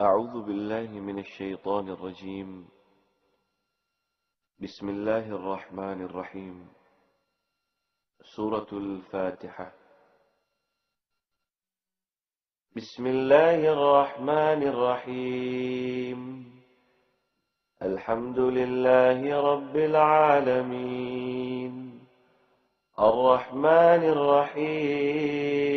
أعوذ بالله من الشيطان الرجيم. بسم الله الرحمن الرحيم. سورة الفاتحة. بسم الله الرحمن الرحيم. الحمد لله رب العالمين. الرحمن الرحيم.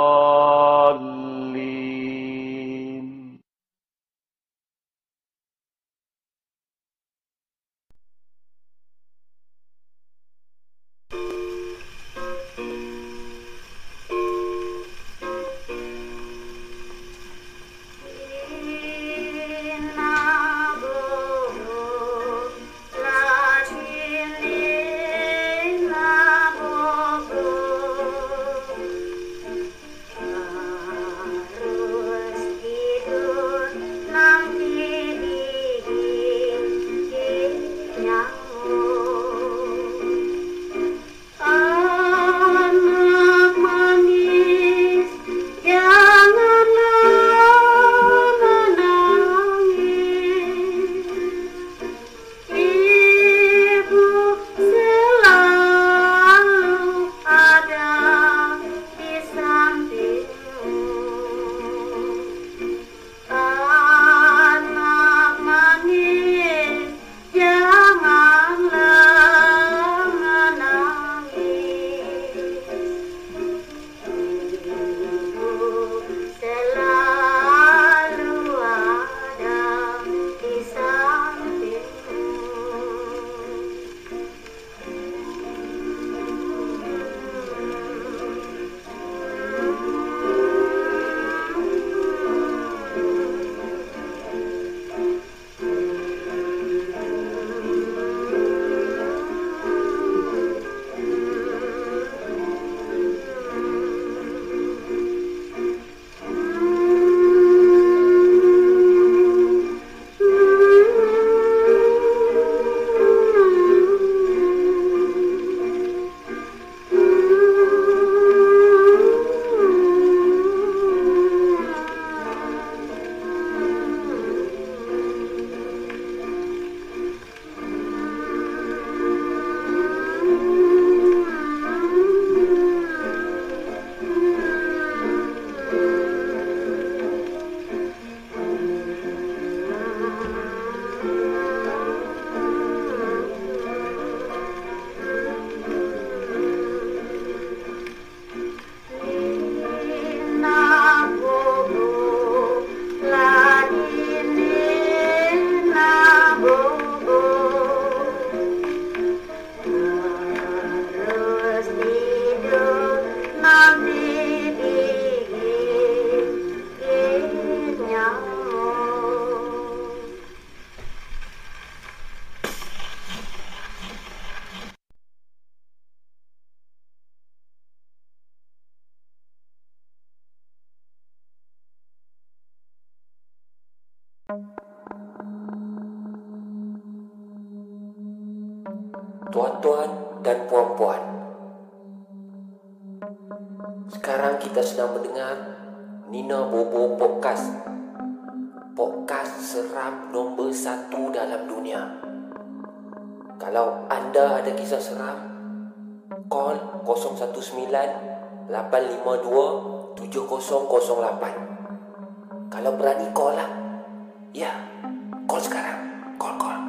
Call 019-852-7008 Kalau berani call lah. Ya, call sekarang. Call, call.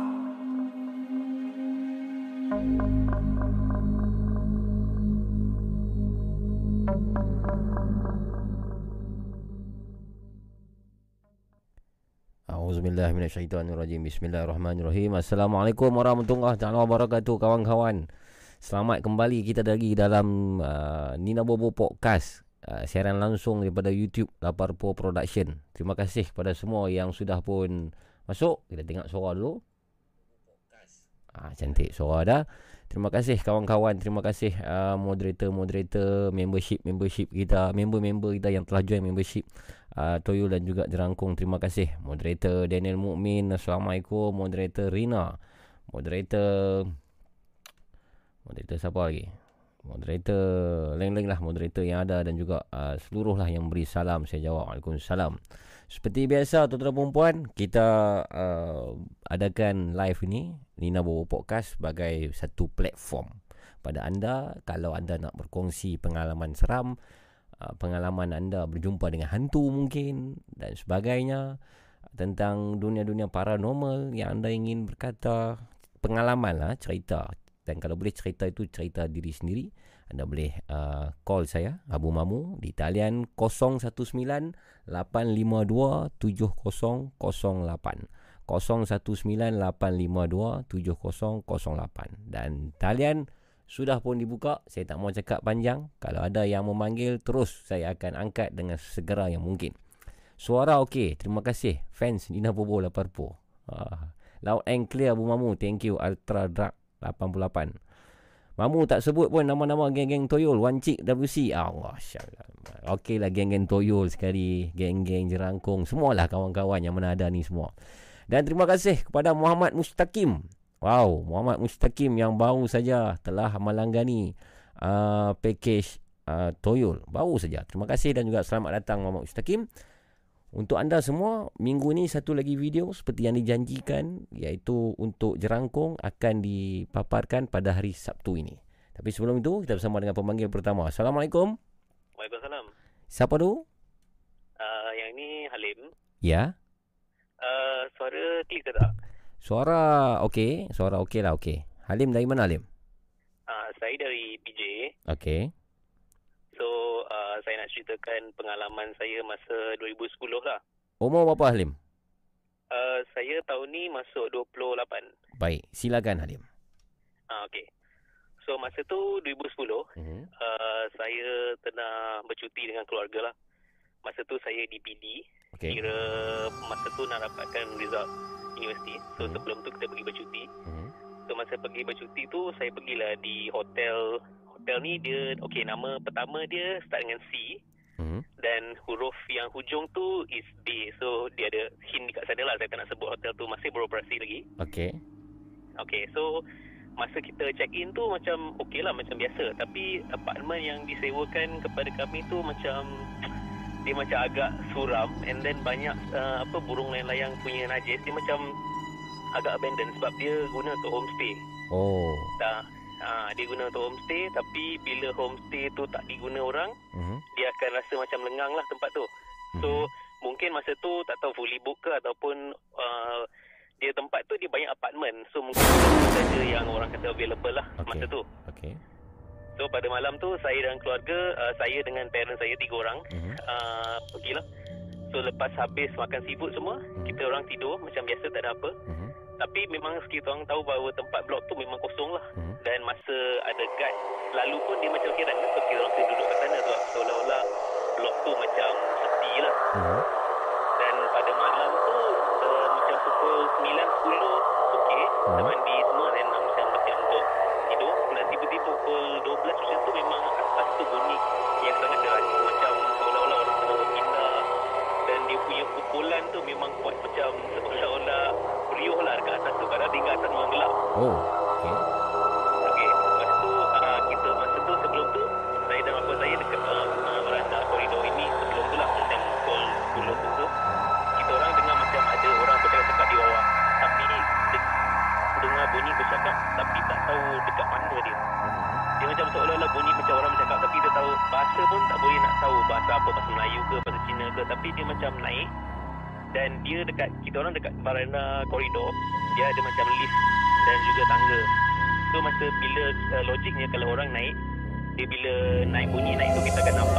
Auzubillahiminasyaitanirrajim Bismillahirrahmanirrahim. Assalamualaikum warahmatullahi wabarakatuh kawan-kawan Selamat kembali kita lagi dalam uh, Nina Bobo Podcast uh, Siaran langsung daripada YouTube Laparpo Production Terima kasih kepada semua yang sudah pun Masuk, kita tengok suara dulu. Ah, cantik suara dah. Terima kasih kawan-kawan, terima kasih uh, moderator-moderator, membership-membership kita, member-member kita yang telah join membership uh, Toyol dan juga Jerangkung. Terima kasih moderator Daniel Mukmin, Assalamualaikum, moderator Rina. Moderator Moderator siapa lagi? Moderator Leng-Leng lah moderator yang ada dan juga uh, seluruh lah yang beri salam saya jawab Waalaikumsalam. Seperti biasa tuan-tuan dan puan, kita uh, adakan live ini Nina Bobo Podcast sebagai satu platform pada anda kalau anda nak berkongsi pengalaman seram, uh, pengalaman anda berjumpa dengan hantu mungkin dan sebagainya tentang dunia-dunia paranormal yang anda ingin berkata pengalaman lah cerita dan kalau boleh cerita itu cerita diri sendiri anda boleh uh, call saya Abu Mamu di talian 019 852 7008 019 852 7008 dan talian sudah pun dibuka saya tak mau cakap panjang. Kalau ada yang memanggil terus saya akan angkat dengan segera yang mungkin. Suara okey terima kasih. Fans Nina Bobo Laparpo uh, loud and clear Abu Mamu. Thank you Ultra Drug 88 Mamu tak sebut pun nama-nama geng-geng Toyol. Wancik WC Allah Okey lah geng-geng Toyol sekali. Geng-geng Jerangkung. Semualah kawan-kawan yang mana ada ni semua. Dan terima kasih kepada Muhammad Mustaqim Wow Muhammad Mustaqim yang baru saja Telah melanggani uh, Package uh, Toyol. Baru saja. Terima kasih dan juga selamat datang Muhammad Mustaqim untuk anda semua, minggu ni satu lagi video seperti yang dijanjikan iaitu untuk jerangkung akan dipaparkan pada hari Sabtu ini. Tapi sebelum itu, kita bersama dengan pemanggil pertama. Assalamualaikum. Waalaikumsalam. Siapa tu? Uh, yang ini Halim. Ya. Uh, suara klik ke tak? Suara okey, suara okey lah okey. Halim dari mana Halim? Uh, saya dari PJ. Okey. So, uh, saya nak ceritakan pengalaman saya masa 2010 lah. Umur berapa Halim? Uh, saya tahun ni masuk 28. Baik, silakan Halim. Ah, uh, okay. So, masa tu 2010, Mhm. uh, saya tengah bercuti dengan keluarga lah. Masa tu saya di PD. Okey. Kira masa tu nak dapatkan result universiti. So, Hmm. sebelum tu kita pergi bercuti. Mhm. So masa pergi bercuti tu saya pergilah di hotel hotel ni dia okey nama pertama dia start dengan C Mhm. dan huruf yang hujung tu is B. So dia ada hint dekat sana lah saya tak nak sebut hotel tu masih beroperasi lagi. Okey. Okay so masa kita check in tu macam okey lah macam biasa tapi apartmen yang disewakan kepada kami tu macam dia macam agak suram and then banyak uh, apa burung layang-layang punya najis dia macam agak abandon sebab dia guna untuk homestay. Oh. tak ha, dia guna untuk homestay tapi bila homestay tu tak diguna orang Mhm. dia akan rasa macam lengang lah tempat tu so Mhm. mungkin masa tu tak tahu fully book ke ataupun uh, dia tempat tu dia banyak apartmen so mungkin saja yang orang kata available lah Okey. masa tu Okey. so pada malam tu saya dan keluarga uh, saya dengan parents saya tiga orang Mhm. uh, pergilah so lepas habis makan seafood semua Mhm. kita orang tidur macam biasa tak ada apa Mhm. Tapi memang kita orang tahu bahawa tempat blok tu memang kosong lah Mhm. dan masa ada guard lalu pun dia macam kira kenapa kita orang tu duduk kat sana tu seolah-olah blok tu macam sepi lah Mhm. dan pada malam tu uh, macam pukul 9 10 okey Hmm. dah mandi semua dan macam macam untuk tidur dan tiba-tiba pukul 12 macam tu memang Oh. Uh, logiknya kalau orang naik dia bila naik bunyi naik tu kita akan nampak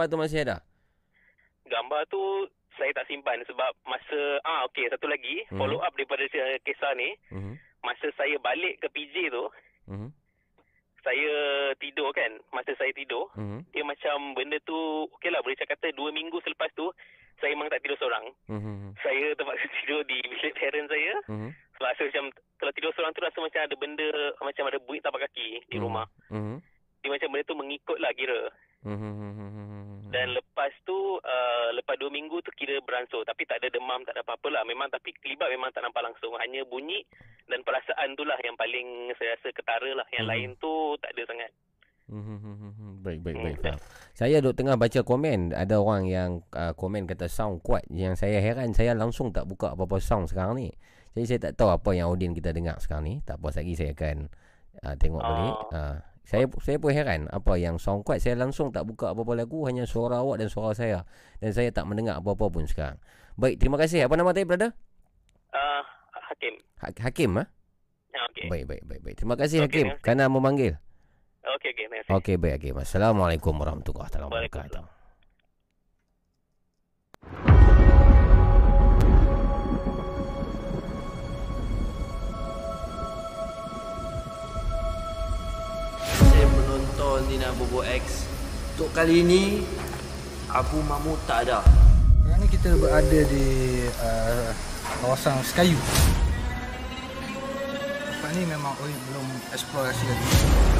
sampai tu masih ada? duduk tengah baca komen ada orang yang uh, komen kata sound kuat. Yang saya heran saya langsung tak buka apa-apa sound sekarang ni. Jadi saya tak tahu apa yang Odin kita dengar sekarang ni. Tak puas lagi saya akan uh, tengok balik. Uh, saya saya pun heran apa yang sound kuat. Saya langsung tak buka apa-apa lagu hanya suara awak dan suara saya. Dan saya tak mendengar apa-apa pun sekarang. Baik terima kasih. Apa nama tadi brother? Uh, Hakim. Ha- Hakim ah ha? Okay. Baik, baik, baik, baik. Terima kasih okay, Hakim. okay. kerana memanggil. Okey, okey. Terima kasih. Okey, baik. Okay. Assalamualaikum warahmatullahi wabarakatuh. Saya menonton Nina Bobo X Untuk kali ini Abu Mamu tak ada Sekarang ni kita berada di uh, Kawasan Sekayu. Tempat ni memang belum eksplorasi lagi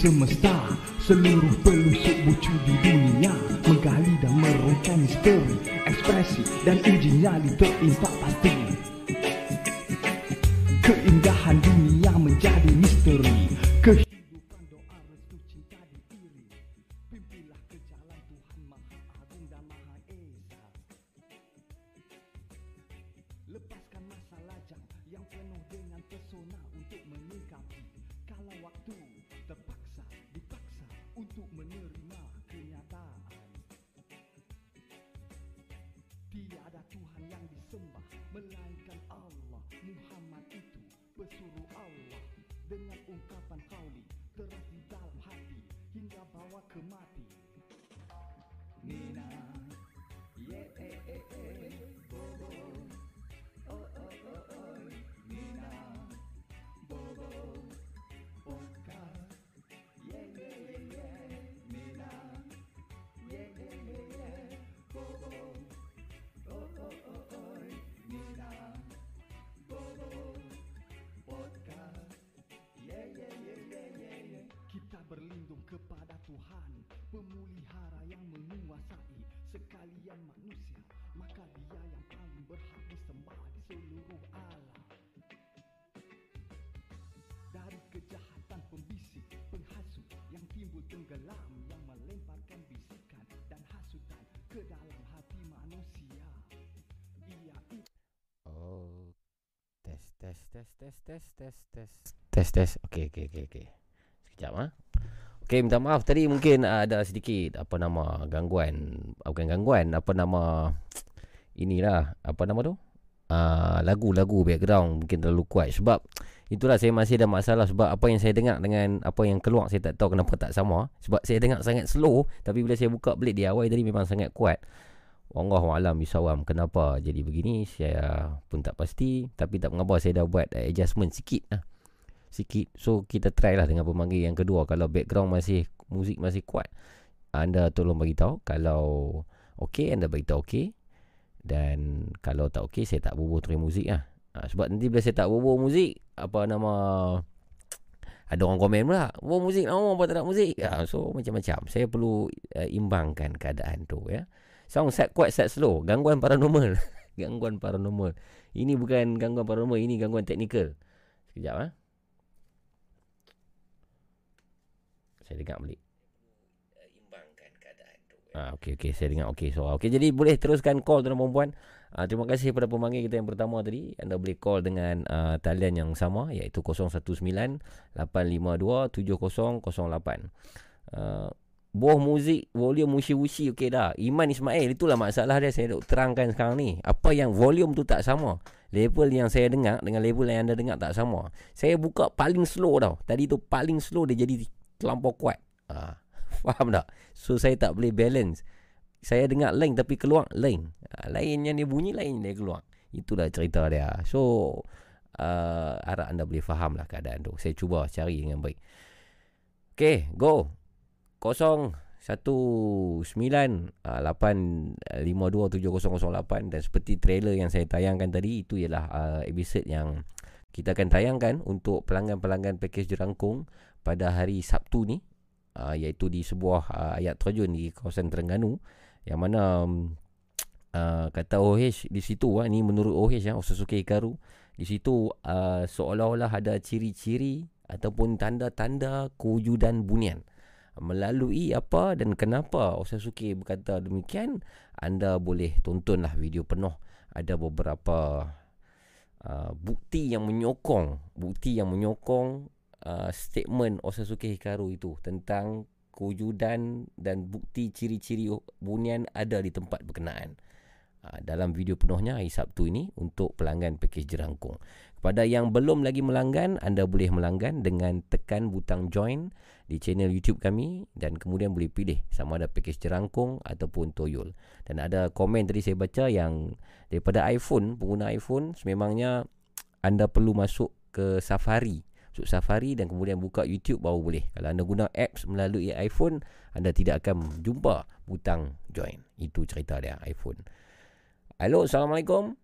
semesta. Seluruh pelusuk bucu di dunia Menggali dan merungkai misteri Ekspresi dan uji nyali terimpak pasti test test test test test. Okey okey okey okey. Sekejap ah. Okey, minta maaf tadi mungkin uh, ada sedikit apa nama gangguan, bukan gangguan, apa nama inilah, apa nama tu? Uh, lagu-lagu background mungkin terlalu kuat sebab itulah saya masih ada masalah sebab apa yang saya dengar dengan apa yang keluar saya tak tahu kenapa tak sama sebab saya dengar sangat slow tapi bila saya buka plate di awal tadi memang sangat kuat Wallahu alam bisawam kenapa jadi begini? Saya pun tak pasti. Tapi tak mengapa saya dah buat adjustment sikit lah. Sikit. So kita try lah dengan pemanggil yang kedua. Kalau background masih muzik masih kuat anda tolong bagi tahu kalau okey anda bagi tahu okey. Dan kalau tak okey saya tak bubuh try muzik lah. Ha, sebab nanti bila saya tak bubuh muzik apa nama ada orang komen pula bubuh muzik lama apa tak nak muzik. Ha, so macam-macam. Saya perlu uh, imbangkan keadaan tu ya Sound set kuat set slow. Gangguan paranormal. Gangguan paranormal. Ini bukan gangguan paranormal Ini gangguan teknikal. Sekejap ah. Saya dengar balik. Imbangkan keadaan tu Ah, okey okey. Saya dengar. Okey so okey jadi boleh teruskan call tuan perempuan. Ah, terima kasih kepada pemanggil kita yang pertama tadi. Anda boleh call dengan uh, talian yang sama iaitu 019 852 7008. Uh, Boh muzik Volume wushi-wushi Okey dah. Iman Ismail Itulah masalah dia Saya nak terangkan sekarang ni. Apa yang volume tu tak sama Level yang saya dengar Dengan level yang anda dengar tak sama. Saya buka paling slow tau. Tadi tu paling slow Dia jadi terlampau kuat. Ha, Faham tak? So saya tak boleh balance. Saya dengar lain Tapi keluar lain. Ha, Lain yang dia bunyi Lain dia keluar. Itulah cerita dia. So uh, Harap anda boleh faham lah keadaan tu. Saya cuba cari dengan baik. Okay go kosong satu sembilan ah, dan seperti trailer yang saya tayangkan tadi itu ialah uh, episod yang kita akan tayangkan untuk pelanggan-pelanggan pakej jerangkung pada hari Sabtu ni uh, iaitu di sebuah uh, ayat terjun di kawasan Terengganu. Yang mana um, uh, kata OH di situ uh, ni menurut OH ya Osasuke Hikaru di situ uh, seolah-olah ada ciri-ciri ataupun tanda-tanda kewujudan bunian melalui apa dan kenapa Osasuke berkata demikian anda boleh tontonlah video penuh. Ada beberapa uh, bukti yang menyokong bukti yang menyokong uh, statement Osasuke Hikaru itu tentang kewujudan dan bukti ciri-ciri bunian ada di tempat berkenaan. Uh, dalam video penuhnya hari Sabtu ini untuk pelanggan pakej jerangkung. Kepada yang belum lagi melanggan, anda boleh melanggan dengan tekan butang join di channel YouTube kami dan kemudian boleh pilih sama ada pakej jerangkung ataupun toyol. Dan ada komen tadi saya baca yang daripada iPhone, pengguna iPhone sememangnya anda perlu masuk ke Safari. Masuk Safari dan kemudian buka YouTube baru boleh. Kalau anda guna apps melalui iPhone, anda tidak akan jumpa butang join. Itu cerita dia iPhone. Halo, Assalamualaikum.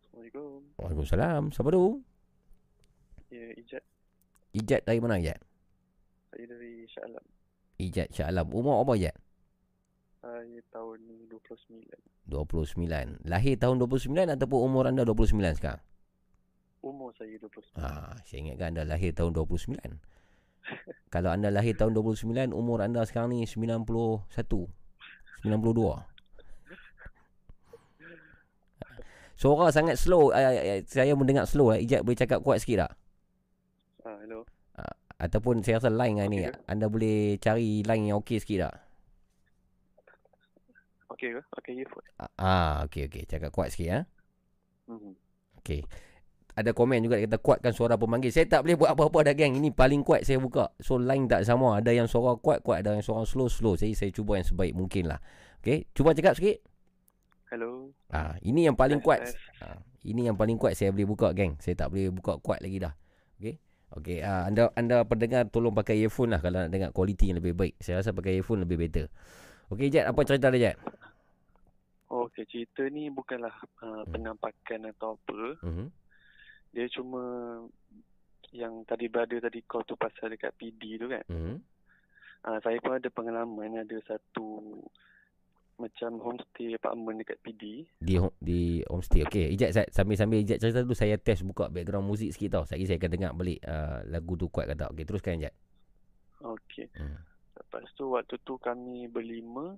Assalamualaikum. Waalaikumsalam. Siapa tu? Ya, Ijat. Ijat dari mana Ijat? Saya dari Shah Alam. Ijat Shah Alam. Umur apa Ijat? Saya tahun 29. 29. Lahir tahun 29 ataupun umur anda 29 sekarang? Umur saya 29. Ha, saya ingatkan anda lahir tahun 29. Kalau anda lahir tahun 29, umur anda sekarang ni 91. 92. Suara sangat slow. Uh, saya mendengar slow. Ijat boleh cakap kuat sikit tak? Ah, hello. Ataupun saya rasa line okay. ni. Anda boleh cari line yang okey sikit tak? Okey ke? Okey, earphone. Ah, okey okey. Cakap kuat sikit ya. Mhm. Okey. Ada komen juga dia kata kuatkan suara pemanggil. Saya tak boleh buat apa-apa dah geng. Ini paling kuat saya buka. So line tak sama. Ada yang suara kuat kuat, ada yang suara slow slow. Jadi saya cuba yang sebaik mungkin lah. Okey, cuba cakap sikit. Hello. Ah, ini yang paling kuat. Ah, ini yang paling kuat saya boleh buka geng. Saya tak boleh buka kuat lagi dah. Okey. Okey, ah, anda anda pendengar tolong pakai earphone lah kalau nak dengar kualiti yang lebih baik. Saya rasa pakai earphone lebih better. Okey, Jad, apa cerita dia, Jad? Okey, cerita ni bukanlah uh, penampakan atau apa. Mhm. Dia cuma yang tadi berada tadi call tu pasal dekat PD tu kan. Mhm. Uh, saya pun ada pengalaman ada satu macam homestay apartment dekat PD. Di di homestay. Okey, Ijat saya- sambil-sambil Ijat cerita dulu saya test buka background muzik sikit tau. Sekejap saya akan dengar balik uh, lagu tu kuat ke tak. Okey, teruskan Ijat. Okey. Hmm. Lepas tu waktu tu kami berlima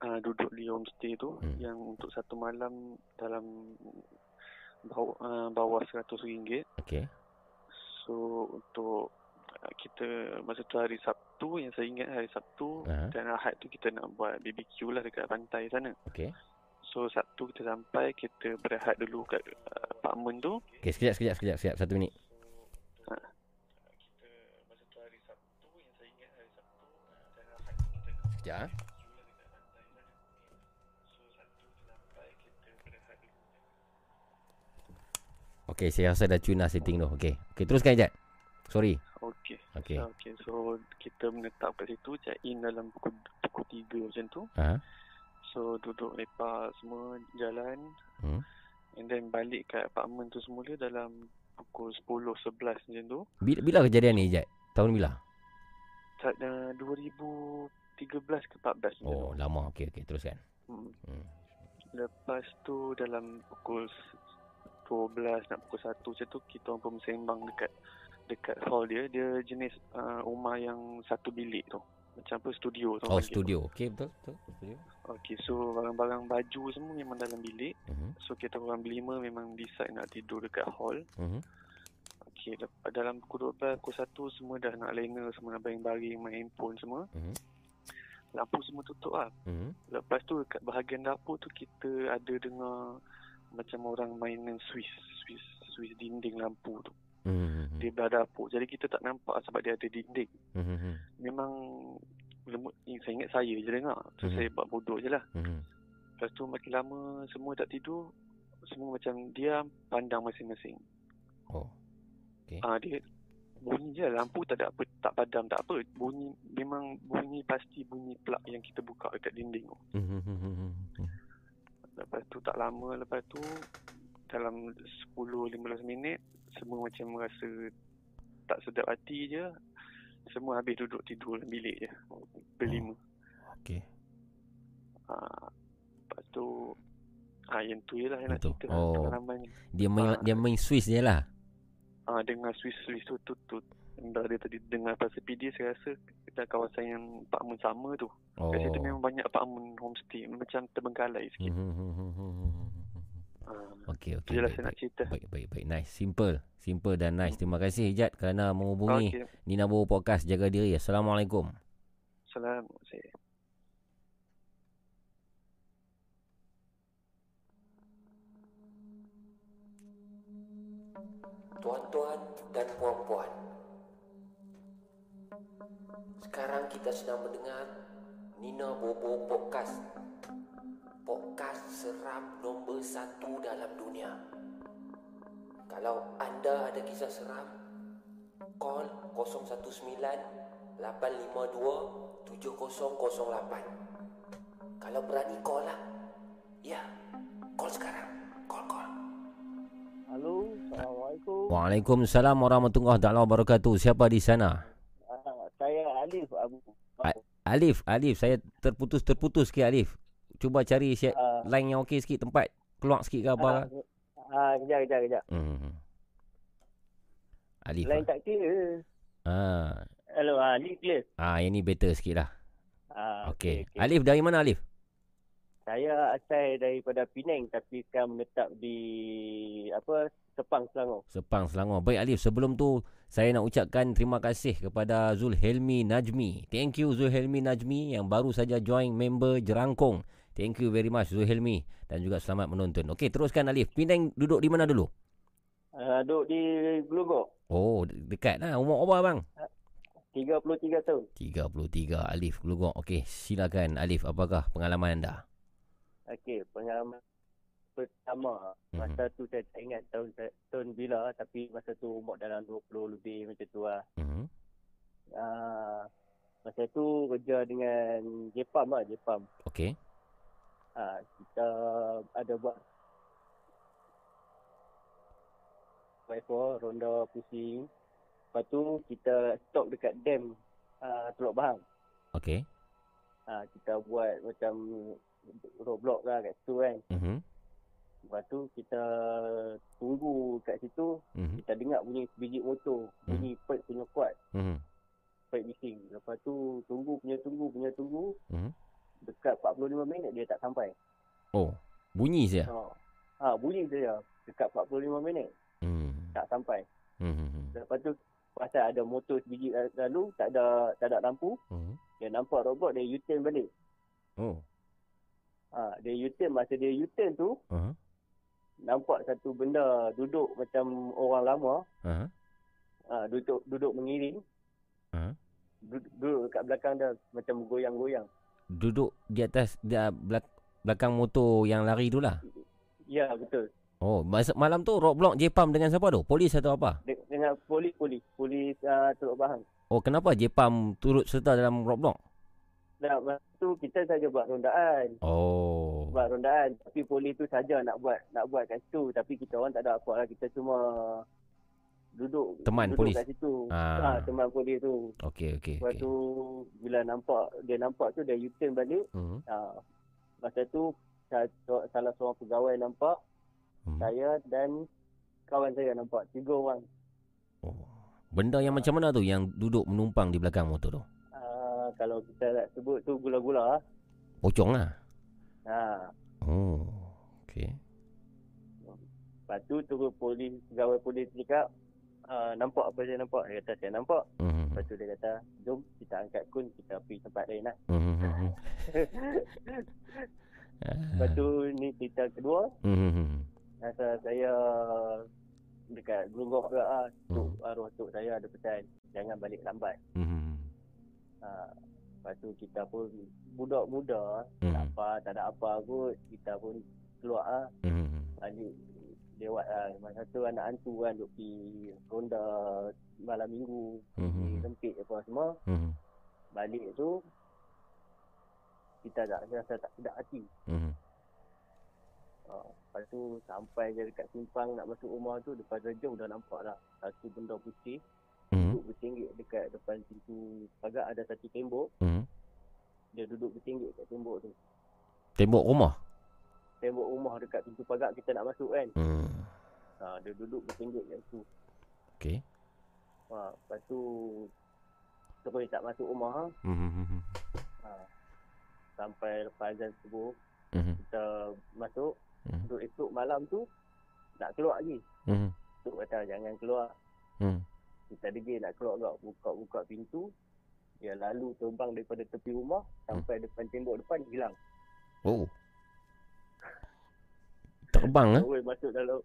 uh, duduk di homestay tu Hmm. yang untuk satu malam dalam bawah, uh, bawah RM100. Okey. So untuk uh, kita masa tu hari Sabtu yang saya ingat hari Sabtu Aha. dan Ahad tu kita nak buat BBQ lah dekat pantai sana. Okey. So Sabtu kita sampai kita berehat dulu kat uh, apartment tu. Okey, sekejap sekejap sekejap sekejap satu minit. Ha. Sabtu Sabtu Sekejap Sabtu dulu. Okey, saya rasa dah tune lah setting tu. Okey. Okey, teruskan Ijat. Sorry. Okey. Okey. So, okay. so kita menetap kat situ check in dalam pukul pukul 3 macam tu. Ha. So duduk lepak semua jalan Hmm. and then balik kat apartment tu semula dalam pukul 10 11 macam tu. Bila, bila kejadian ni Ijat? Tahun bila? Tak uh, 2013 ke 14 macam Oh, tu. lama. Okey, okey, teruskan. Hmm. Hmm. Lepas tu dalam pukul s- 12 nak pukul 1 macam tu kita orang pun bersembang dekat dekat hall dia. Dia jenis uh, rumah yang satu bilik tu. Macam apa studio tu. Oh, studio. Okey, betul, betul. Studio. Okey, so barang-barang baju semua memang dalam bilik. Mhm. So kita orang berlima memang decide nak tidur dekat hall. Mhm. Okey, lepas dalam pukul 12, pukul 1 semua dah nak lena, semua nak baring-baring, main handphone semua. Mhm. Lampu semua tutup lah. Mhm. Lepas tu kat bahagian dapur tu kita ada dengar macam orang mainan Swiss, Swiss, Swiss dinding lampu tu. Mhm. Di belah dapur. Jadi kita tak nampak sebab dia ada dinding. Mhm. Memang lemut, ni saya ingat saya je dengar. So Mhm. saya buat bodoh je lah. Mhm. Lepas tu makin lama semua tak tidur. Semua macam diam, pandang masing-masing. Oh. Okey. Ah dia bunyi je lampu tak ada apa tak padam tak apa bunyi memang bunyi pasti bunyi plug yang kita buka dekat dinding tu Mhm. lepas tu tak lama lepas tu dalam 10-15 minit semua macam rasa tak sedap hati je semua habis duduk tidur dalam bilik je berlima Okey. ah, lepas tu ah, yang tu je lah yang nak cerita lah, Oh. pengalaman Dia main Ah. dia main Swiss je lah. ah, dengar Swiss-Swiss tu tu, tu Dah dia tadi dengar pasal PD saya rasa kita kawasan yang apartment sama tu Oh. Kat situ memang banyak apartment homestay macam terbengkalai sikit. Mhm. Ah, Okey, okey. je baik, saya nak baik. cerita. Baik, baik, baik. Nice. Simple. Simple dan nice. Terima kasih Ijat kerana menghubungi Okey. Nina Bobo Podcast. Jaga diri. Assalamualaikum. Salam. Tuan-tuan dan puan-puan Sekarang kita sedang mendengar Nina Bobo Podcast Podcast seram nombor satu dalam dunia Kalau anda ada kisah seram Call 019 852 7008 Kalau berani call lah Ya, call sekarang Call, call Halo, Assalamualaikum. Waalaikumsalam warahmatullahi wabarakatuh. Siapa di sana? Ah, saya Alif Abu. A- Alif, Alif, saya terputus-terputus sikit Alif. Cuba cari siap Ah. line yang okey sikit tempat keluar sikit ke apa. Ah, ah, kejap, kejap, kejap. Hmm. Alif. Lain tak kira. Ah. Hello, ah, Alif clear. Ah, yang ni better sikit lah. Ah, Okey. okey. Alif dari mana Alif? Saya asal daripada Penang tapi sekarang menetap di apa Sepang Selangor. Sepang Selangor. Baik Alif, sebelum tu saya nak ucapkan terima kasih kepada Zulhelmi Najmi. Thank you Zulhelmi Najmi yang baru saja join member Jerangkong. Thank you very much Zulhelmi dan juga selamat menonton. Okey, teruskan Alif. Penang duduk di mana dulu? Uh, duduk di Gelugok. Oh, de- dekat lah. Umur apa bang? 33 tahun. 33 Alif Gelugok. Okey, silakan Alif apakah pengalaman anda? Okey, pengalaman pertama masa tu saya tak ingat tahun tahun bila tapi masa tu umur dalam 20 lebih macam tu lah. Mhm. Uh, masa tu kerja dengan Jepam lah, Jepam. Okey. Uh, kita ada buat Wiper, ronda pusing. Lepas tu kita stop dekat dam uh, Teluk Bahang. Okey. Ha, kita buat macam roadblock lah kat situ kan. Mhm. Lepas tu kita tunggu kat situ, Mhm. kita dengar bunyi sebiji motor, bunyi pipe punya kuat, Mhm. pipe bising. Lepas tu tunggu punya tunggu punya tunggu, Mhm. Dekat 45 minit dia tak sampai. Oh, bunyi saja. Ha, ha bunyi saja dekat 45 minit Hmm. tak sampai. Mhm. Lepas tu pasal ada motor sebiji lalu tak ada tak ada lampu, Mhm. dia nampak robot dia U-turn balik. Oh. Ha, dia U-turn masa dia U-turn tu Uh-huh. nampak satu benda duduk macam orang lama, Uh-huh. ha, duduk duduk mengiring, Uh-huh. duduk, duduk kat belakang dia macam goyang-goyang. Duduk di atas di belak, belakang motor yang lari tu lah. Ya, betul. Oh, masa, malam tu roadblock Jepam dengan siapa tu? Polis atau apa? De- dengan polis polis polis uh, Teluk Bahang. Oh, kenapa Jepam turut serta dalam roadblock? Dan masa tu kita saja buat rondaan. Oh. Buat rondaan tapi polis tu saja nak buat nak buat kat situ tapi kita orang tak ada apa lah kita cuma duduk Teman duduk polis? kat situ. Ah. Ha, teman polis tu. Okey, okey, Lepas okey. tu bila nampak dia nampak tu dia U-turn balik. Mhm. Ha, masa tu sa- salah seorang pegawai nampak Hmm. saya dan kawan saya nampak tiga orang. Benda yang macam mana tu yang duduk menumpang di belakang motor tu? Uh, kalau kita nak sebut tu gula-gula. Pocong lah. Ha, Oh. Okey. lepas tu turun polis pegawai polis cakap uh, nampak apa saya nampak? Dia kata saya nampak. Mhm. Lepas tu dia kata jom kita angkat kun kita pergi tempat lain lah. Mhm. Lepas tu ni cerita kedua. Mhm. Masa saya dekat Gelunggok juga lah. Tok, arwah tok saya ada pesan. Jangan balik lambat. Mhm. Ha, lepas tu kita pun budak muda. Mhm. Tak apa, tak ada apa kot. Kita pun keluar lah. Mhm. Balik lewat lah. Masa tu anak hantu kan duk pergi ronda malam minggu. Pergi Mhm. rempit apa semua. Mhm. Balik tu kita tak rasa tak sedap hati. Mhm. Ha, lepas tu sampai je dekat simpang nak masuk rumah tu depan jauh dah nampak lah satu benda putih Mhm. duduk bertinggik dekat depan pintu pagar ada satu tembok Mhm. dia duduk bertinggik kat tembok tu Tembok rumah. Tembok rumah dekat pintu pagar kita nak masuk kan Hmm. ha, dia duduk bertinggik kat situ Okey. ha, lepas tu terus tak masuk rumah ha. Mhm. ha. sampai lepas azan subuh Mhm. kita masuk Mhm. untuk esok malam tu nak keluar lagi Mhm. Tok kata jangan keluar Mhm. kita degil nak keluar keluar buka-buka pintu dia lalu terbang daripada tepi rumah sampai depan tembok depan hilang Oh. Terbang eh? terus masuk dalam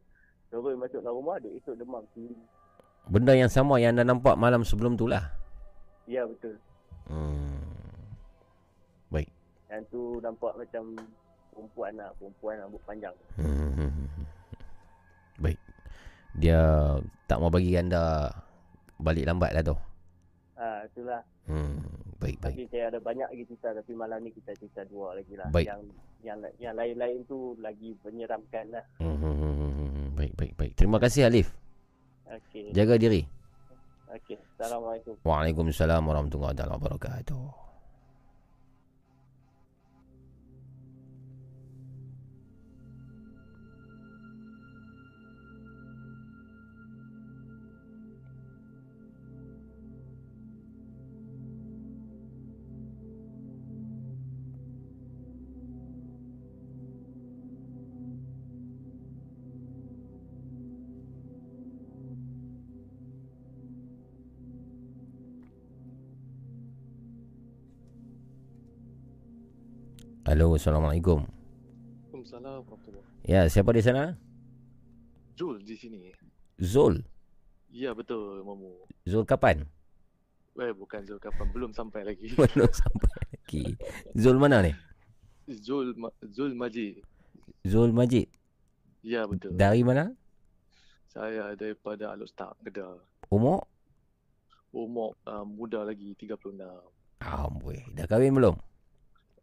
terus masuk dalam rumah dia esok demam tinggi Benda yang sama yang anda nampak malam sebelum tu lah. ya betul Hmm. Baik. yang tu nampak macam perempuan lah perempuan rambut panjang Hmm. Baik. Dia tak mau bagi anda balik lambat lah tu. Ah itulah Hmm. Baik, baik. tapi saya ada banyak lagi cerita tapi malam ni kita cerita dua lagi lah Baik. yang yang yang lain-lain tu lagi menyeramkan lah Hmm. Baik, baik, baik. Terima kasih Alif. Okey. Jaga diri. Okey. Assalamualaikum. Waalaikumsalam warahmatullahi wabarakatuh. Halo, Assalamualaikum. Waalaikumsalam Ya, siapa di sana? Zul di sini. Zul. Ya betul Mamu. Zul kapan? Eh bukan Zul kapan belum sampai lagi. Belum sampai lagi. Zul mana ni? Zul Ma- Zul Majid. Zul Majid. Ya betul. Dari mana? Saya daripada Aluk Star Kedah. Umur? Umur uh, muda lagi 36. Amboi, dah kahwin belum?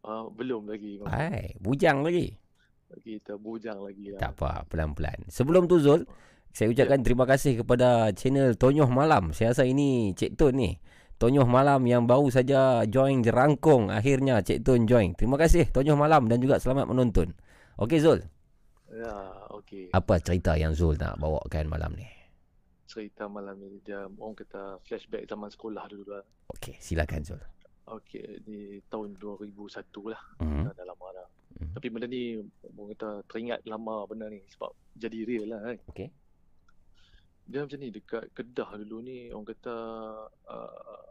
Uh, belum lagi. Hai, bujang lagi. Kita bujang lagi lah. Tak apa, pelan-pelan. Sebelum tu Zul, saya ucapkan terima kasih kepada channel Tonyoh Malam. Saya rasa ini Cik Tun ni. Tonyoh Malam yang baru saja join jerangkung. Akhirnya Cik Tun join. Terima kasih Tonyoh Malam dan juga selamat menonton. Okey Zul, Ya, okey. apa cerita yang Zul nak bawakan malam ni? Cerita malam ni dia orang kata flashback zaman sekolah dulu lah. Okey, silakan Zul. Okey, di tahun 2001 lah. Mhm. Dah, dah lama dah. Tapi benda ni orang kata teringat lama benda ni sebab jadi real lah kan. Okey. Dia macam ni dekat Kedah dulu ni orang kata uh,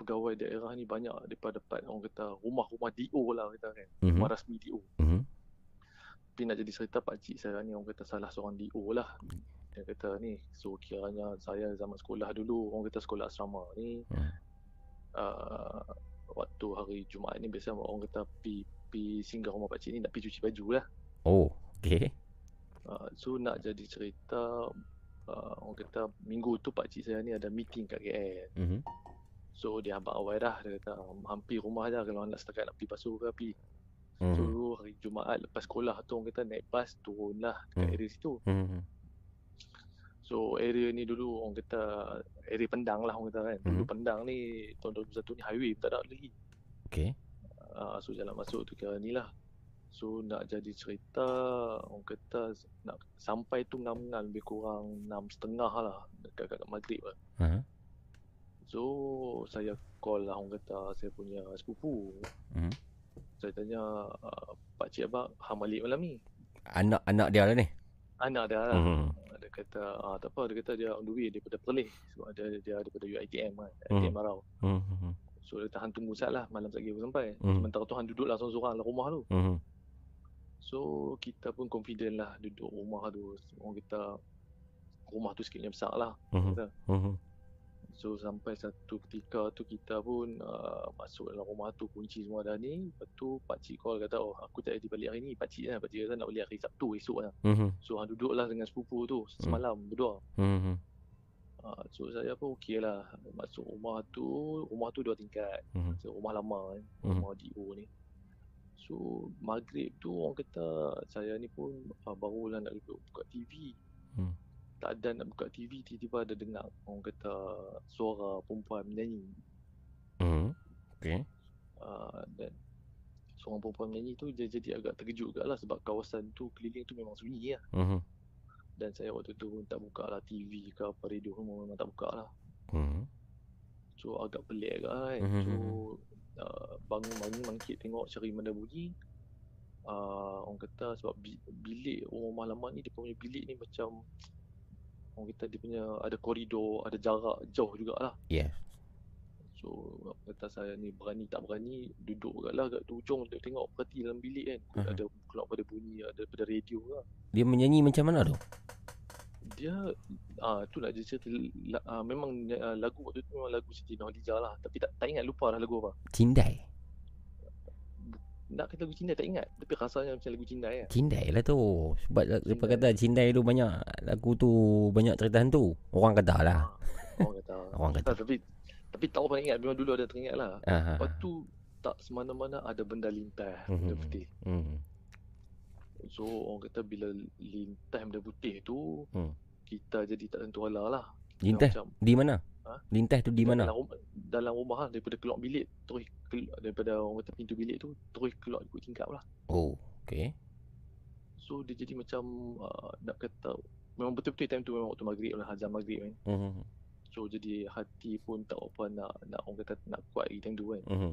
pegawai daerah ni banyak daripada dapat orang kata rumah-rumah DO lah kita kan. Mhm. Rumah rasmi DO. Mhm. Tapi nak jadi cerita pakcik saya ni orang kata salah seorang DO lah. Dia kata ni so kiranya saya zaman sekolah dulu orang kata sekolah asrama ni uh, waktu hari Jumaat ni biasa orang kata pi pi singgah rumah pakcik ni nak pi cuci baju lah. Oh, okey. Uh, so nak jadi cerita uh, orang kata minggu tu pakcik saya ni ada meeting kat KL. Mhm. So dia abang awal dah dia kata hampir rumah dah kalau nak setakat nak pergi basuh ke pergi. So Mhm. hari Jumaat lepas sekolah tu orang kata naik bas turun lah dekat Mhm. area situ. Mhm. So area ni dulu orang kata area Pendang lah orang kata kan. Dulu Mhm. Pendang ni tahun 2001 ni highway tak ada lagi. Okey. Uh, so jalan masuk tu kira ni lah. So nak jadi cerita orang kata nak sampai tu ngam-ngam lebih kurang enam setengah lah dekat kat maghrib lah. Aha. So saya call lah orang kata saya punya sepupu. Mhm. Saya tanya uh, Pak Cik Abang hang balik malam ni. Anak-anak dia lah ni. Anak dia lah. Mhm. Dia kata ah, tak apa dia kata dia on the way daripada Perlis sebab dia dia daripada UiTM kan. Mhm. UiTM Marau. Mhm. So dia tahan tunggu sat lah malam sekali baru sampai. Mhm. Sementara tu han duduk lah seorang-seorang dalam rumah tu. Mhm. So kita pun confident lah duduk rumah tu. Orang kita rumah tu sikitnya besar lah. Mhm. Kata. Mhm. So sampai satu ketika tu kita pun uh, masuk dalam rumah tu kunci semua dah ni. Lepas tu pakcik call kata oh aku tak jadi balik hari ni. Pakcik lah. Pakcik kata nak balik hari Sabtu esok lah. Mhm. So han duduk lah dengan sepupu tu semalam berdua. Mhm. Uh, so saya pun okey lah masuk rumah tu. Rumah tu dua tingkat. Mhm. So, rumah lama kan. Mhm. Rumah DO ni. So maghrib tu orang kata saya ni pun uh, barulah nak duduk buka TV. Hmm. Tak ada nak buka TV tiba-tiba ada dengar orang kata suara perempuan menyanyi. Mhm. Okey. Uh, dan seorang perempuan menyanyi tu dia jadi agak terkejut juga lah sebab kawasan tu keliling tu memang sunyi lah. Mhm. Dan saya waktu tu pun tak buka lah TV ke apa radio semua memang tak buka lah. Mhm. So agak pelik agak kan. Mhm. So uh, bangun-bangun bangkit tengok cari mana bunyi. Uh, orang kata sebab bi- bilik rumah lama ni dia punya bilik ni macam orang kata dia punya ada koridor, ada jarak jauh jugalah. Yes. So kata saya ni berani tak berani duduk kat lah kat tu hujung dia tengok perhati dalam bilik kan. Aha. Ada keluar pada bunyi ada pada radio lah. Dia menyanyi macam mana tu? Dia ah tu nak dia cerita la, ah, memang uh, lagu waktu tu memang lagu Siti Nurhaliza lah tapi tak tak ingat lupa dah lagu apa. Cindai. Nak kata lagu Cindai tak ingat tapi rasanya macam lagu Cindai lah. Cindai lah tu. Sebab siapa kata Cindai tu banyak lagu tu banyak cerita hantu. Orang kata lah. Orang kata. Orang kata. Tak, tapi tapi tak apa ingat memang dulu ada teringat lah. Ah, ah, Lepas tu tak semana-mana ada benda lintas Mhm. benda putih. Mhm. So orang kata bila lintas benda putih tu Hmm. kita jadi tak tentu arah lah. Kita Lintas macam, di mana? Ha? Lintas tu di mana? Dalam rumah, dalam rumah lah daripada keluar bilik terus keluar, daripada orang kata pintu bilik tu terus keluar ikut tingkap lah. Oh, okey. So dia jadi macam uh, nak kata memang betul-betul time tu memang waktu maghrib lah azan maghrib kan. Mhm. So jadi hati pun tak apa nak nak orang kata nak kuat lagi time tu kan. Mhm.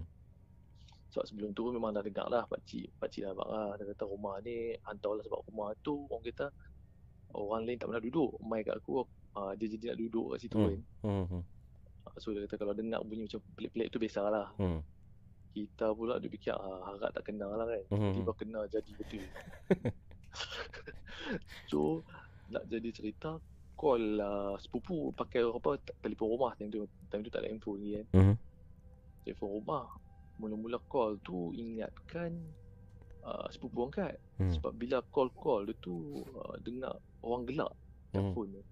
Sebab sebelum tu memang dah dengar lah pakcik pakcik dah marah dia kata rumah ni hantar lah sebab rumah tu orang kata orang lain tak pernah duduk mai kat aku uh, dia jadi nak duduk kat situ kan. Hmm. Mhm. Uh, so dia kata kalau dengar bunyi macam pelik-pelik tu biasalah. Hmm. Kita pula dia fikir ah, harap tak kenal lah kan. Mhm. Tiba kena jadi betul. so nak jadi cerita call lah sepupu pakai apa telefon rumah time tu time tu tak ada handphone lagi kan. Mhm. Telefon rumah mula-mula call tu ingatkan uh, sepupu angkat Hmm. sebab bila call-call dia tu uh, dengar orang gelak kat Hmm. phone tu.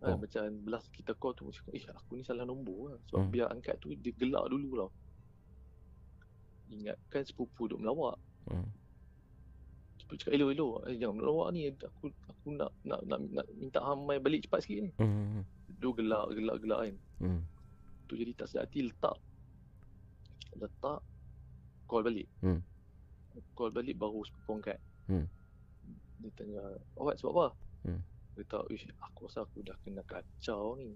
Kan, Oh. macam belah kita call tu macam eh aku ni salah nombor lah. Sebab Hmm. biar angkat tu dia gelak dulu tau. Ingatkan sepupu duk melawak. Hmm. Sepupu cakap elok elok eh, jangan melawak ni aku aku nak nak nak, nak minta hang mai balik cepat sikit ni. Mhm. Dia gelak gelak gelak kan. Hmm. Tu jadi tak sedap hati letak. Letak call balik. Hmm. Call balik baru sepupu angkat. Hmm. Dia tanya, awak sebab apa? Hmm. Dia kata, ish aku rasa aku dah kena kacau ni.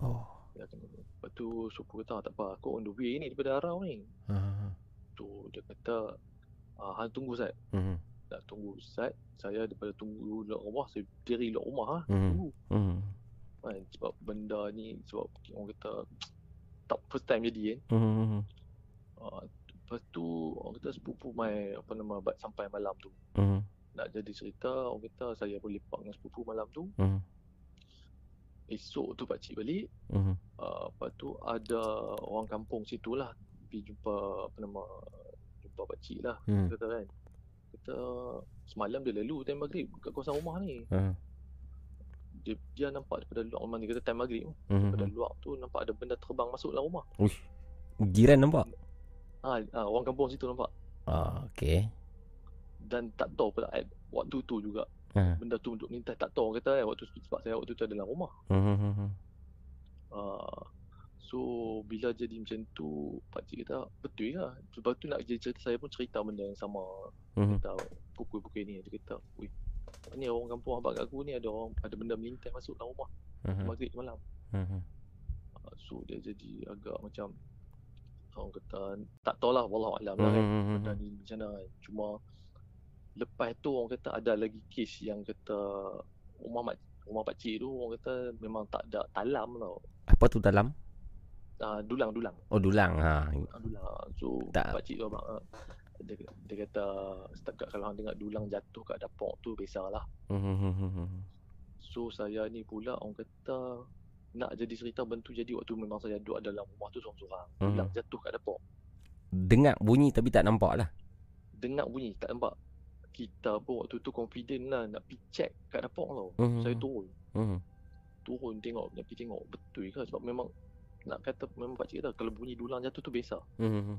Oh. Dah kena. Lepas tu sepupu kata, tak apa aku on the way ni daripada Arau ni. Ah. Tu dia kata, ah, hang tunggu Zat. Mhm. Nak tunggu Zat. Saya daripada tunggu luar rumah, saya diri luar rumah lah. Mhm. Tunggu. Mhm. Kan? Sebab benda ni, sebab orang kata, tak first time jadi kan. Mhm. Uh, lepas tu orang kata sepupu mai apa nama bat sampai malam tu. Mhm. Nak jadi cerita orang kata saya pun lepak dengan sepupu malam tu. Mhm. Esok tu pakcik balik. Mhm. Uh, lepas tu ada orang kampung situ lah pergi jumpa apa nama jumpa pakcik lah Hmm. kata kan. Kata semalam dia lalu time maghrib kat kawasan rumah ni. Ah. Dia, dia nampak daripada luar rumah ni kata time maghrib. Mhm. Daripada luar tu nampak ada benda terbang masuk dalam rumah. Uish. Jiran nampak? Ha, ha orang kampung situ nampak. Ah, okey. Dan tak tahu pula at waktu tu juga Ha. benda tu untuk minta tak tahu orang kata kan waktu tu sebab saya waktu tu ada dalam rumah. Mhm. Uh, so bila jadi macam tu pakcik kata betul ke? Lepas tu nak jadi cerita saya pun cerita benda yang sama. Mhm. Kata pukul-pukul ni dia kata, "Ui, ni orang kampung abang kat aku ni ada orang ada benda melintas masuk dalam rumah Mhm. maghrib malam." Mhm. Uh, so dia jadi agak macam orang kata tak tahulah wallahu alam lah kan benda ni macam mana kan. Cuma lepas tu orang kata ada lagi kes yang kata rumah mak rumah pakcik tu orang kata memang tak ada talam tau. Apa tu dalam? Uh, dulang dulang. Oh, dulang. Ha. Ah, dulang. So Tak. pakcik tu abang ah, dia, dia kata setakat kalau hang dengar dulang jatuh kat dapur tu biasalah. Mhm. So saya ni pula orang kata nak jadi cerita bentu jadi waktu memang saya duduk dalam rumah tu seorang-seorang. Mhm. Dulang jatuh kat dapur. Dengar bunyi tapi tak nampak lah. Dengar bunyi tak nampak. Kita pun waktu tu confident lah nak pergi check kat dapur tau. Mhm. Saya turun. Mhm. Turun tengok nak pergi tengok betul ke sebab memang nak kata memang pakcik kata kalau bunyi dulang jatuh tu biasa. Mhm.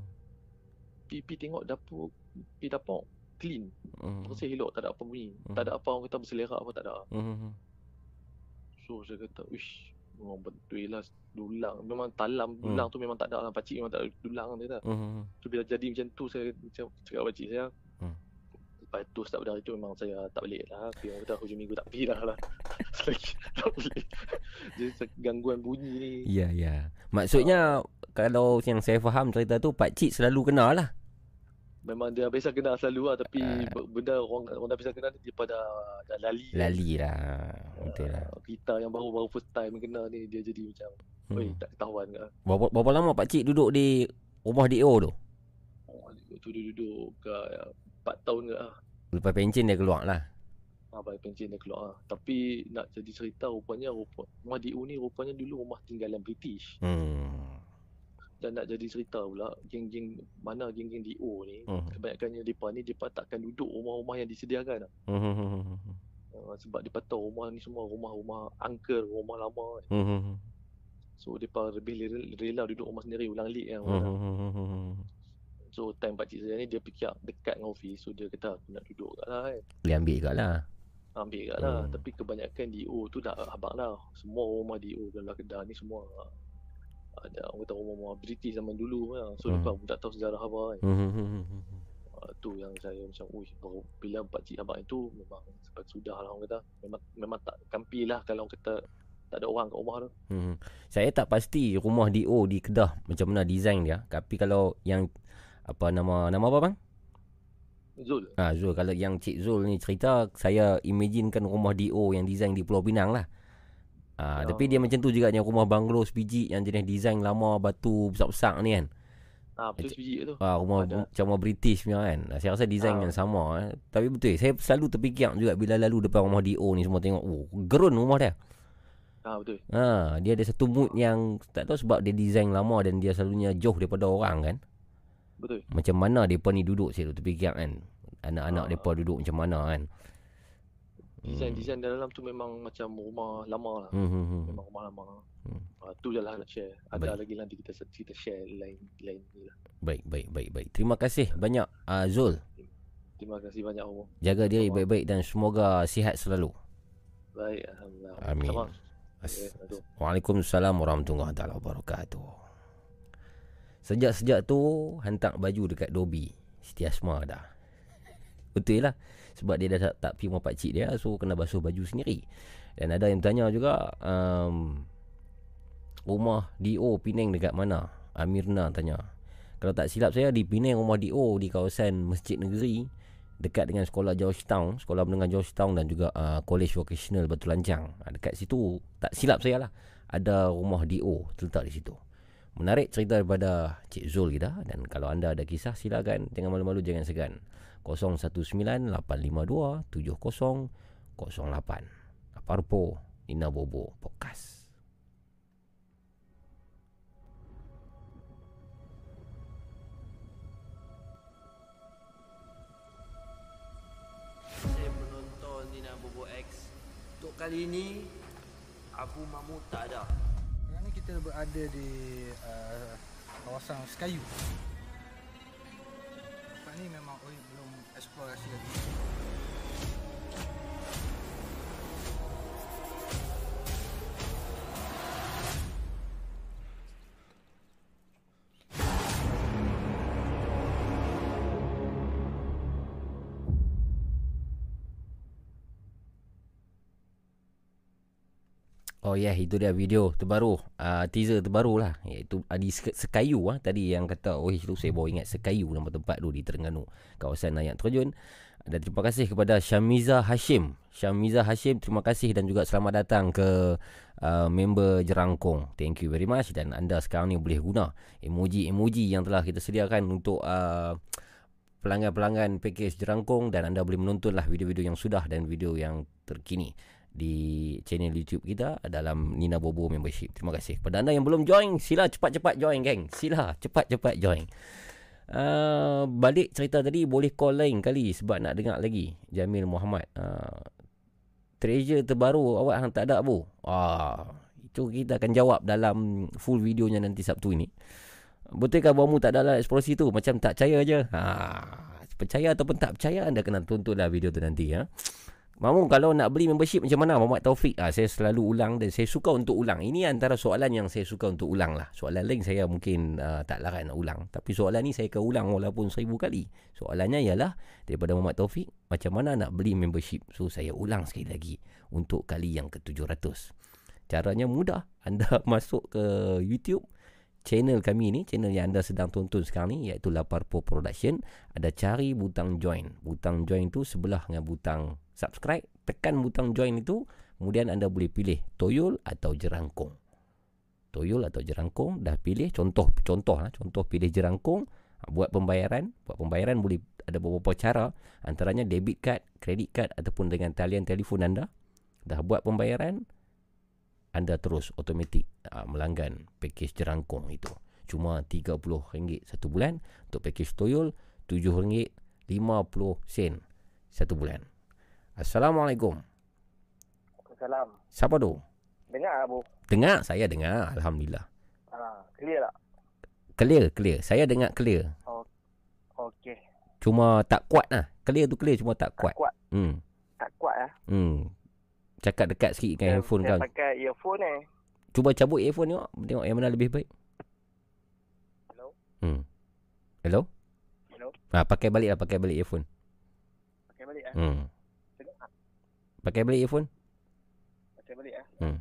Pergi, pergi tengok dapur pergi dapur clean. Mhm. Bersih elok tak ada apa bunyi. Hmm. Tak ada apa orang kata berselerak apa tak ada. Mhm. So saya kata, "Uish, memang betul lah dulang. Memang talam Hmm. dulang tu memang tak ada lah. Pakcik memang tak ada dulang dia kata. Mhm. So bila jadi macam tu saya macam cakap pakcik saya. Hmm. Lepas tu start pada hari tu memang saya tak balik lah. Pergi orang kata hujung minggu tak pergi dah lah. Selagi tak boleh. Jadi gangguan bunyi ni. Ya, ya. Maksudnya kalau yang saya faham cerita tu pak cik selalu kena lah. Memang dia biasa kenal selalu lah. Tapi Ah. ber- benda orang orang dah biasa kenal ni dia pada dah lali. Lali lah. Betul lah. Ah, Kita yang baru-baru first time kena ni dia jadi macam Hmm. Oi, tak ketahuan ke. Berapa, berapa lama pak cik duduk di rumah DO tu? Oh, tu duduk ke 4 tahun ke lah. Lepas pencen dia keluar lah. Ha, bayar pencen dia keluar lah. Tapi nak jadi cerita rupanya rupa, rumah DU ni rupanya dulu rumah tinggalan British. Hmm. Dan nak jadi cerita pula, geng-geng mana geng-geng DU ni, Hmm. kebanyakannya mereka ni mereka takkan duduk rumah-rumah yang disediakan lah. Hmm. Uh, sebab mereka tahu rumah ni semua rumah-rumah angker, rumah lama kan. Hmm. So mereka lebih rela, duduk rumah sendiri ulang alik kan. Kata. So time pakcik saya ni dia fikir dekat dengan office so dia kata aku nak duduk kat lah kan. Dia ambil kat lah. Ambil kat lah. Hmm. Tapi kebanyakan DO tu dah abang dah. Semua rumah DO dalam Kedah ni semua ada orang kata rumah-rumah British zaman dulu kan. So Hmm. lepas pun tak tahu sejarah apa kan. Hmm, hmm, hmm, hmm. Uh, tu yang saya macam Uish baru bila pakcik abang itu memang sebab sudah lah orang kata memang memang tak kampi lah kalau orang kata tak ada orang kat rumah tu. Hmm. Saya tak pasti rumah DO di Kedah macam mana design dia. Tapi kalau yang apa nama nama apa bang? Zul. Ha Zul kalau yang Cik Zul ni cerita saya imaginekan rumah DO yang design di Pulau Pinang lah. Ah, tapi dia macam tu juga yang rumah banglo sebiji yang jenis design lama batu besar-besar ni kan. Ah betul sebiji tu. Ah, rumah Ada. macam rumah British punya kan. Ah, Saya rasa design Ah. yang sama eh. Tapi betul saya selalu terfikir juga bila lalu depan rumah DO ni semua tengok oh gerun rumah dia. Ah betul. Ha, dia ada satu mood yang tak tahu sebab dia design lama dan dia selalunya jauh daripada orang kan. Betul. Macam mana depa ni duduk saya tu terfikir kan. Anak-anak Ah. depa duduk macam mana kan. Desain-desain dalam tu memang macam rumah lama lah. Hmm, hmm, hmm. Memang rumah lama. Hmm. Ah, tu je lah nak share. Ada Baik. lagi nanti kita kita share lain lain ni lah. Baik, baik, baik, baik. Terima kasih banyak uh, Zul. Terima kasih banyak Umar. Jaga diri baik-baik dan semoga sihat selalu. Baik, alhamdulillah. Amin. Sama. As- Okay, aduh. Waalaikumsalam warahmatullahi wabarakatuh. Sejak-sejak tu hantar baju dekat Dobi. Setiasma dah. Betul lah. Sebab dia dah tak, tak pergi rumah pakcik dia So kena basuh baju sendiri. Dan ada yang tanya juga um, Rumah DO Penang dekat mana? Amirna tanya. Kalau tak silap saya di Penang rumah DO Di kawasan Masjid Negeri Dekat dengan sekolah Georgetown Sekolah menengah Georgetown Dan juga uh, College Vocational Batu Lanjang uh, Dekat situ Tak silap saya lah. Ada rumah DO Terletak di situ. Menarik cerita daripada Cik Zul kita. Dan kalau anda ada kisah silakan. Jangan malu-malu jangan segan 0198527008 Aparpo Nina Bobo Podcast. Saya penonton Nina Bobo X. Untuk kali ini Abu Mahmud tak ada. Sekarang ni kita berada di uh, kawasan Sekayu. Tempat ni memang Oi Oh yeah, itu dia video terbaru. Uh, Teaser terbaru lah. Iaitu uh, di Sek- Sekayu lah Tadi yang kata Oh itu saya baru ingat Sekayu nama tempat tu Di Terengganu Kawasan Nayak Terjun. Dan terima kasih kepada Syamiza Hashim. Syamiza Hashim Terima kasih dan juga selamat datang ke uh, Member Jerangkong. Thank you very much. Dan anda sekarang ni boleh guna Emoji-emoji yang telah kita sediakan Untuk uh, pelanggan-pelanggan pakej Jerangkong dan anda boleh menontonlah video-video yang sudah dan video yang terkini di channel YouTube kita dalam Nina Bobo membership. Terima kasih kepada anda yang belum join, sila cepat-cepat join geng. Sila cepat-cepat join. Uh, balik cerita tadi boleh call lain kali sebab nak dengar lagi Jamil Muhammad. Uh, treasure terbaru awak hang tak ada bu. Ah, itu kita akan jawab dalam full videonya nanti Sabtu ini. Betulkah bahamu tak ada lah eksplorasi tu Macam tak percaya je ha, Percaya ataupun tak percaya Anda kena tontonlah video tu nanti ya. Mamu kalau nak beli membership macam mana? Muhammad Taufik. Ha, Saya selalu ulang dan saya suka untuk ulang. Ini antara soalan yang saya suka untuk ulang lah. Soalan lain saya mungkin uh, tak larat nak ulang. Tapi soalan ni saya akan ulang walaupun seribu kali. Soalannya ialah Daripada Muhammad Taufik Macam mana nak beli membership? So saya ulang sekali lagi Untuk kali yang ke-700 Caranya mudah. Anda masuk ke YouTube channel kami ni channel yang anda sedang tonton sekarang ni iaitu Laparpo Production. Ada cari butang join. Butang join tu sebelah dengan butang subscribe tekan butang join itu kemudian anda boleh pilih toyol atau jerangkung toyol atau jerangkung dah pilih contoh contoh lah contoh pilih jerangkung buat pembayaran buat pembayaran boleh ada beberapa cara antaranya debit card credit card ataupun dengan talian telefon anda dah buat pembayaran anda terus automatik uh, melanggan pakej jerangkung itu. Cuma RM30 satu bulan untuk pakej toyol RM7.50 satu bulan. Assalamualaikum. Salam. Siapa tu? Dengar Abu. Dengar? Saya dengar. Alhamdulillah. Ha, clear tak? Clear, clear. Saya dengar clear. Oh, Cuma tak kuat lah. Clear tu clear cuma tak kuat. kuat. Hmm. Tak kuat lah. Hmm. Cakap dekat sikit dengan handphone saya kan. pakai earphone ni. Cuba cabut earphone tengok. Tengok yang mana lebih baik. Hello? Hmm. Hello? Hello? Ha, pakai balik lah. Pakai balik earphone. Pakai balik ah. Hmm. Pakai balik earphone. Pakai balik ah. Hmm.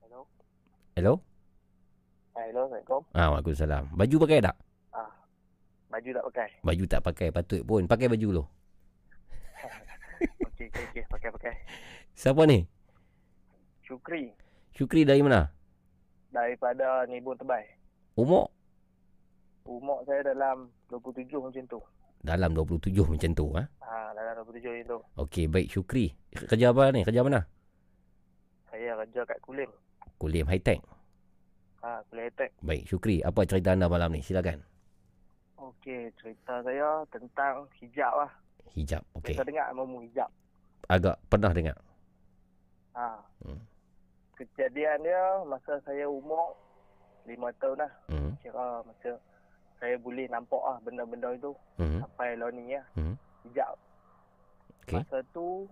Hello? Hello? Ah, hello, Assalamualaikum. Ah, Waalaikumsalam. Baju pakai tak? Ah. Baju tak pakai. Baju tak pakai. Patut pun. Pakai baju dulu. Okey, okey, okey, pakai pakai. Siapa ni? Syukri Syukri dari mana? daripada Nibun Tebai. Umur? Umur saya dalam 27 macam tu. Dalam 27 macam tu. Ha? Ha, dalam 27 macam tu. Okey, baik Syukri. Kerja apa ni? Kerja mana? Saya kerja kat Kulim. Kulim High Tech. Ha, Kulim Attack. Baik, Syukri. Apa cerita anda malam ni? Silakan. Okey, cerita saya tentang hijab lah. Hijab. Okey. Kita dengar ilmu hijab. Agak pernah dengar. Ha. Hmm. Kejadian dia masa saya umur 5 tahun lah. Hmm. Kira masa saya boleh nampak lah benda-benda itu. Hmm. Sampai lah ni lah. Hmm. Hijab. Okey. Masa tu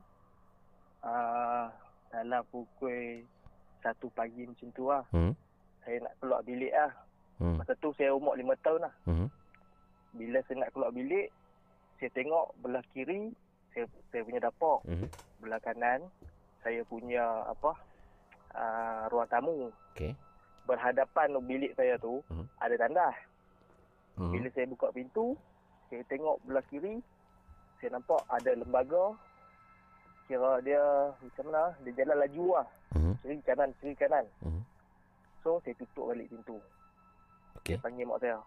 uh, dalam pukul 1 pagi macam tu lah. Hmm. Saya nak keluar bilik lah. Hmm. Masa tu saya umur 5 tahun lah. Hmm. Bila saya nak keluar bilik, saya tengok belah kiri, saya, saya punya dapur. Hmm. Belah kanan, saya punya apa, uh, ruang tamu. Okey. Berhadapan bilik saya tu, Hmm. ada tandas. Hmm. Bila saya buka pintu, saya tengok belah kiri, saya nampak ada lembaga. Kira dia macam mana, dia jalan laju lah. Hmm. Kiri kanan, kiri kanan. Hmm. So, saya tutup balik pintu. Okey. Saya panggil mak saya.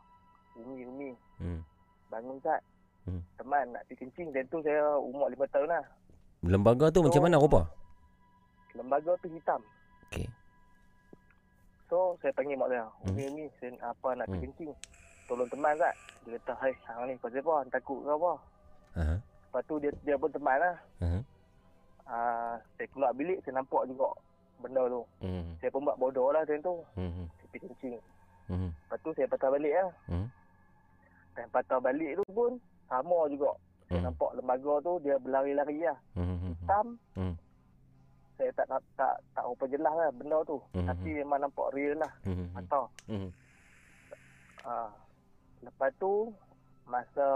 Umi, Umi, Hmm. bangun tak? Hmm. Teman nak pergi kencing. Dan tu saya umur 5 tahun lah. Lembaga tu macam mana rupa? Lembaga tu hitam. Okey. So, saya panggil mak saya. Hmm. Umi, Umi, saya apa nak pergi Hmm. kencing. Tolong teman tak? Dia kata, hai, hang ni pasal apa? Hang takut ke apa? Aha. Lepas tu dia dia pun teman lah. Aha. Uh, saya keluar bilik, saya nampak juga benda tu. Hmm. Saya pun buat bodoh lah time tu. Hmm. Saya pergi kencing. Hmm. Lepas tu saya patah balik lah. Hmm. Dan patah balik tu pun sama juga. Saya Hmm. nampak lembaga tu dia berlari-lari lah. Hmm. Hitam. Hmm. Saya tak tak tak, tak apa jelas lah benda tu. Hmm. Tapi memang nampak real lah. Hmm. Mata. Hmm. Ha. Lepas tu masa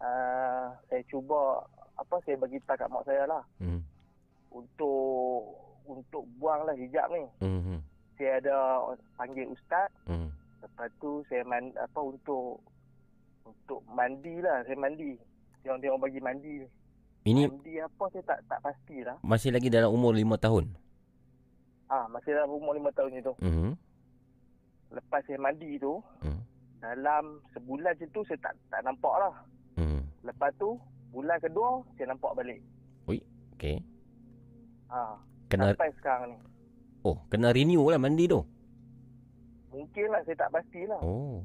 uh, saya cuba apa saya bagi tahu kat mak saya lah Hmm. untuk untuk buang lah hijab ni. Hmm. Saya ada panggil ustaz. Hmm. Lepas tu saya man, apa untuk untuk mandi lah, saya mandi. Dia orang dia orang bagi mandi. Ini Mandi apa saya tak tak pastilah. masih lagi dalam umur 5 tahun. Ah, masih dalam umur 5 tahun macam tu. Hmm. Lepas saya mandi tu, Hmm. Dalam sebulan macam tu saya tak tak nampak lah. Hmm. Lepas tu bulan kedua saya nampak balik. Oi. Okey. Ha. Kena Sampai sekarang ni. Oh, kena renew lah mandi tu. Mungkin lah saya tak pastilah. Oh.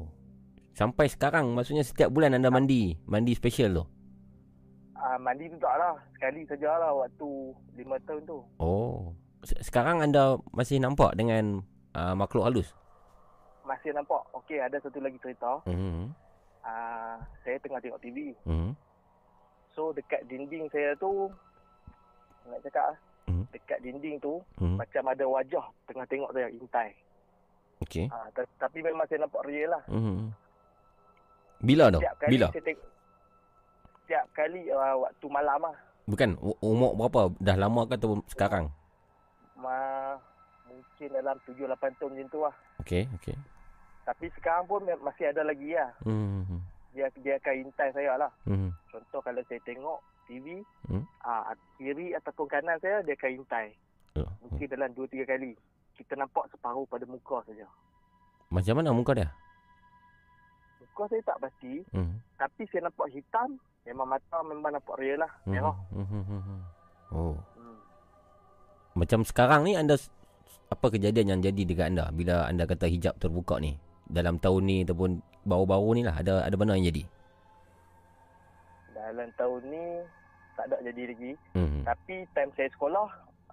Sampai sekarang maksudnya setiap bulan anda mandi, mandi special tu. Ah, mandi tu tak lah. Sekali sajalah waktu 5 tahun tu. Oh. Se- Sekarang anda masih nampak dengan uh, makhluk halus. Masih nampak. Okey, ada satu lagi cerita. Hmm. Ah, saya tengah tengok TV. Hmm. So dekat dinding saya tu nak cakap ah, Hmm. dekat dinding tu Hmm. macam ada wajah tengah tengok saya intai. Okey. Ta- tapi memang saya nampak real lah. Hmm. Bila tu? Bila? saya tengok setiap kali uh, waktu malam lah. Bukan umur berapa? Dah lama ke atau sekarang? Ma, mungkin dalam 7 8 tahun macam tu lah. Okey, okey. Tapi sekarang pun masih ada lagi lah. Hmm. Dia dia akan intai saya lah. Hmm. Contoh kalau saya tengok TV, Hmm. ah kiri ataupun kanan saya dia akan intai. Oh. Mungkin dalam 2 3 kali. Kita nampak separuh pada muka saja. Macam mana muka dia? Muka saya tak pasti, Hmm. tapi saya nampak hitam, memang mata memang nampak real lah, Hmm. merah. Hmm. hmm, hmm, hmm. Oh. Hmm. Macam sekarang ni anda apa kejadian yang jadi dekat anda bila anda kata hijab terbuka ni? Dalam tahun ni ataupun baru-baru ni lah ada ada benda yang jadi. Dalam tahun ni tak ada jadi lagi. Hmm. Tapi time saya sekolah,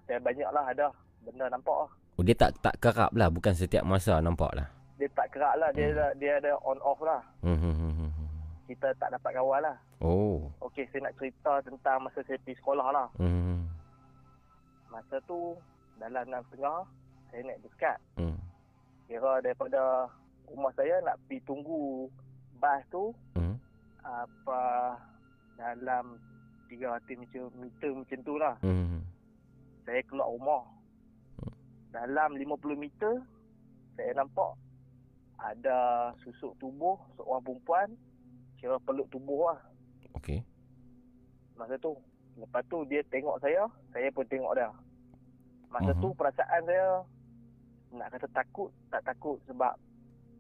saya banyaklah ada benda nampak lah. Oh, dia tak tak kerap lah bukan setiap masa nampak lah. dia tak kerak lah. Dia ada, dia ada on off lah. Hmm, hmm, hmm, hmm. Kita tak dapat kawal lah. Oh. Okey, saya nak cerita tentang masa saya pergi sekolah lah. Hmm. Masa tu, dalam enam setengah, saya naik dekat. Hmm. Kira daripada rumah saya nak pergi tunggu bas tu, Hmm. apa, dalam 300 meter, meter macam tu lah. Hmm. Saya keluar rumah. Dalam 50 meter, saya nampak ada susuk tubuh seorang perempuan, kira peluk tubuh lah. Okey. Masa tu. Lepas tu dia tengok saya, saya pun tengok dia. Masa Mhm. tu perasaan saya nak kata takut, tak takut sebab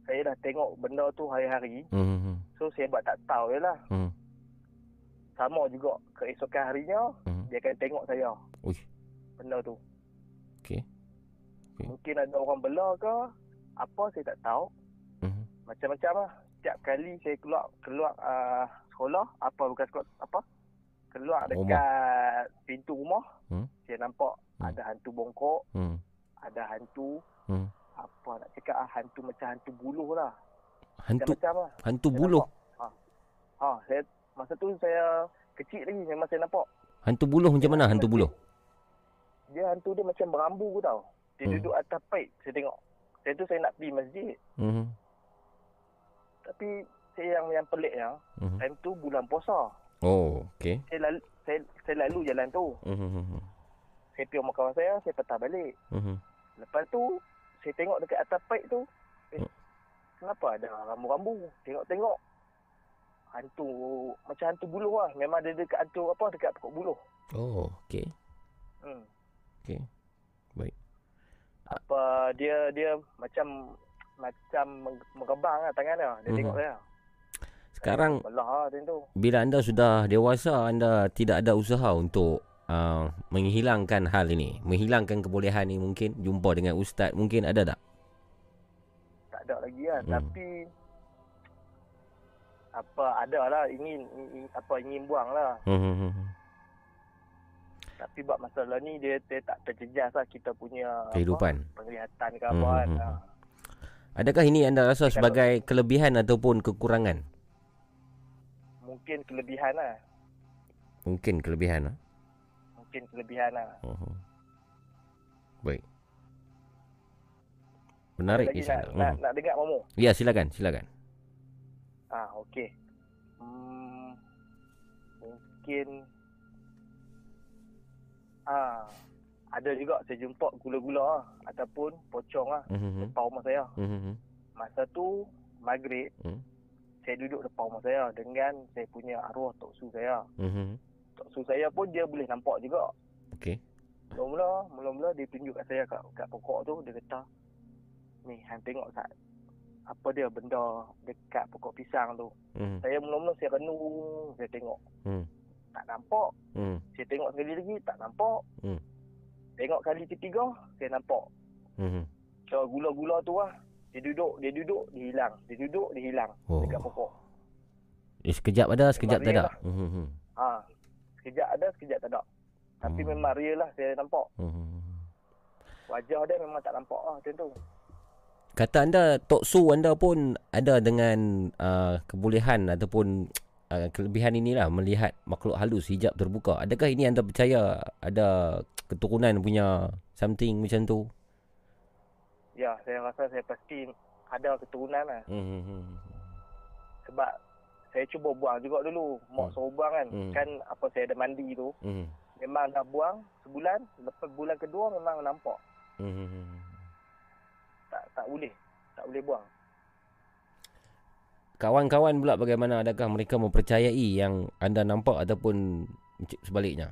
saya dah tengok benda tu hari-hari. Hmm. So saya buat tak tahu je lah. Hmm. Sama juga keesokan harinya, Mhm. dia akan tengok saya. Uish. Benda tu. Okey. Mungkin ada orang bela ke, apa saya tak tahu. Mhm. Macam-macam lah. Setiap kali saya keluar keluar uh, sekolah, apa bukan sekolah, apa? Keluar Rumah. dekat pintu rumah, Hmm. saya nampak ada hantu bongkok, Hmm. ada hantu, Hmm. Apa nak cakap ah, hantu macam hantu buluh lah. Hantu Macam-macam lah. hantu Saya buluh. nampak. Ha. ha, saya masa tu saya kecil lagi memang saya nampak. Hantu buluh macam mana hantu buluh? Dia hantu dia macam berambu tau. Dia Hmm. duduk atas paip saya tengok. Saya tu saya nak pergi masjid. Hmm. Tapi saya yang yang peliknya, Mhm. time tu bulan puasa. Oh, okey. Saya lalu saya, saya lalu jalan tu. Hmm. Saya pergi rumah kawan saya, saya patah balik. Hmm. Lepas tu saya tengok dekat atas paip tu. Eh, kenapa ada rambu-rambu? Tengok-tengok hantu macam hantu buluh lah. Memang dia dekat hantu apa dekat pokok buluh. Oh, okey. Hmm. Okey. Baik. Apa dia dia macam macam meng- merebang lah tangan dia. Dia Mhm. tengok saya. Sekarang Belah lah bila anda sudah dewasa anda tidak ada usaha untuk uh, menghilangkan hal ini, menghilangkan kebolehan ini mungkin jumpa dengan ustaz mungkin ada tak? Tak ada lagi kan. Hmm. Tapi apa ada lah ingin, ingin apa ingin buang lah. Hmm. Tapi buat masalah ni dia, dia tak terjejas lah kita punya Kehidupan. apa, penglihatan ke Hmm, apa kan. hmm, Ha. Adakah ini anda rasa sebagai kelebihan ataupun kekurangan? Mungkin kelebihan lah. Mungkin kelebihan. ah. Mungkin kelebihan lah. Mhm. Baik. Menarik Lagi kisah. nak, nak, Mhm. nak dengar Momo? Ya, silakan, silakan. Ah, okey. Hmm, mungkin ah ada juga saya jumpa gula-gula lah, ataupun pocong lah Mhm. depan rumah saya. Mhm. Masa tu maghrib Hmm. saya duduk depan rumah saya dengan saya punya arwah tok su saya. Mhm. Su saya pun dia boleh nampak juga. Okey. Mula-mula, mula-mula dia tunjuk kat saya kat, kat pokok tu dia kata ni hang tengok tak apa dia benda dekat pokok pisang tu. Mhm. Saya mula-mula saya renung, saya tengok. Hmm. Tak nampak. Hmm. Saya tengok sekali lagi, tak nampak. Hmm. Tengok kali ketiga, saya nampak. Mhm. So gula-gula tu lah. Dia duduk, dia duduk, dia hilang. Dia duduk, dia hilang. Oh. Dekat pokok. Eh, sekejap ada, sekejap tak ada. real Mhm. Ha. Sekejap ada, sekejap tak ada. Tapi Hmm. memang real lah saya nampak. Mhm. Wajah dia memang tak nampak lah macam tu. Kata anda Tok Su anda pun ada dengan uh, kebolehan ataupun uh, kelebihan inilah melihat makhluk halus hijab terbuka. Adakah ini anda percaya ada keturunan punya something macam tu? Ya, saya rasa saya pasti ada keturunan lah. Hmm. Sebab saya cuba buang juga dulu. Mak Hmm. suruh buang kan. Hmm. Kan apa saya ada mandi tu. Hmm. Memang dah buang sebulan. Lepas bulan kedua memang nampak. Hmm. Tak tak boleh. Tak boleh buang. Kawan-kawan pula bagaimana adakah mereka mempercayai yang anda nampak ataupun sebaliknya?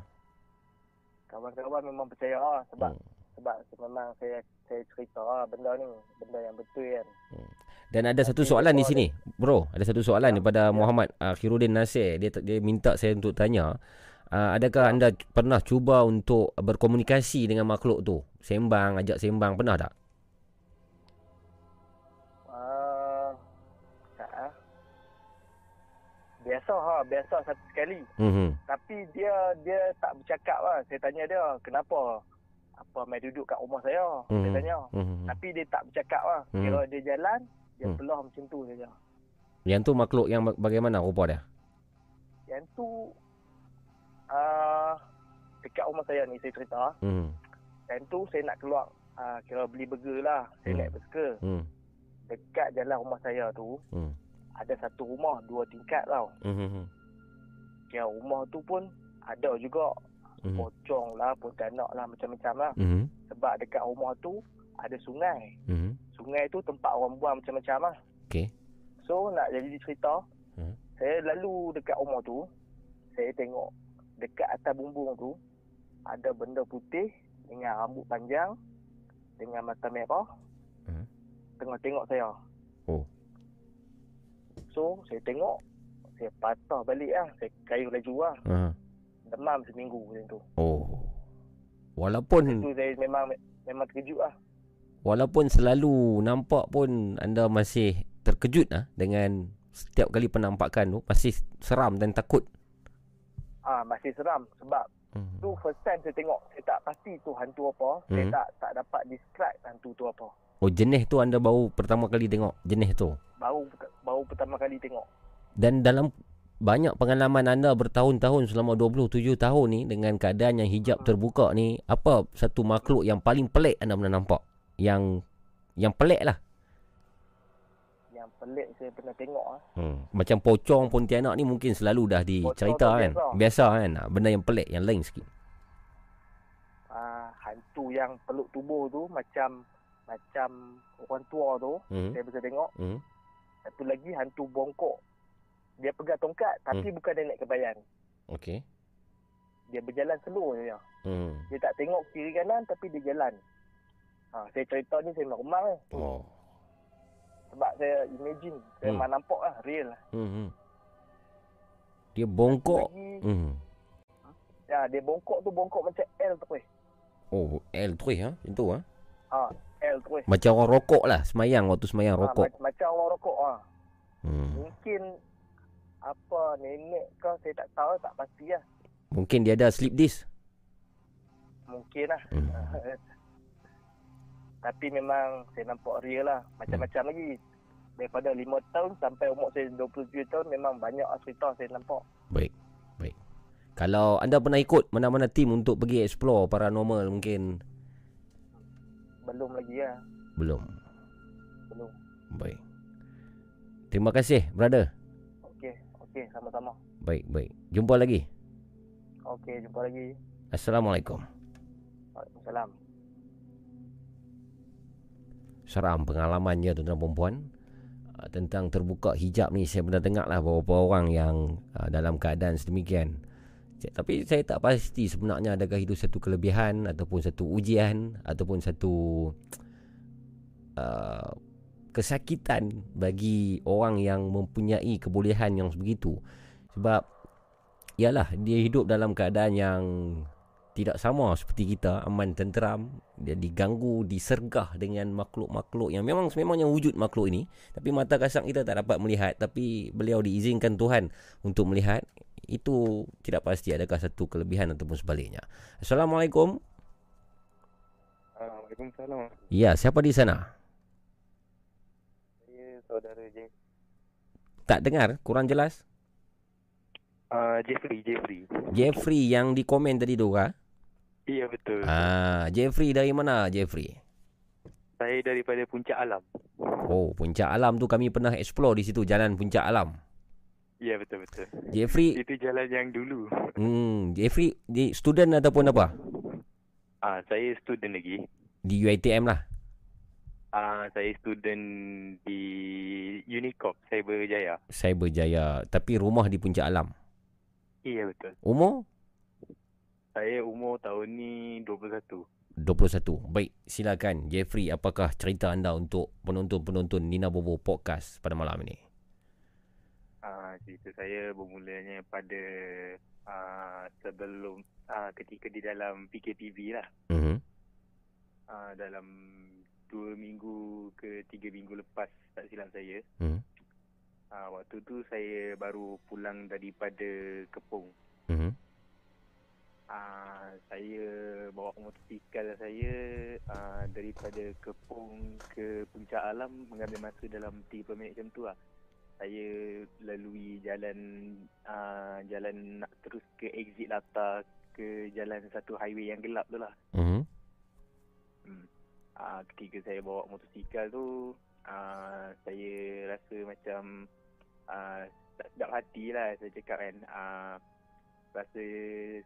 Kawan-kawan memang percaya lah. Sebab Hmm. sebab memang saya saya cerita lah benda ni. Benda yang betul kan. Dan ada satu soalan di sini, bro. Ada satu soalan daripada Muhammad uh, Khirudin Nasir. Dia dia minta saya untuk tanya, uh, adakah anda pernah cuba untuk berkomunikasi dengan makhluk tu? Sembang, ajak sembang, pernah tak? Tak ah. Biasa ha, biasa satu sekali. Mhm. Tapi dia dia tak bercakap lah. Saya tanya dia, kenapa? apa mai duduk kat rumah saya Hmm. dia tanya Hmm. tapi dia tak bercakap lah Hmm. kira dia jalan dia Hmm. pelah macam tu saja Yang tu makhluk yang ba- bagaimana rupa dia? yang tu uh, dekat rumah saya ni saya cerita Hmm. yang tu saya nak keluar uh, kira beli burger lah saya Hmm. naik basikal Hmm. dekat jalan rumah saya tu Hmm. ada satu rumah dua tingkat tau Hmm. kira rumah tu pun ada juga Hmm. pocong lah pontianak lah macam-macam lah Hmm. sebab dekat rumah tu ada sungai Hmm. Sungai tu tempat orang buang macam-macam lah Okey. so nak jadi cerita Hmm. saya lalu dekat rumah tu saya tengok dekat atas bumbung tu ada benda putih dengan rambut panjang dengan mata merah Hmm. tengah tengok saya Oh. so saya tengok saya patah balik lah saya kayu laju lah Ha. demam seminggu macam tu Oh. Walaupun tu saya memang memang terkejut lah walaupun selalu nampak pun anda masih terkejut ah dengan setiap kali penampakan tu masih seram dan takut. ah masih seram sebab Hmm. tu first time saya tengok saya tak pasti tu hantu apa saya Hmm. tak tak dapat describe hantu tu apa Oh jenis tu anda baru pertama kali tengok jenis tu. baru baru pertama kali tengok Dan dalam banyak pengalaman anda bertahun-tahun selama 27 tahun ni dengan keadaan yang hijab terbuka ni, apa satu makhluk yang paling pelik anda pernah nampak? Yang yang pelik lah. yang pelik saya pernah tengok ah Hmm. Macam pocong Pontianak ni mungkin selalu dah dicerita kan. biasa. Biasa kan. Ah, Benda yang pelik, yang lain sikit. ah hantu yang peluk tubuh tu macam macam orang tua tu Hmm. saya bisa tengok Hmm. satu lagi hantu bongkok dia pegang tongkat tapi Hmm. bukan dia naik kebayan Okey. dia berjalan slow je Hmm. dia tak tengok kiri kanan tapi dia jalan ha, saya cerita ni saya normal lah Oh. sebab saya imagine saya Hmm. memang nampak lah real lah Hmm. hmm. Dia bongkok. lagi Hmm. ya dia bongkok tu bongkok macam L tu eh Oh, L terus ha. Macam tu ha. ha, L tu eh Macam orang rokok lah semayang waktu semayang ha, rokok. macam, macam orang rokok ah Hmm. mungkin apa nenek ke saya tak tahu tak pasti lah Mungkin dia ada sleep disc. mungkin lah Hmm. tapi memang saya nampak real lah macam-macam lagi daripada 5 tahun sampai umur saya 27 tahun memang banyak cerita saya nampak Baik. Baik. Kalau anda pernah ikut mana-mana tim untuk pergi explore paranormal mungkin belum lagi lah belum. belum Baik. Terima kasih brother. okey okey sama-sama Baik, baik. Jumpa lagi. okey jumpa lagi Assalamualaikum. Waalaikumsalam Seram pengalamannya tuan-tuan dan perempuan Ah, tentang terbuka hijab ni saya pernah dengar lah beberapa orang yang uh, dalam keadaan sedemikian. Tapi saya tak pasti sebenarnya adakah itu satu kelebihan ataupun satu ujian ataupun satu uh, kesakitan bagi orang yang mempunyai kebolehan yang begitu sebab ialah dia hidup dalam keadaan yang tidak sama seperti kita aman tenteram dia diganggu disergah dengan makhluk-makhluk yang memang memangnya wujud makhluk ini. Tapi mata kasar kita tak dapat melihat tapi beliau diizinkan Tuhan untuk melihat. Itu tidak pasti adakah satu kelebihan ataupun sebaliknya. Assalamualaikum. Waalaikumsalam. ya siapa di sana? Saya saudara James. tak dengar kurang jelas? Ah, Jeffrey, Jeffrey. Jeffrey yang di komen tadi tu kah Iya betul. ah Jeffrey dari mana Jeffrey Saya daripada Puncak Alam. oh puncak alam tu kami pernah explore di situ jalan puncak alam Iya betul betul. Jeffrey Itu jalan yang dulu. Hmm, Jeffrey di student ataupun apa? Ah, saya student lagi. Di UiTM lah. Ah, saya student di Unicorp Cyberjaya. Cyberjaya, tapi rumah di Puncak Alam. Iya betul. Umur Saya umur tahun ni 21. 21. Baik, silakan Jeffrey, apakah cerita anda untuk penonton-penonton Nina Bobo podcast pada malam ini? Ah, cerita saya bermulanya pada ah, sebelum ah, ketika di dalam PKPB lah. Mhm. Ah, dalam dua minggu ke tiga minggu lepas tak silap saya. Mhm. Ah, waktu tu saya baru pulang daripada Kepung. Mhm. Uh, saya bawa motosikal saya uh, daripada Kepung ke Puncak Alam mengambil masa dalam 30 minit macam tu lah. Saya lalui jalan uh, jalan nak terus ke exit Lata ke jalan satu highway yang gelap tu lah. Mhm. Hmm. Uh, ketika saya bawa motosikal tu uh, saya rasa macam uh, tak sedap hati lah saya cakap kan. Uh, rasa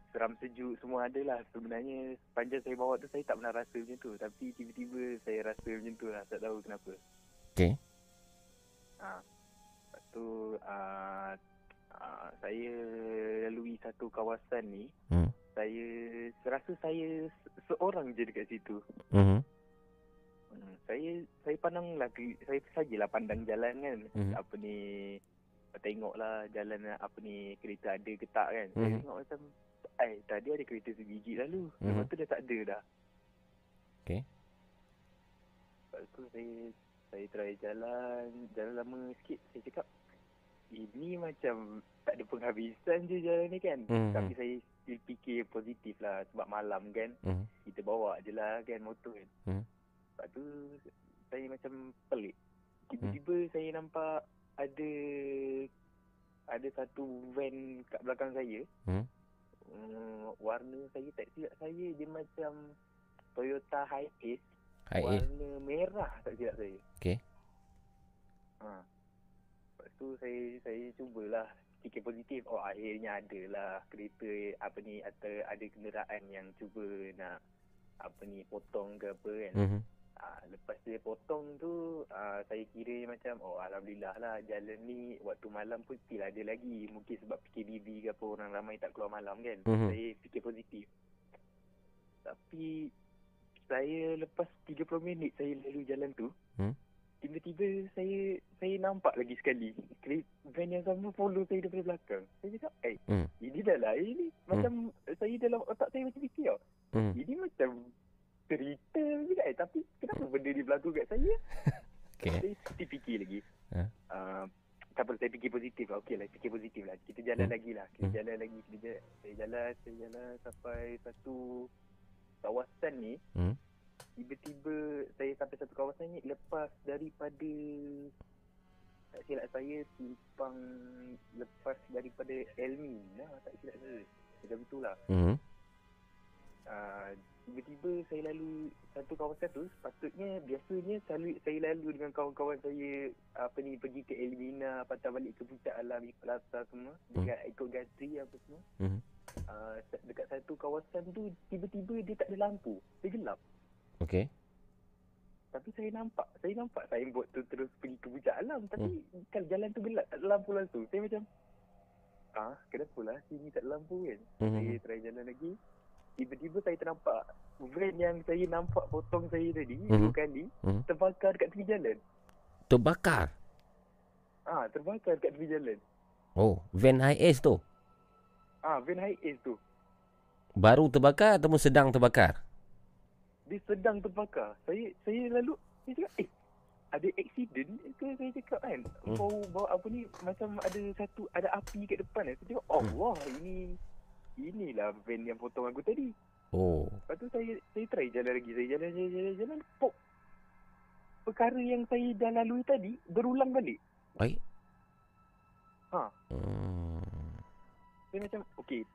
seram sejuk semua ada lah. Sebenarnya sepanjang saya bawa tu saya tak pernah rasa macam tu. Tapi tiba-tiba saya rasa macam tu lah. Tak tahu kenapa. Okey. Ha. Lepas tu uh, uh, saya lalui satu kawasan ni. Hmm. Saya rasa saya se- seorang je dekat situ. Mhm. Hmm, saya saya pandang ke- saya sajalah pandang jalan kan. Mhm. Apa ni tengoklah jalan apa ni kereta ada ke tak kan. Saya Mhm. tengok macam eh tadi ada kereta sebiji lalu. Mhm. Lepas tu dah tak ada dah. Okey. Lepas tu saya saya try jalan jalan lama sikit saya cakap ini macam tak ada penghabisan je jalan ni kan. Mhm. Tapi saya still fikir positif lah sebab malam kan. Mhm. Kita bawa je lah kan motor kan. Mhm. Lepas tu saya macam pelik. Tiba-tiba saya nampak ada ada satu van kat belakang saya. Hmm. Hmm, warna saya tak silap saya dia macam Toyota Hiace. Hiace. Warna merah tak silap saya. Okey. Ha. Lepas tu saya saya cubalah fikir positif. Oh akhirnya ada lah kereta apa ni atau ada kenderaan yang cuba nak apa ni potong ke apa kan. Mhm. Ah, lepas dia potong tu ah, saya kira macam oh alhamdulillah lah jalan ni waktu malam pun still ada lagi. Mungkin sebab PKBB ke apa orang ramai tak keluar malam kan. Mhm. Saya fikir positif. Tapi saya lepas 30 minit saya lalu jalan tu, Hmm. tiba-tiba saya saya nampak lagi sekali van yang sama follow saya daripada belakang. Saya cakap, eh, Hmm. ini dah lain ni. Macam saya dalam otak saya macam fikir tau. Hmm. Ini macam cerita juga eh. Tapi kenapa benda ni berlaku kat saya? Okey. Saya still fikir lagi. Ha. Uh, tak apa, saya fikir positif lah. Okey lah, fikir positif lah. Kita jalan Hmm. lagi lah. Kita Hmm. jalan lagi. Kita jalan, saya jalan, saya jalan sampai satu kawasan ni. Hmm. Tiba-tiba saya sampai satu kawasan ni lepas daripada tak silap saya simpang lepas daripada Elmina tak silap saya. Macam itulah. Mhm. Uh, tiba-tiba saya lalu satu kawasan tu sepatutnya biasanya selalu saya lalu dengan kawan-kawan saya apa ni pergi ke Elmina patah balik ke puncak alam latar semua dekat ikut gantri apa semua. Mhm. uh, dekat satu kawasan tu tiba-tiba dia tak ada lampu dia gelap. Okey. tapi saya nampak saya nampak signboard tu terus pergi ke puncak alam tapi kalau jalan tu gelap tak ada lampu langsung. Saya macam ah kenapa lah? Sini tak ada lampu kan? Mhm. saya try jalan lagi tiba-tiba saya ternampak van yang saya nampak potong saya tadi Mhm. dua kali Mhm. terbakar dekat tepi jalan Terbakar. ah terbakar dekat tepi jalan Oh, van Hiace tu. ah van Hiace tu Baru terbakar ataupun sedang terbakar? dia sedang terbakar saya saya lalu saya cakap eh ada accident ke saya cakap kan Hmm. bau bau apa ni macam ada satu ada api kat depan kan saya cakap Allah ini inilah van yang potong aku tadi Oh. Lepas tu saya saya try jalan lagi. Saya jalan jalan jalan jalan pop. Perkara yang saya dah lalui tadi berulang balik. Baik. Ha, Hmm. saya macam okey.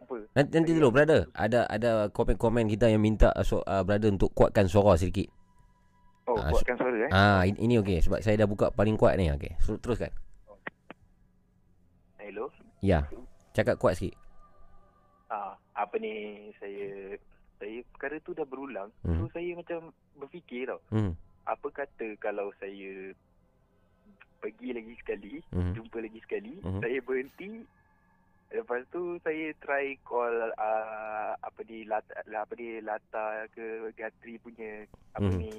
Apa? Nanti, nanti dulu brother, ada ada komen-komen kita yang minta uh, so, uh, brother untuk kuatkan suara sedikit. Oh, Ah, kuatkan suara eh. Ah, ini, ini okey sebab saya dah buka paling kuat ni. Okey. So, teruskan. Hello. Ya. Cakap kuat sikit. Ah, apa ni saya saya perkara tu dah berulang. Hmm. So saya macam berfikir tau. Hmm. Apa kata kalau saya pergi lagi sekali, Mhm. jumpa lagi sekali, Mhm. saya berhenti Lepas tu saya try call uh, apa di lata, apa di lata ke Gatri punya apa Mhm. ni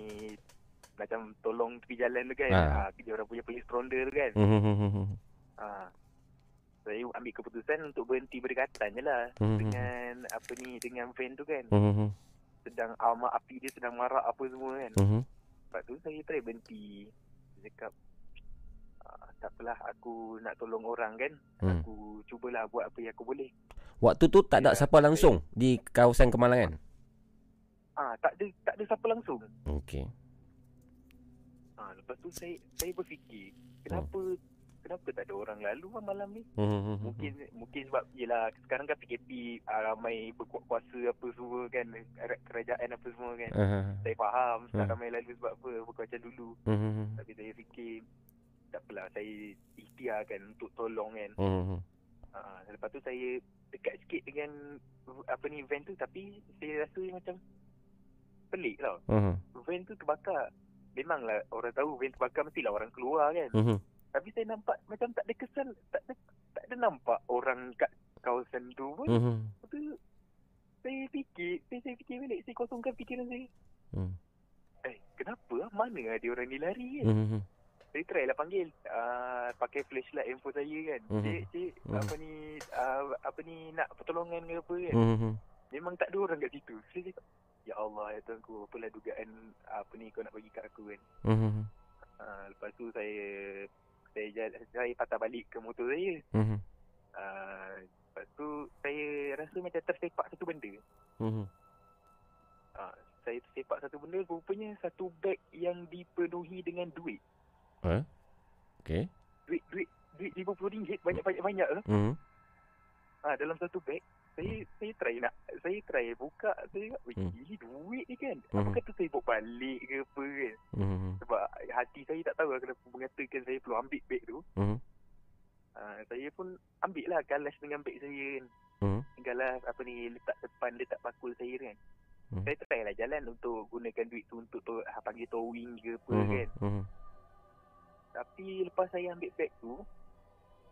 macam tolong tepi jalan tu kan. Ah. Ah, dia orang punya police ronda tu kan. Hmm. Ah. Saya ambil keputusan untuk berhenti berdekatan je lah Mhm. dengan apa ni dengan van tu kan. Hmm. Sedang alma api dia sedang marak apa semua kan. Mhm. Lepas tu saya try berhenti. Saya cakap ah, tak apalah aku nak tolong orang kan. Hmm. Aku cubalah buat apa yang aku boleh. Waktu tu tak ada siapa langsung di kawasan kemalangan. Ah, tak ada tak ada siapa langsung. Okey. Ah, lepas tu saya saya berfikir, kenapa kenapa tak ada orang lalu lah malam ni? Hmm, hmm, hmm, Mungkin mungkin sebab yelah sekarang kan PKP ah, ramai berkuasa apa semua kan kera- kerajaan apa semua kan. Aha. Saya faham tak Ah. ramai lalu sebab apa bukan macam dulu. Hmm, hmm, hmm. Tapi saya fikir tak apalah saya ikhtiarkan untuk tolong kan. Hmm, hmm. Ah, lepas tu saya dekat sikit dengan apa ni van tu tapi saya rasa macam pelik tau. Mhm. Van tu terbakar. Memanglah orang tahu van terbakar mestilah orang keluar kan. Mhm. Tapi saya nampak macam tak ada kesan tak ada, tak ada nampak orang kat kawasan tu pun. Mhm. Lepas tu saya fikir, saya, saya fikir balik, saya kosongkan fikiran saya. Hmm. Eh, kenapa ah? Mana ada orang ni lari kan? Mhm. Saya try lah panggil uh, pakai flashlight handphone saya kan. Mhm. Cik, cik, Mhm. apa ni uh, apa ni nak pertolongan ke apa kan. Mhm. Memang tak ada orang kat situ. Saya cakap, ya Allah ya Tuhan ku, apalah dugaan apa ni kau nak bagi kat aku kan. Mhm. Uh, lepas tu saya saya jalan, saya patah balik ke motor saya. Mhm. Uh, lepas tu saya rasa macam tersepak satu benda. Mhm. Uh, saya tersepak satu benda rupanya satu beg yang dipenuhi dengan duit. Eh? Okey. Duit duit duit RM50 banyak-banyak-banyak lah. Mhm. Ah dalam satu beg saya saya try nak saya try buka saya "Weh, Hmm. ini duit ni kan. Hmm. Apa kata saya bawa balik ke apa kan?" Mhm. Sebab hati saya tak tahu lah kenapa mengatakan saya perlu ambil beg tu. Mhm. Ah saya pun ambil lah galas dengan beg saya kan. Mhm. Galas apa ni letak depan letak bakul saya kan. Hmm. Saya try lah jalan untuk gunakan duit tu untuk to, ah, panggil towing ke apa Mhm. kan. Mhm. Tapi lepas saya ambil beg tu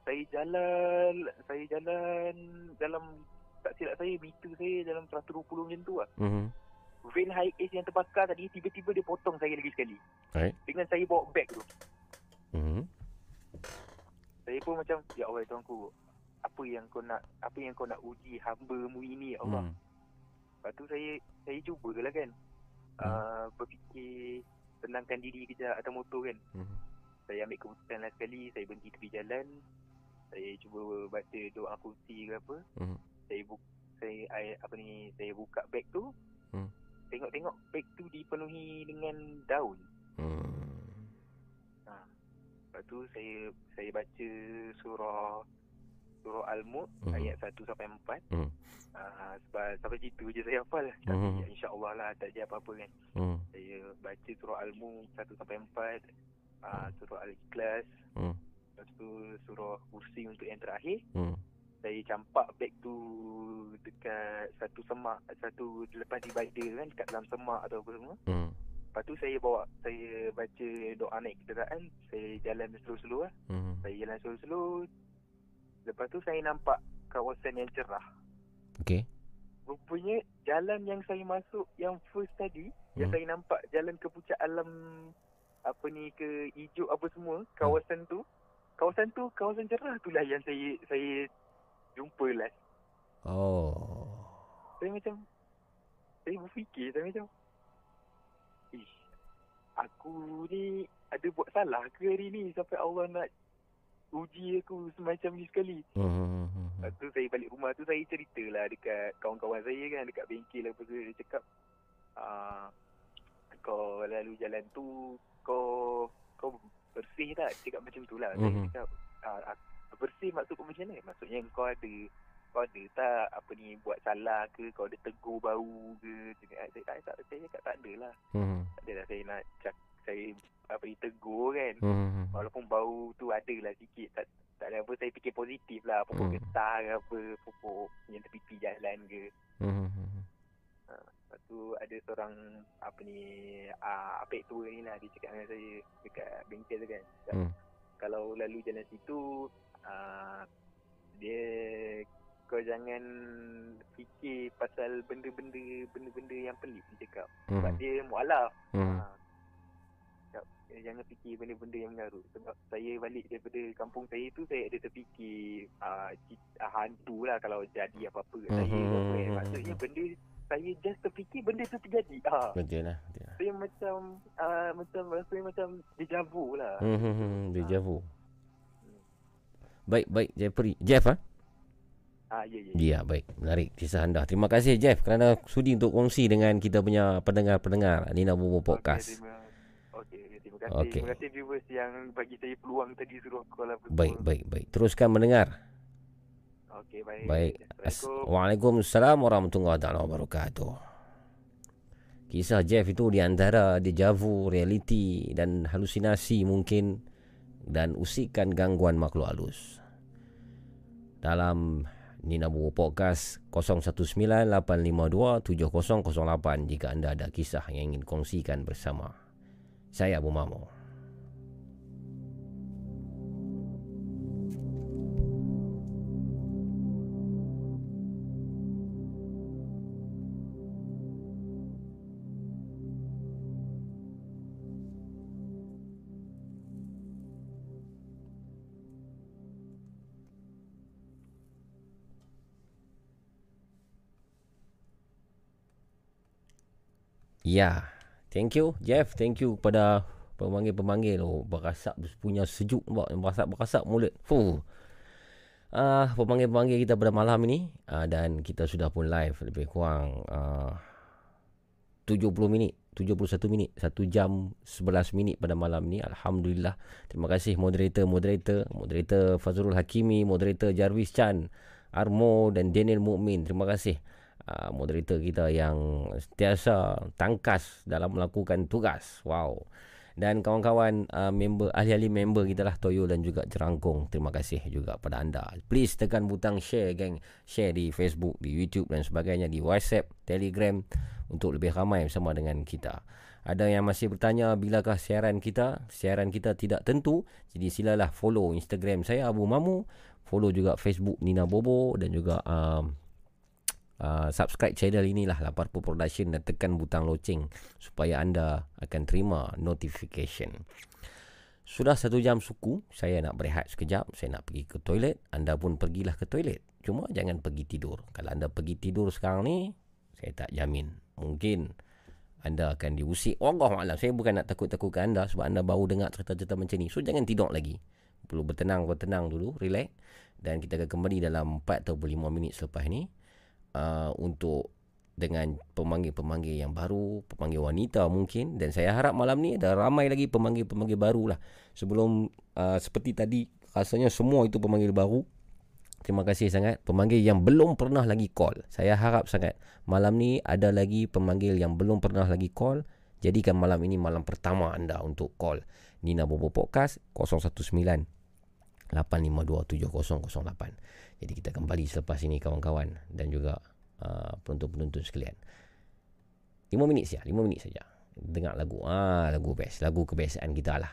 saya jalan saya jalan dalam tak silap saya meter saya dalam 120 macam tu lah. Mhm. Van high ace yang terbakar tadi tiba-tiba dia potong saya lagi sekali. Right. Dengan saya bawa beg tu. Mhm. Saya pun macam ya Allah tuanku apa yang kau nak apa yang kau nak uji hamba-mu ini ya Allah. Hmm. Lepas tu saya saya cubalah kan. Uh, berfikir tenangkan diri kejap atas motor kan. Mhm. Saya ambil keputusan lah sekali, saya berhenti tepi jalan. Saya cuba baca doa kursi ke apa. Mhm. Saya bu saya I, apa ni saya buka beg tu. Hmm. Tengok-tengok beg tu dipenuhi dengan daun. Hmm. Ha. Lepas tu saya saya baca surah surah Al-Mulk Mhm. ayat 1 sampai 4. Mhm. Uh, sebab sampai situ je saya hafal. Mhm. Tapi ya, insya-Allah lah tak ada apa-apa kan. Mhm. Saya baca surah Al-Mulk 1 sampai 4. Uh, surah Al-Ikhlas. Mhm. Lepas tu surah Kursi untuk yang terakhir. Mhm. Saya campak beg tu dekat satu semak, satu lepas divider kan dekat dalam semak atau apa semua. Mhm. Lepas tu saya bawa, saya baca doa naik kenderaan, saya jalan slow-slow lah. Mhm. Saya jalan slow-slow. Lepas tu saya nampak kawasan yang cerah. Okey. Rupanya jalan yang saya masuk yang first tadi, yang Hmm. saya nampak jalan ke puncak alam apa ni ke hijau apa semua, kawasan tu, kawasan tu kawasan cerah tu lah yang saya saya jumpa last. Oh. Saya macam saya berfikir saya macam Ish, aku ni ada buat salah ke hari ni sampai Allah nak uji aku semacam ni sekali. Mhm. Lepas tu saya balik rumah tu saya cerita lah dekat kawan-kawan saya kan dekat bengkel apa tu dia cakap ah kau lalu jalan tu kau kau bersih tak? Cakap macam tu lah. Saya Mhm. cakap ah, bersih maksud kau macam mana? Maksudnya kau ada kau ada tak apa ni buat salah ke kau ada tegur bau ke saya tak tak, tak saya cakap tak ada lah Mhm. tak ada lah saya nak cak, saya apa ni tegur kan Mhm. walaupun bau tu ada lah sikit tak tak ada apa saya fikir positif lah pokok Hmm. getah ke apa pokok yang tepi jalan ke Mhm. ha, lepas tu ada seorang apa ni uh, apek tua ni lah dia cakap dengan saya dekat bengkel tu kan Cakap, Hmm. kalau lalu jalan situ uh, dia kau jangan fikir pasal benda-benda benda-benda yang pelik dia cakap sebab Mhm. dia mualaf Hmm. ha, cakap, jangan fikir benda-benda yang mengarut sebab saya balik daripada kampung saya tu saya ada terfikir uh, hantu lah kalau jadi apa-apa kat saya apa kan. Mhm. maksudnya benda saya just terfikir benda tu terjadi ha. Betul lah. Betul saya macam uh, macam rasa macam deja vu lah Mhm. Deja vu. Baik, baik Jeffrey. Jeff ah? Ah, ya, ya. Ya, baik. Menarik kisah anda. Terima kasih Jeff kerana sudi untuk kongsi dengan kita punya pendengar-pendengar Nina Bobo Podcast. Terima, okay, okay, terima kasih. Okey. Terima kasih viewers yang bagi saya peluang tadi suruh call apa. Baik, baik, baik. Teruskan mendengar. Okey, baik. Baik. As- Waalaikumsalam warahmatullahi wabarakatuh. Kisah Jeff itu di antara deja vu, realiti dan halusinasi mungkin dan usikan gangguan makhluk halus. Dalam Nina Bobo Podcast 0198527008 jika anda ada kisah yang ingin kongsikan bersama. Saya Abu Mamo. Ya, thank you Jeff, thank you kepada pemanggil-pemanggil oh, berasap punya sejuk nampak berasap-berasap mulut. Fuh. Ah, uh, pemanggil-pemanggil kita pada malam ini uh, dan kita sudah pun live lebih kurang uh, 70 minit, 71 minit, 1 jam 11 minit pada malam ini. Alhamdulillah. Terima kasih moderator, moderator, moderator Fazrul Hakimi, moderator Jarvis Chan, Armo dan Daniel Mukmin. Terima kasih uh, moderator kita yang sentiasa tangkas dalam melakukan tugas. Wow. Dan kawan-kawan uh, member ahli-ahli member kita lah Toyo dan juga Jerangkong. Terima kasih juga pada anda. Please tekan butang share geng. Share di Facebook, di YouTube dan sebagainya di WhatsApp, Telegram untuk lebih ramai bersama dengan kita. Ada yang masih bertanya bilakah siaran kita? Siaran kita tidak tentu. Jadi silalah follow Instagram saya Abu Mamu, follow juga Facebook Nina Bobo dan juga um, uh, subscribe channel inilah Laparpo Production dan tekan butang loceng supaya anda akan terima notification. Sudah satu jam suku, saya nak berehat sekejap, saya nak pergi ke toilet, anda pun pergilah ke toilet. Cuma jangan pergi tidur. Kalau anda pergi tidur sekarang ni, saya tak jamin. Mungkin anda akan diusik. Allah Alam, saya bukan nak takut-takutkan anda sebab anda baru dengar cerita-cerita macam ni. So jangan tidur lagi. Perlu bertenang-bertenang dulu, relax. Dan kita akan kembali dalam 4 atau 5 minit selepas ni uh, untuk dengan pemanggil-pemanggil yang baru, pemanggil wanita mungkin dan saya harap malam ni ada ramai lagi pemanggil-pemanggil baru lah. Sebelum uh, seperti tadi rasanya semua itu pemanggil baru. Terima kasih sangat pemanggil yang belum pernah lagi call. Saya harap sangat malam ni ada lagi pemanggil yang belum pernah lagi call. Jadikan malam ini malam pertama anda untuk call Nina Bobo Podcast 019 8527008. Jadi kita kembali selepas ini kawan-kawan dan juga uh, penonton-penonton sekalian. 5 minit saja, 5 minit saja. Dengar lagu. Ah, lagu best, lagu kebiasaan kita lah.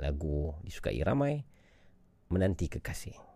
Lagu disukai ramai menanti kekasih.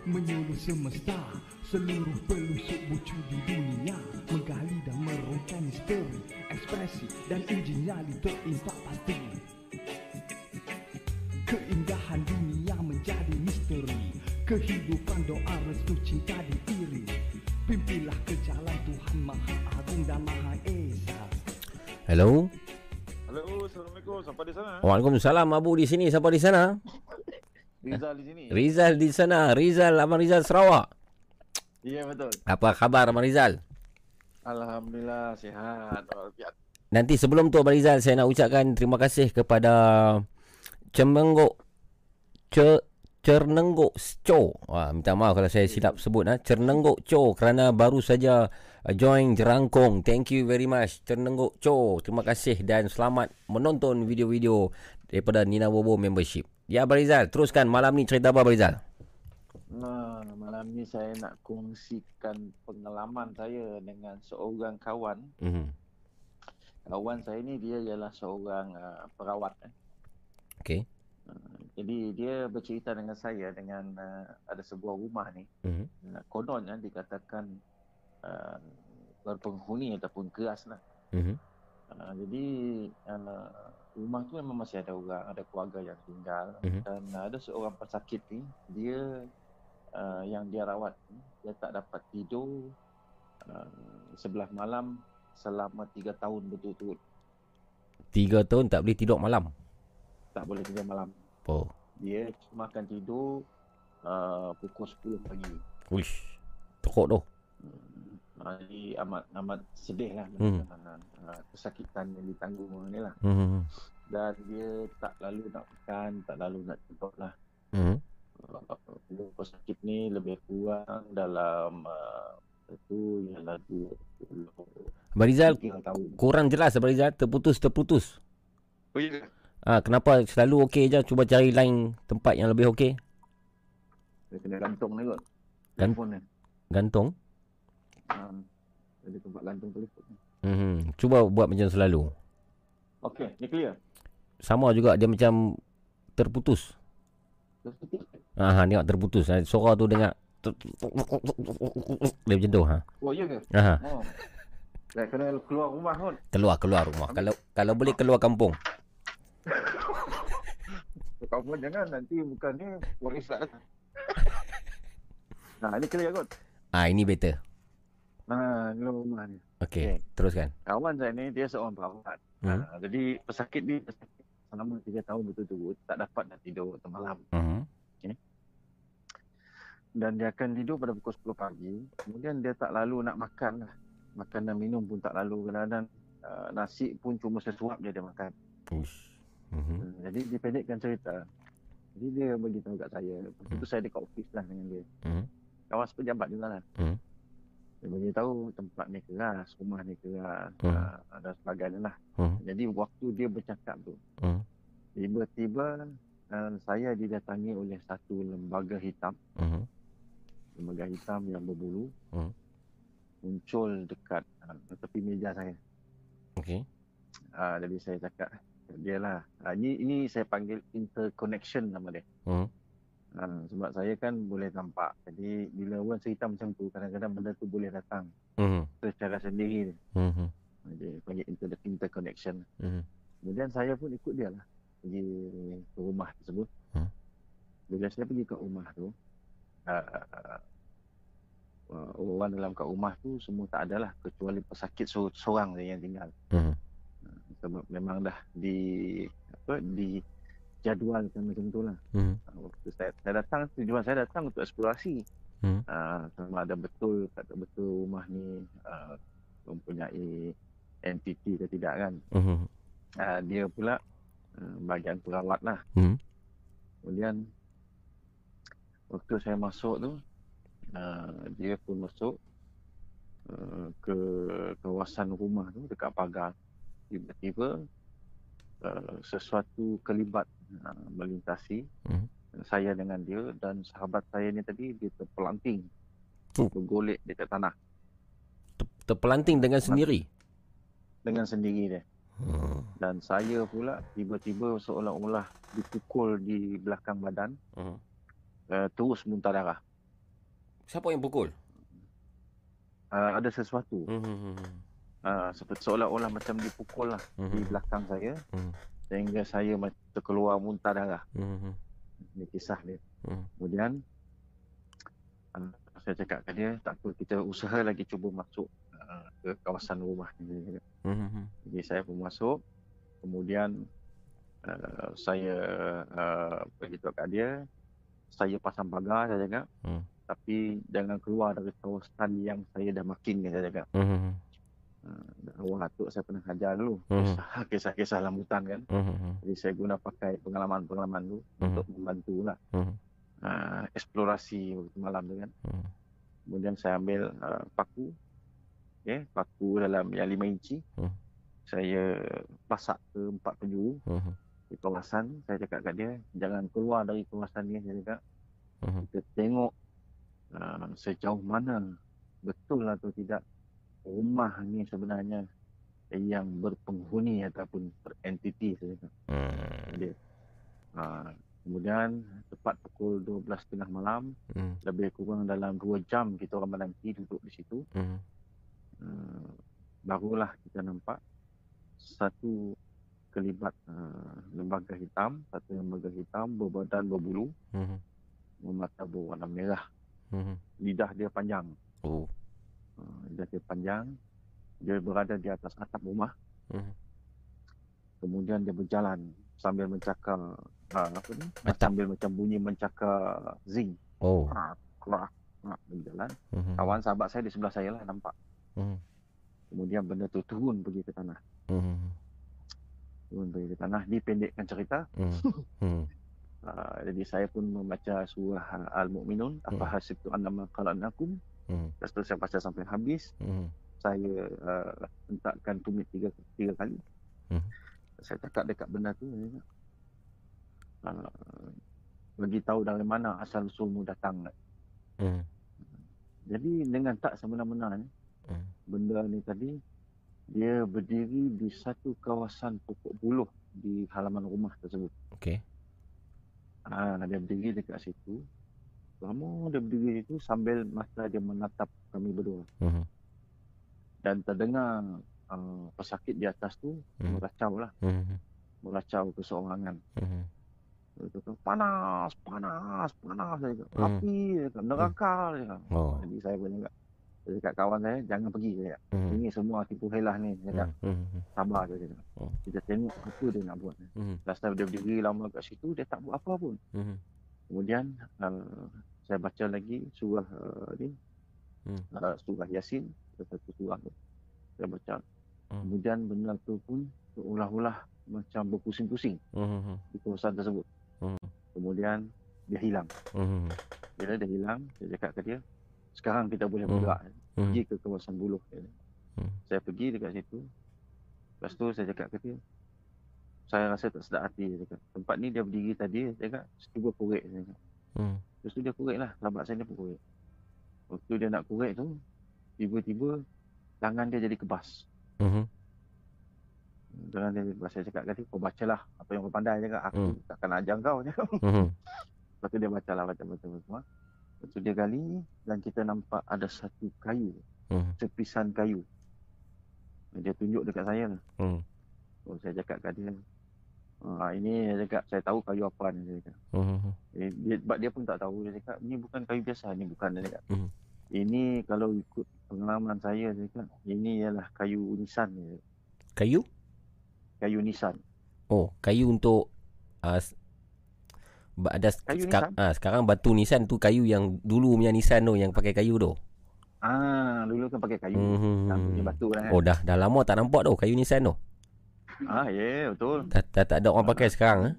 Satu menyuluh semesta Seluruh pelusuk bucu di dunia Menggali dan merungkai misteri Ekspresi dan uji nyali terimpak pasti Keindahan dunia menjadi misteri Kehidupan doa restu cinta diiring Pimpinlah ke jalan Tuhan Maha Agung dan Maha Esa Hello. Halo, Assalamualaikum. Siapa di sana? Waalaikumsalam Abu di sini. Siapa di sana? Rizal di sini. Rizal di sana. Rizal, Abang Rizal Sarawak. Iya, betul. Apa khabar Abang Rizal? Alhamdulillah sihat. Nanti sebelum tu Abang Rizal saya nak ucapkan terima kasih kepada Cemenggok Ce Cernenggok Co. Wah, minta maaf kalau saya silap sebut ha. Cernenggok Co kerana baru saja uh, join Jerangkong. Thank you very much Cernenggok Co. Terima kasih dan selamat menonton video-video daripada Nina Bobo membership. Ya Abang Rizal, teruskan malam ni cerita apa Abang Rizal? Nah, malam ni saya nak kongsikan pengalaman saya dengan seorang kawan. Mhm. Kawan saya ni dia ialah seorang uh, perawat. Eh. Okey. Jadi dia bercerita dengan saya dengan uh, ada sebuah rumah ni. Mhm. Uh, kononnya dikatakan uh, berpenghuni ataupun keras lah. Mhm. Uh, jadi uh, rumah tu memang masih ada orang, ada keluarga yang tinggal Mhm. dan uh, ada seorang pesakit ni dia uh, yang dia rawat ni, dia tak dapat tidur uh, sebelah malam selama tiga tahun berturut-turut Tiga tahun tak boleh tidur malam. tak boleh tidur malam. Oh. Dia cuma akan tidur uh, pukul 10 pagi. Wish. Teruk tu. Uh, jadi amat amat sedih lah Hmm. uh, kesakitan yang ditanggung ni lah. Mhm. Dan dia tak lalu nak makan, tak lalu nak tidur lah. Mhm. Uh, dia pesakit ni lebih kurang dalam uh, itu ialah 20 Abang Rizal tiga tahun. kurang jelas Abang Rizal terputus terputus. Oh iya. Ah kenapa selalu okey je cuba cari lain tempat yang lebih okey? Dia kena gantung ni kot. Gan- Telefon ni. Gantung. Um, ada tempat gantung telefon. Mhm. Cuba buat macam selalu. Okey, ni clear. Sama juga dia macam terputus. Ah, ha, tengok terputus. Ah, Suara tu dengar dia macam tu ha. Oh, ya ke? Aha. Oh. Dah kena keluar rumah kot. Keluar keluar rumah. Kalau kalau boleh keluar kampung. Kau pun jangan nanti bukan ni waris tak datang. Nah, ini clear kot. Ah, ini better. Keluar rumah ni. Okey, teruskan. Kawan saya ni dia seorang perawat. Hmm. Ah, jadi pesakit ni pesakit selama 3 tahun betul-betul tak dapat nak tidur waktu malam. Mhm. Okay. Dan dia akan tidur pada pukul 10 pagi. Kemudian dia tak lalu nak makan lah. Makan dan minum pun tak lalu. Kadang-kadang uh, nasi pun cuma sesuap je dia makan. Ush. Mhm. Hmm, Jadi dipendekkan cerita. Jadi dia beritahu kat saya. Lepas tu saya dekat office lah dengan dia. Mhm. Kawan sepejabat juga lah. Mhm. Dia beritahu tempat ni keras, rumah ni keras Hmm. uh, dan sebagainya lah. Hmm. Jadi waktu dia bercakap tu, Mhm. tiba-tiba uh, saya didatangi oleh satu lembaga hitam. Mhm. Lembaga hitam yang berbulu Mhm. muncul dekat uh, tepi meja saya. Okey. Uh, jadi saya cakap, dia lah. Uh, ini, ini saya panggil interconnection nama dia. Mhm. Ha, sebab saya kan boleh nampak. Jadi bila orang cerita macam tu, kadang-kadang benda tu boleh datang Mhm. secara sendiri. Mhm. Jadi panggil inter interconnection. Mhm. Kemudian saya pun ikut dia lah pergi ke rumah tersebut. Hmm. Bila saya pergi ke rumah tu, uh, uh, orang dalam kat rumah tu semua tak ada lah kecuali pesakit seorang yang tinggal. Mhm. Sebab memang dah di apa di jadualkan macam tu lah. Mhm. Uh, Waktu saya, saya datang, tujuan saya datang untuk eksplorasi. Mhm. Uh, sama ada betul tak betul rumah ni uh, mempunyai entiti ke tidak kan. Mhm. Uh, dia pula uh, bahagian perawat lah. Mhm. Kemudian waktu saya masuk tu, uh, dia pun masuk uh, ke kawasan rumah tu dekat pagar. Tiba-tiba uh, sesuatu kelibat uh, melintasi Mhm. saya dengan dia dan sahabat saya ni tadi dia terpelanting. Oh. Bergolek dekat tanah Terpelanting dengan sendiri. dengan sendiri dia. Hmm. Dan saya pula tiba-tiba seolah-olah dipukul di belakang badan. Mhm. Uh, terus muntah darah. Siapa yang pukul? Uh, ada sesuatu. Mhm. Uh, seolah-olah macam dipukul lah Mhm. di belakang saya. Mhm. Sehingga saya macam terkeluar muntah darah. Mhm. Ini kisah dia. Mhm. Kemudian uh, saya cakap ke dia, tak apa kita usaha lagi cuba masuk uh, ke kawasan rumah ni. Mhm. Jadi saya pun masuk. Kemudian uh, saya uh, beritahu kat dia, saya pasang pagar saya cakap. Hmm. Tapi jangan keluar dari kawasan yang saya dah makin saya cakap. Mhm. Uh, orang atuk saya pernah ajar dulu. Kisah, kisah-kisah lambutan kan. Mhm. Jadi saya guna pakai pengalaman-pengalaman tu Mhm. untuk membantu lah. Mhm. Uh, eksplorasi waktu malam tu kan. Mhm. Kemudian saya ambil uh, paku. Okay, paku dalam yang 5 inci. Hmm. Saya pasak ke empat penjuru Mhm. di kawasan. Saya cakap kat dia, jangan keluar dari kawasan ni. Saya cakap, Mhm. kita tengok uh, sejauh mana betul atau tidak rumah ni sebenarnya yang berpenghuni ataupun berentiti saya. Hmm. Dia. Uh, kemudian tepat pukul 12.30 malam, Hmm. lebih kurang dalam 2 jam kita orang menanti duduk di situ. Mhm. Uh, barulah kita nampak satu kelibat uh, lembaga hitam, satu lembaga hitam berbadan berbulu, Mhm. bermata berwarna merah. Mhm. Lidah dia panjang. Oh. Uh, lidah dia panjang. Dia berada di atas atap rumah. Mhm. Kemudian dia berjalan sambil mencakar uh, apa ni? Atap. Sambil macam bunyi mencakar zinc. Oh. Kerak, kerak, kerak, berjalan. Mhm. Kawan sahabat saya di sebelah saya lah nampak. Mhm. Kemudian benda tu turun pergi ke tanah. Mhm. Turun pergi ke tanah. Dipendekkan cerita. Mhm. Mhm. Uh, jadi saya pun membaca surah Al-Mu'minun. Apa hasibtu annama khalaqnakum. Mhm. Lepas tu saya baca sampai habis. Mhm. Saya uh, hentakkan tumit tiga, tiga kali. Mhm. Saya cakap dekat benda tu. Saya uh, bagi tahu dari mana asal usulmu datang. Mhm. Jadi dengan tak semena-mena ni, Mhm. benda ni tadi dia berdiri di satu kawasan pokok buluh di halaman rumah tersebut. Okey. Ah, dia berdiri dekat situ. Lama dia berdiri itu sambil mata dia menatap kami berdua. Mhm. Dan terdengar uh, pesakit di atas tu Mhm. meracau lah. Mhm. Meracau keseorangan. Dia kata, panas, panas, panas. Dia kata, api, dia kata, neraka. Dia kata. Oh. Jadi saya pun cakap, saya cakap kawan saya, jangan pergi. Saya. Mhm. Ini semua tipu helah ni. Saya cakap, Mhm. sabar je. Saya cakap. Oh. Kita tengok apa dia nak buat. Mhm. Last time dia berdiri lama kat situ, dia tak buat apa pun. Mhm. Kemudian uh, saya baca lagi surah uh, ni, Hmm. uh, surah Yasin, satu surah tu. Saya baca. Hmm. Kemudian benda tu pun seolah-olah macam berpusing-pusing Mhm. di kawasan tersebut. Mhm. Kemudian dia hilang. Mhm. Bila dia hilang, saya cakap ke dia, sekarang kita boleh Hmm. bergerak. Hmm. Pergi ke kawasan buluh. Dia. Hmm. Saya pergi dekat situ. Lepas tu saya cakap ke dia, saya rasa tak sedap hati. Dia cakap, tempat ni dia berdiri tadi, saya cakap, cuba korek. Saya cakap. Hmm. Lepas tu dia korek lah, lambat saya dia pun korek. Waktu dia nak korek tu, tiba-tiba tangan dia jadi kebas. Mhm. Tangan dia jadi kebas. Saya cakap dia, kau bacalah apa yang kau pandai. Dia cakap, aku Hmm. takkan ajar kau. Cakap. Mhm. Lepas tu dia baca lah, baca, baca, baca. Lepas tu dia gali dan kita nampak ada satu kayu. Mhm. Sepisan kayu. Dia tunjuk dekat saya. Mhm. Oh, saya cakap kat dia, ah, ini saya cakap, saya tahu kayu apa ni. Saya cakap. Mhm. Eh, dia, sebab dia pun tak tahu. Dia cakap, ini bukan kayu biasa. Ini bukan. Dia cakap. Mhm. Ini kalau ikut pengalaman saya, dia cakap, ini ialah kayu nisan. Dia cakap. Kayu? Kayu nisan. Oh, kayu untuk uh, ada Kayu seka- nisan? ah, sekarang batu nisan tu kayu yang dulu punya nisan tu yang pakai kayu tu. Ah, dulu kan pakai kayu. Mhm. Tak punya batu lah kan. Oh dah dah lama tak nampak tu kayu nisan tu. Ah, ya, yeah, betul. Dah, dah tak ada orang pakai sekarang eh.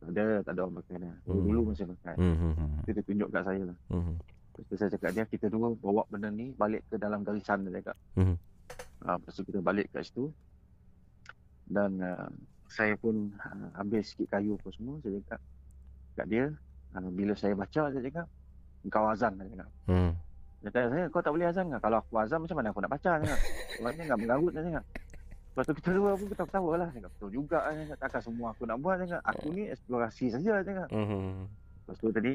Tak ada, tak ada orang pakai dah. Hmm. Dulu masih pakai. Mhm. Itu dia tunjuk kat saya lah. Mhm. Lepas saya cakap dia, kita dua bawa benda ni balik ke dalam garisan dia cakap. Mhm. Ah, lepas tu kita balik kat situ. Dan uh, saya pun uh, ambil sikit kayu apa semua. Saya cakap kat dia, uh, bila saya baca, saya cakap, engkau azan. Saya cakap. Hmm. Dia tanya saya, kau tak boleh azan ke? Kalau aku azan, macam mana aku nak baca? Cakap. Sebabnya enggak mengarut. Saya cakap. Lepas tu kita dua pun ketawa-ketawa lah. Saya cakap, betul juga. Saya cakap, takkan semua aku nak buat. Cakap, aku ni eksplorasi saja. Cakap. Mhm. Lepas tu tadi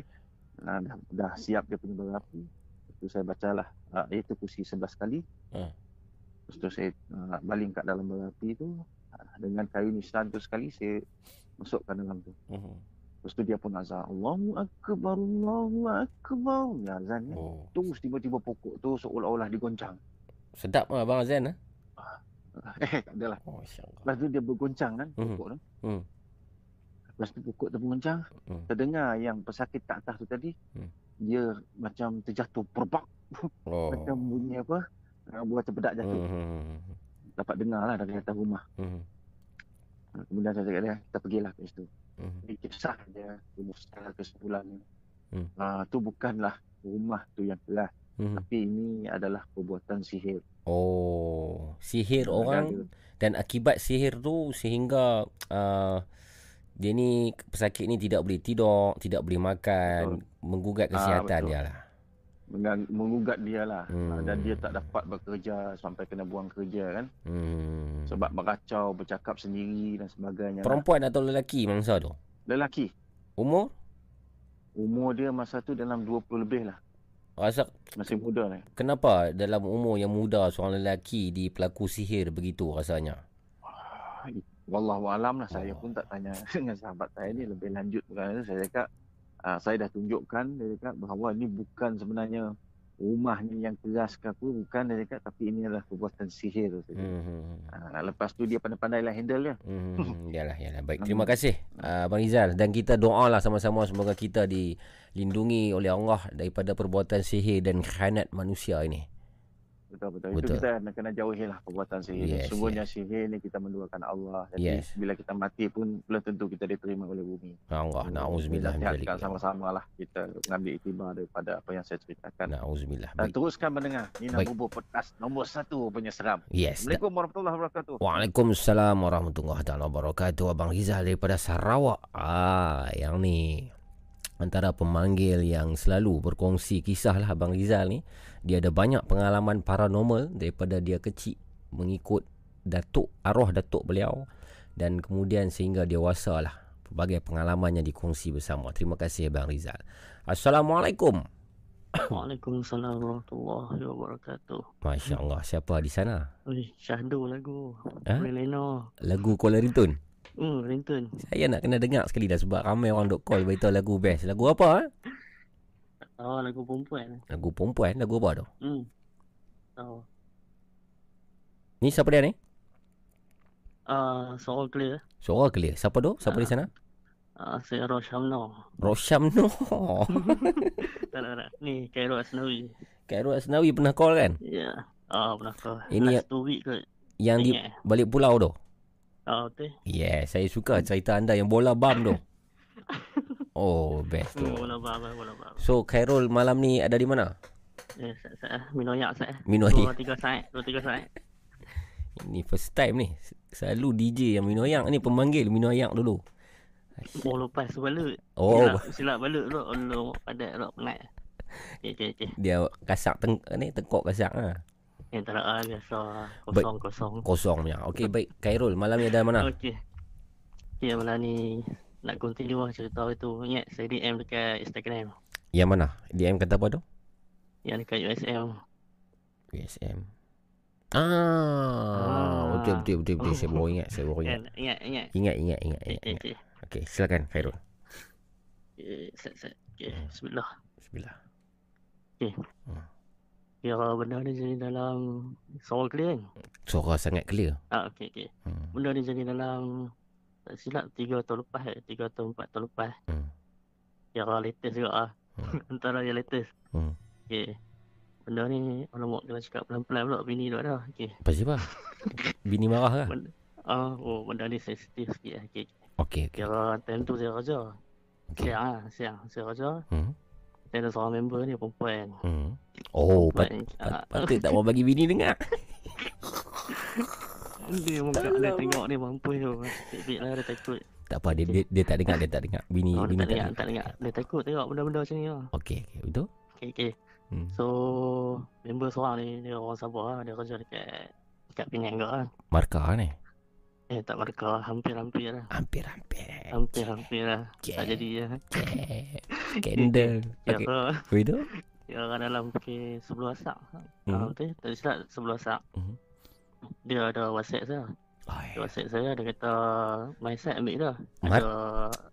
uh, dah, dah siap dia punya berapi. Lepas tu saya bacalah uh, itu kursi 11 kali. Hmm. Lepas tu saya uh, baling kat dalam berapi tu uh, dengan kayu nisan tu sekali saya masukkan dalam tu. Mhm. Lepas tu dia pun azan Allahu Akbar Allahu Akbar. Dia azan ya. Oh. Terus tiba-tiba pokok tu seolah-olah digoncang. Sedap lah Abang Azan eh. eh tak adalah. Oh. Lepas tu dia bergoncang kan Mhm. pokok tu. Hmm. Lepas tu pokok tu bergoncang. Hmm. Terdengar yang pesakit kat atas tu tadi. Hmm. Dia macam terjatuh. Perbak. Oh. Macam bunyi apa. Buah cepedak jatuh. Mhm. Dapat dengar lah dari atas rumah. Uh, Kemudian saya cakap dia, kita pergilah ke situ. Mhm. Ini kisah dia. Rumuskan kesimpulannya. Hmm. Uh, tu bukanlah rumah tu yang kelas. Mhm. Tapi ini adalah perbuatan sihir. Oh, sihir Ah, orang ada. dan akibat sihir tu sehingga uh, dia ni pesakit ni tidak boleh tidur, tidak boleh makan, menggugat Ah, kesihatan betul. dia lah. Mengang- Mengugat dia lah. Hmm. Dan dia tak dapat bekerja sampai kena buang kerja kan. Hmm. Sebab meracau, bercakap sendiri dan sebagainya. lah. Perempuan atau lelaki mangsa tu? Lelaki. Umur? Umur dia masa tu dalam 20 lebih lah. Rasa Masih muda lah. kenapa dalam umur yang muda seorang lelaki di pelaku sihir begitu rasanya? Wallahu alam lah. Saya pun tak tanya dengan sahabat saya ni lebih lanjut. Saya cakap, uh, saya dah tunjukkan, dia cakap bahawa ni bukan sebenarnya rumah ni yang keras ke apa. Bukan dia cakap, tapi ini adalah perbuatan sihir. Saya cakap. Hmm. Uh, lepas tu dia pandai-pandai lah handle dia. Hmm, yalah yalah baik. Terima kasih uh, Abang Rizal dan kita doalah sama-sama semoga kita dilindungi oleh Allah daripada perbuatan sihir dan khianat manusia ini. Betul-betul. Betul. Itu kita nak kena jauhi lah perbuatan sihir. Yes, Yes, Sungguhnya sihir ni kita menduakan Allah. Jadi Yes. bila kita mati pun belum tentu kita diterima oleh bumi. Allah nauzubillah min Nasihatkan zalik. sama-sama lah kita mengambil iktibar daripada apa yang saya ceritakan. Nauzubillah. Dan teruskan mendengar. Ini Baik. Nabubu Podcast nombor satu punya seram. Yes. Assalamualaikum warahmatullahi wabarakatuh. Waalaikumsalam warahmatullahi taala wabarakatuh. Abang Rizal daripada Sarawak. Ah, yang ni antara pemanggil yang selalu berkongsi kisah lah Abang Rizal ni. Dia ada banyak pengalaman paranormal daripada dia kecil mengikut datuk arwah datuk beliau dan kemudian sehingga dewasa lah pelbagai pengalaman yang dikongsi bersama. Terima kasih Abang Rizal. Assalamualaikum. Waalaikumsalam warahmatullahi wabarakatuh. Masya Allah. Siapa di sana? Ui, syahdu lagu. Ha? Melena. Lagu Kuala Rintun. Hmm, Rinton. Saya nak kena dengar sekali dah sebab ramai orang duk call beritahu lagu best. Lagu apa? Ha? Oh, lagu perempuan. Lagu perempuan. Lagu apa tu? Hmm. Tahu. Ni siapa dia ni? Ah, suara clear. Suara clear. Siapa tu? Siapa di sana? Ah, saya Roshamno. Rosham no. tak. Ni Khairul Asnawi. Khairul Asnawi pernah call kan? Ya. Ah, pernah kau. Ini Last two week kot. Yang di Ingat. balik pulau tu. Ah, betul. Yes, saya suka cerita anda yang bola bam tu. Oh, best tu. Hmm. So, Khairul malam ni ada di mana? Eh, ah. Minum sat. ah. Minum tiga saat. Dua tiga saat. Ini first time ni. Selalu DJ yang minum ayak ni pemanggil minum ayak dulu. Oh, lepas balik. Oh. Silap, silap balik tu. Allah, padat tu. Penat. Okay, okay, okay. Dia kasak teng ni tengkok kasak ha. Yang tak ada ah, biasa. Baik. Kosong, kosong. Kosong punya. Okey, baik. Khairul, malam ni ada mana? Okey. Okay, malam ni nak continue lah cerita itu. Ingat saya DM dekat Instagram. Yang mana? DM kata apa tu? Yang dekat USM. USM. Ah, betul betul betul betul. Saya baru ingat, saya baru ingat. Kan, Ingat, ingat. Ingat, ingat, ingat, Okay, ingat. okay, ingat. okay. Okey, silakan Khairul. Okay, set, set. Okay, bismillah. Bismillah. Okay. Kira benda ni jadi dalam suara clear kan? Suara sangat clear. Ah, okay, okay. Hmm. Benda ni jadi dalam tak silap 3 tahun lepas eh. 3 tahun 4 tahun lepas. Hmm. Kira latest juga ah. Antara yang latest. Hmm. Okay. Benda ni alamak kena cakap pelan-pelan pula bini tu ada. Okay. Apa siapa? Bini marah ke? Benda, ah, oh benda ni sensitif sikit lah. Okay. Okey, okey. Kira time tu saya kerja. Okay. Siang lah, siang. Saya kerja. Hmm. Saya ada seorang member ni perempuan. Hmm. Oh, pat, Perempuan. pat, Ah. patut tak mau bagi bini dengar. Dia muka dia tengok dia mampu tu. Bit lah dia takut. Tak apa, dia, dia, dia tak dengar, dia tak dengar. Bini, Oh, dia bini tak dengar, tak dengar. Dia takut tengok benda-benda macam ni lah. Okey, okey. Betul? Okay, okay. Hmm. So, member seorang ni, dia orang Sabah lah. Dia kerja dekat, dekat Penang ke lah. Markah ni. Eh, tak markah. Hampir-hampir lah. Hampir-hampir. Hampir-hampir lah. Tak Okay. jadi lah. Candle. Ya, Okey. okay. Betul? Ya, kan dalam okay, sebelum asak. Mhm. Ah, betul? Tak silap sebelum asak. Mhm. Dia ada WhatsApp saya. Dia WhatsApp saya, dia kata, my side ambil dah. Mar- Ada,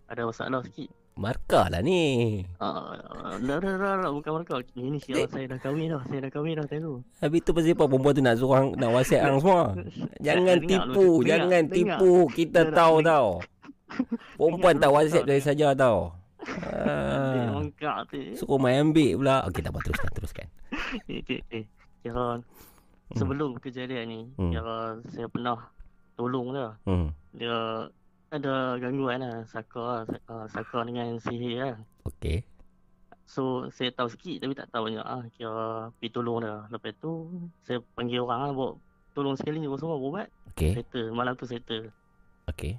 ada masalah sikit. Markah lah ni. Ah, dah, dah, dah, dah, bukan markah. Ini siapa saya dah kahwin dah. Saya dah kahwin dah tu. Habis tu pasal apa perempuan tu nak suruh hang- nak whatsapp hang semua? Jangan Dengar tipu, dengar, jangan dengar. tipu. Kita Dengar, tahu dengar. tau. Perempuan tak whatsapp dengar. dari saja tau. Ah. Suruh main ambil pula. Okey tak apa teruskan teruskan. Eh, eh, eh. Kira sebelum kejadian ni, Hmm. kira saya pernah tolong dia. Hmm. Dia ada gangguan lah, saka, saka dengan sihir lah. Okey. So, saya tahu sikit tapi tak tahu banyak lah. Kira pergi tolong dia. Lepas tu, saya panggil orang lah, bawa tolong sekali ni semua berubat. Okey. Settle, malam tu settle. Okey.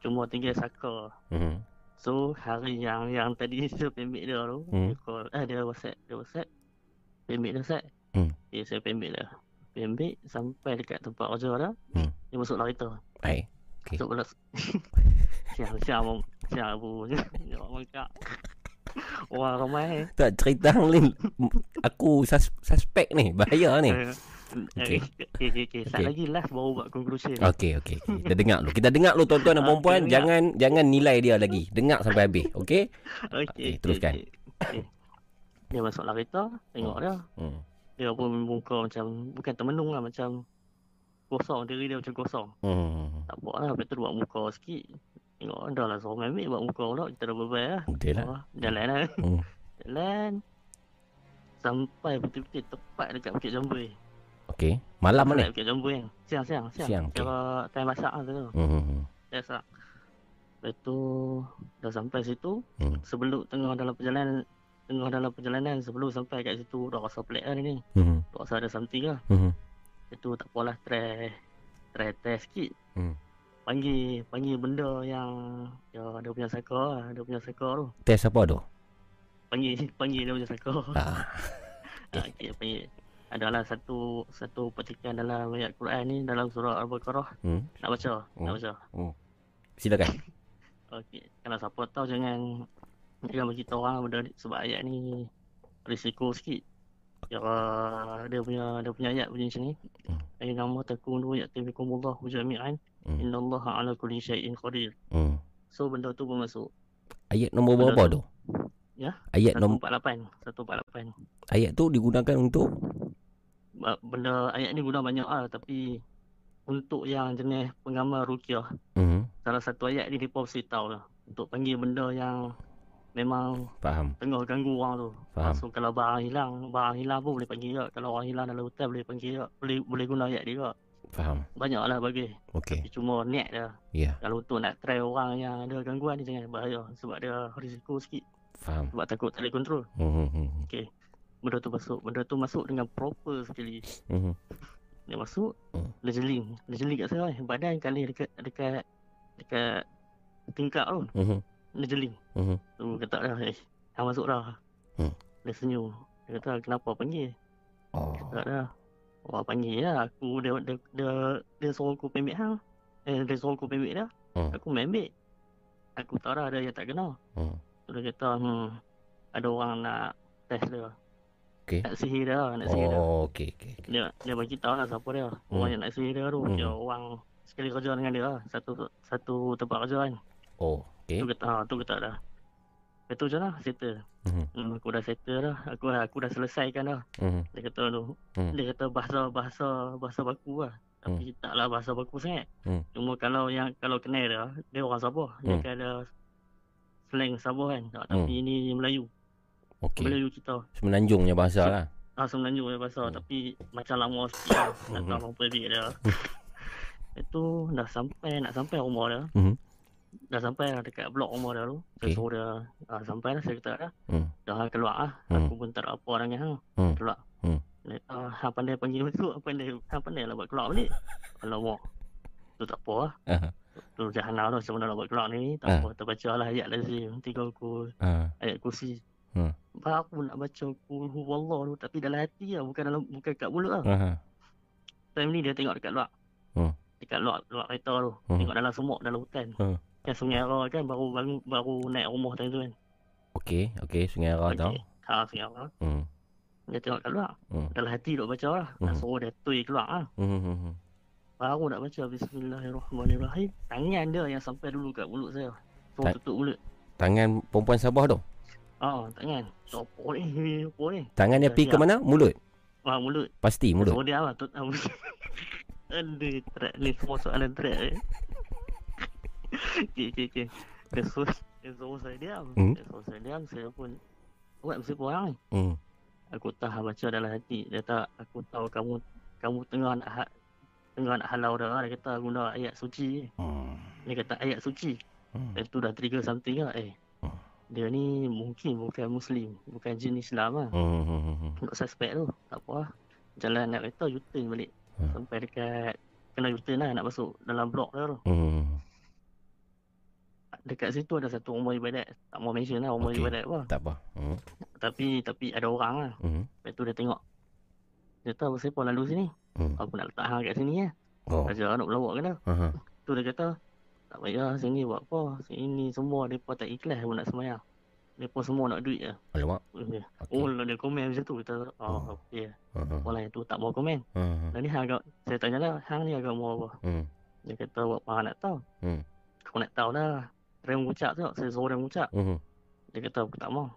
Cuma tinggal saka. Hmm. So, hari yang yang tadi saya pemik dia tu, Hmm. dia call, eh dia WhatsApp, dia WhatsApp. Pemik dia set. Hmm. Okay, saya pemik dia. Pemik sampai dekat tempat kerja dia. Hmm. Dia masuk lah kereta. Baik. Okey. Masuk belas. siang, siang, siang, siang abu. Orang mangkak. Orang ramai. Tak cerita hang ni. Aku sus, suspek ni. Bahaya ni. Eh, Okey. Okay, okay, okay. okay. Sat Okey. lagi last baru buat conclusion. Okey okey. okey. Kita dengar dulu. Kita dengar dulu tuan-tuan dan Ah, puan-puan. dengar. Jangan jangan nilai dia lagi. Dengar sampai habis. Okey? Okey, Okey, teruskan. okey, okey. Dia masuk lah kereta, tengok dia. Hmm. Dia pun muka macam, bukan termenung lah, macam kosong. Diri dia macam kosong. Hmm. Tak apa lah, lepas tu buat muka sikit. Tengok dah lah seorang ambil buat muka pula. Kita dah berbaik lah. Betul lah. Oh, jalan lah. Hmm. Jalan. Sampai betul-betul tepat dekat Bukit Jambui. Okey. Malam mana? Bukit Jambui kan. Siang, siang, siang. Siang, okey. Kira time masak lah tu. Hmm. Dah masak. Lepas tu, dah sampai situ. Hmm. Sebelum tengah dalam perjalanan, tengah dalam perjalanan sebelum sampai kat situ, dah rasa pelik lah ni. Hmm. Dah rasa ada something lah. Hmm. Lepas tu tak apalah, try, try test sikit. Hmm. Panggil, panggil benda yang, ya dia punya saka lah. Dia punya saka tu. Test apa tu? Panggil, panggil dia punya saka. Ah. Ah, okay, panggil. Adalah satu satu petikan dalam ayat Quran ni dalam surah Al-Baqarah. Hmm. Nak baca, nak Hmm. baca. Hmm. Silakan. Okey. Kalau siapa tahu jangan jangan bagi tahu orang benda ni sebab ayat ni risiko sikit. Kira dia punya dia punya ayat bunyi macam ni. Ayat nama takunu ya'tibikumullah jami'an. Innallaha ala kulli syai'in qadir. Hmm. So benda tu pun masuk. Ayat nombor Benda berapa tu? Ya. Ayat nom- 148. 148. Ayat tu digunakan untuk Benda ayat ni guna banyak ah tapi untuk yang jenis penggambar ruqyah Mhm. salah satu ayat ni dia mesti tahu lah untuk panggil benda yang memang Faham. tengah ganggu orang tu. Faham. So kalau barang hilang, barang hilang pun boleh panggil juga. Kalau orang hilang dalam hutan boleh panggil juga. Boleh boleh guna ayat dia juga. Faham. Banyak lah bagi. Okey. Tapi cuma niat dia. Ya. Kalau untuk nak try orang yang ada gangguan ni jangan bahaya. Sebab dia risiko sikit. Faham. Sebab takut tak boleh kontrol. Mhm, mhm. Okey. Benda tu masuk. Benda tu masuk dengan proper sekali. Mhm. Dia masuk, Hmm. dia jeling. Dia jeling kat saya. Badan kali dekat dekat dekat tingkap tu. Mhm. Dia jeling. Mhm. Tu kata dah, eh, dah masuk dah. Hmm. Dia senyum. Dia kata, kenapa panggil? Oh. Kata dah, Wah panggil lah. Aku, dia, dia, dia, dia suruh aku pemik hang. Eh, dia suruh aku pemik dah. Hmm. Aku ambil. Aku tahu dah ada yang tak kena. Hmm. Tu dia kata, hmm, ada orang nak test dia. Okey. Nak sihir dia, nak sihir dia. Oh, okey okey. Dia, dia bagi tahu lah siapa dia. Orang Hmm. yang nak sihir dia tu. Hmm. Dia orang sekali kerja dengan dia lah. Satu satu tempat kerja kan. Oh, okey. Tu kata, ha, tu kata dah. Lepas tu macam mana? Settle. Mhm. Hmm, aku dah settle dah. Aku aku dah selesaikan dah. Mhm. Dia kata tu. Hmm. Dia kata bahasa bahasa bahasa baku lah. Tapi taklah bahasa baku sangat. Hmm. Cuma kalau yang kalau kenal dia, dia orang Sabah. Dia akan ada slang Sabah kan. Tak, tapi Hmm. ini Melayu. Okey. Melayu kita. Semenanjungnya bahasa lah. Ah Semenanjung punya bahasa tapi macam lama sikit lah. Tak tahu apa dia. Itu dah sampai nak sampai rumah dia. Mhm. Dah sampai dah dekat blok rumah dia tu. Saya Okey. suruh dia ah, sampai dah saya kata dah. Hmm. Dah hang keluar ah. Hmm. Aku pun tak ada apa dengan hang. Hmm. Keluar. Hmm. Kata, ah, hang pandai panggil masuk, hang pandai hang pandai lah buat keluar balik. Alamak. Tu tak apa lah. Aha. Tu jahanam tu mana nak buat keluar ni. Tak Ah. apa. Terbaca lah ayat lazim. Tiga ku. Ah. Ayat kursi. Hmm. Baru nak baca kul huwallah tu tapi dalam hati lah bukan dalam bukan kat mulut lah. Aha. Time ni dia tengok dekat luar. Hmm. Dekat luar luar kereta tu. Hmm. Tengok dalam semut dalam hutan. Hmm. Kan Sungai Ara kan baru baru baru naik rumah time tu kan. Okey, okey, Sungai Ara tau. Ha Sungai Ara. Hmm. Dia tengok kat luar. Hmm. Dalam hati duk baca lah. Nak Hmm. suruh dia tui keluar lah. Hmm. hmm, hmm. Baru nak baca Bismillahirrahmanirrahim. Tangan dia yang sampai dulu kat mulut saya. Suruh Ta- tutup mulut. Tangan perempuan Sabah tu. Ah, tangan. Apa ni? Apa ni? Tangan dia pergi ke mana? Mulut. Ah, mulut. Pasti mulut. Suruh dia lah. Tut-. Aduh, terak ni semua soalan terak ni. Okay, okay, okay. Dia suruh, dia suruh saya diam. Hmm. Dia suruh saya diam. Saya pun buat mesti orang ni. Hmm. Aku tahu baca dalam hati. Dia kata, aku tahu kamu kamu tengah nak ha, tengah nak halau dah. Dia kata guna ayat suci. Hmm. Dia kata ayat suci. Hmm. Itu dah trigger something lah. Eh, dia ni mungkin bukan Muslim. Bukan jin Islam lah. Hmm. hmm, hmm, hmm. Untuk suspect tu. Tak apa lah. Jalan nak kereta, U-turn balik. Hmm. Sampai dekat, kena U-turn lah nak masuk dalam blok dia tu. Hmm. Dekat situ ada satu rumah ibadat. Tak mau mention lah rumah Okey. ibadat apa. Tak apa. Hmm. Tapi tapi ada orang lah. Hmm. Lepas tu dia tengok. Dia tahu siapa lalu sini. Hmm. Aku nak letak hang kat sini ya. Oh. Raja nak melawak kena. Aha. Tu dia kata, tak payah sini buat apa. Sini semua mereka tak ikhlas pun nak semayang. Mereka semua nak duit je. Alamak. Okay. Oh, lah dia komen macam tu. Kita, oh, okey. Aha. Orang lain tu tak mau komen. Aha. Dan ni hang agak, saya tanya lah, hang ni agama apa? Hmm. Dia kata, buat apa nak tahu? Hmm. Kau nak tahu lah. Dia mengucap tu, saya suruh dia mengucap. Hmm. Dia kata, aku tak mau.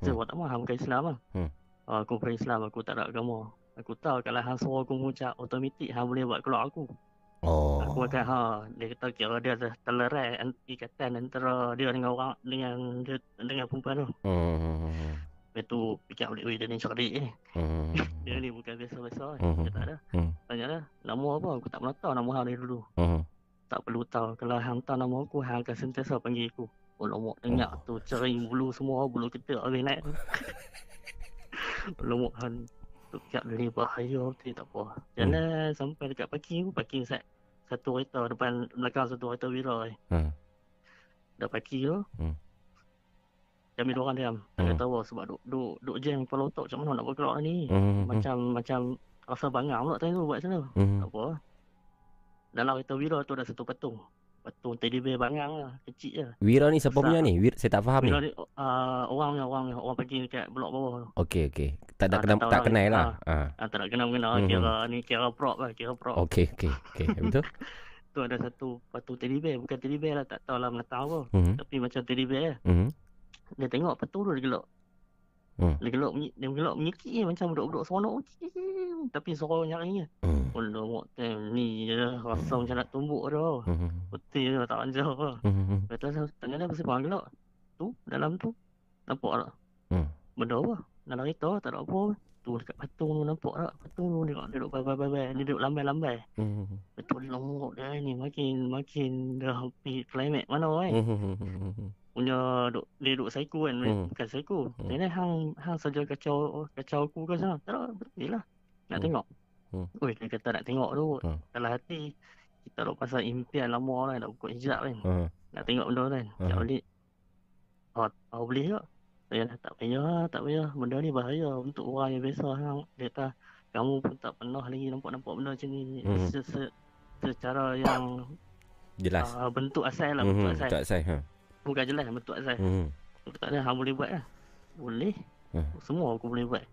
Saya buat tak mau, hang bukan Islam lah. Hmm. Oh, aku bukan Islam, aku tak ada agama. Aku tahu kalau hang suruh aku mengucap, otomatik hang boleh buat keluar aku. Oh. Aku akan ha dia kata kira dia dah terlerai an- ikatan antara dia dengan orang dengan dia dengan perempuan tu. Hmm. Lepas tu fikir balik weh dia ni cerdik ni. Hmm. Dia ni bukan biasa-biasa. Hmm. Dia tak ada. Hmm. Tanya dah, nama apa? Aku tak pernah tahu nama hang ni dulu. Hmm. Tak perlu tahu. Kalau hang tahu nama aku, hang akan sentiasa panggil aku. Oh lama dengar tu cering bulu semua, bulu kita habis naik tu. lama hang tu kat ni bahaya betul tak apa. Jalan sampai dekat parking tu, parking set satu kereta depan belakang satu kereta wira ni. Hmm. Dah parking tu. Hmm. Kami dua orang diam. Hmm. Dia tahu sebab duk duk duk jam kepala otak macam mana nak buat keluar ni. Hmm, hmm, Macam macam rasa bangang pula time tu buat macam tu. Hmm. Tak apa. Dalam kereta wira tu ada satu patung. patung teddy bear bangang lah, kecil je. Wira ni siapa Besar. punya ni? Wir, saya tak faham ni. Wira ni uh, orang punya, orang punya, orang pergi dekat blok bawah tu. Okey okey. Tak ada Ah, kena tahu tak kenal lah. Ah, Ha. ah, tak nak kenal kenal Mhm. kira ni kira prop lah, kira prop. Okey okey okey. Betul? tu ada satu patung teddy bear, bukan teddy bear lah, tak tahu lah menatang apa. Mhm. Tapi macam teddy bear lah. Mhm. Dia tengok patung tu dia gelak. Hmm. Dia bunyi, dia gelak menyekik je macam budak-budak seronok. Tapi suara nyari je. Hmm. Allah mak time ni je rasa macam nak tumbuk dah. Mhm. Betul je tak anjar lah. Mhm. Lepas tu tanya dia pasal bang gelak. Tu dalam tu nampak tak? Hmm. Benda apa? Dalam kereta tak ada apa. Tu dekat patung tu nampak tak? Patung tu dia duduk bye-bye-bye. Dia duduk lambai-lambai. Mhm. Betul longok dia ni makin makin dah pergi climax mana kan. Mhm. Punya duk, dia duduk psycho kan. Hmm. Bukan psycho. Hmm. Ni hang hang saja kacau kacau aku ke sana. Tak. Betul lah. Nak Hmm. tengok. Hmm. Oi, dia kata nak tengok tu. Hmm. Dalam hati kita duk pasal impian lama kan nak buka hijab kan. Ha. Nak tengok benda kan. Tak Hmm. balik. Oh, oh boleh tak? Saya dah tak payah lah, tak payah. Benda ni bahaya untuk orang yang biasa. Hang. Dia kata, kamu pun tak pernah lagi nampak-nampak benda macam ni. Hmm. Se, se, secara yang Jelas. uh, bentuk asal lah, Mhm. bentuk asal. Tak sai ha. Bukan jelas bentuk asal. Mhm. Aku tak ada, hang boleh buat lah. Boleh. Hmm. Semua aku boleh buat.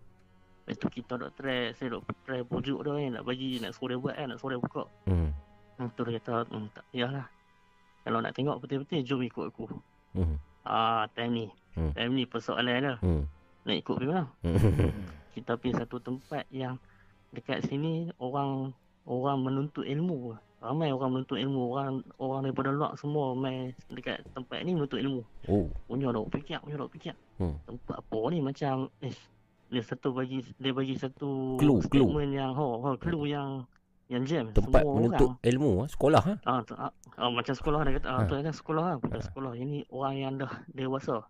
Lepas tu kita dok try, saya dok try pujuk dia kan, nak bagi, nak suruh dia buat kan, nak suruh dia buka. Mhm. Hmm, tu dia kata, hmm, tak payahlah. Kalau nak tengok betul-betul, jom ikut aku. Mhm. Ah, time ni. Hmm. Time ni persoalan dia. Hmm. Nak ikut pergi mana? Mhm. Kita pergi satu tempat yang dekat sini orang orang menuntut ilmu. Ramai orang menuntut ilmu. Orang orang daripada luar semua mai dekat tempat ni menuntut ilmu. Oh. Punya dok fikir, punya dok fikir. Hmm. Tempat apa ni macam eh dia satu bagi dia bagi satu Clue, clue. yang ho, ho clue yang yang jam Tempat semua menuntut orang. ilmu ah, sekolah ha. Ah, tu, ah, ah, macam sekolah dia kata, ah, Ha. tu kan sekolah lah, bukan sekolah. Ini orang yang dah dewasa.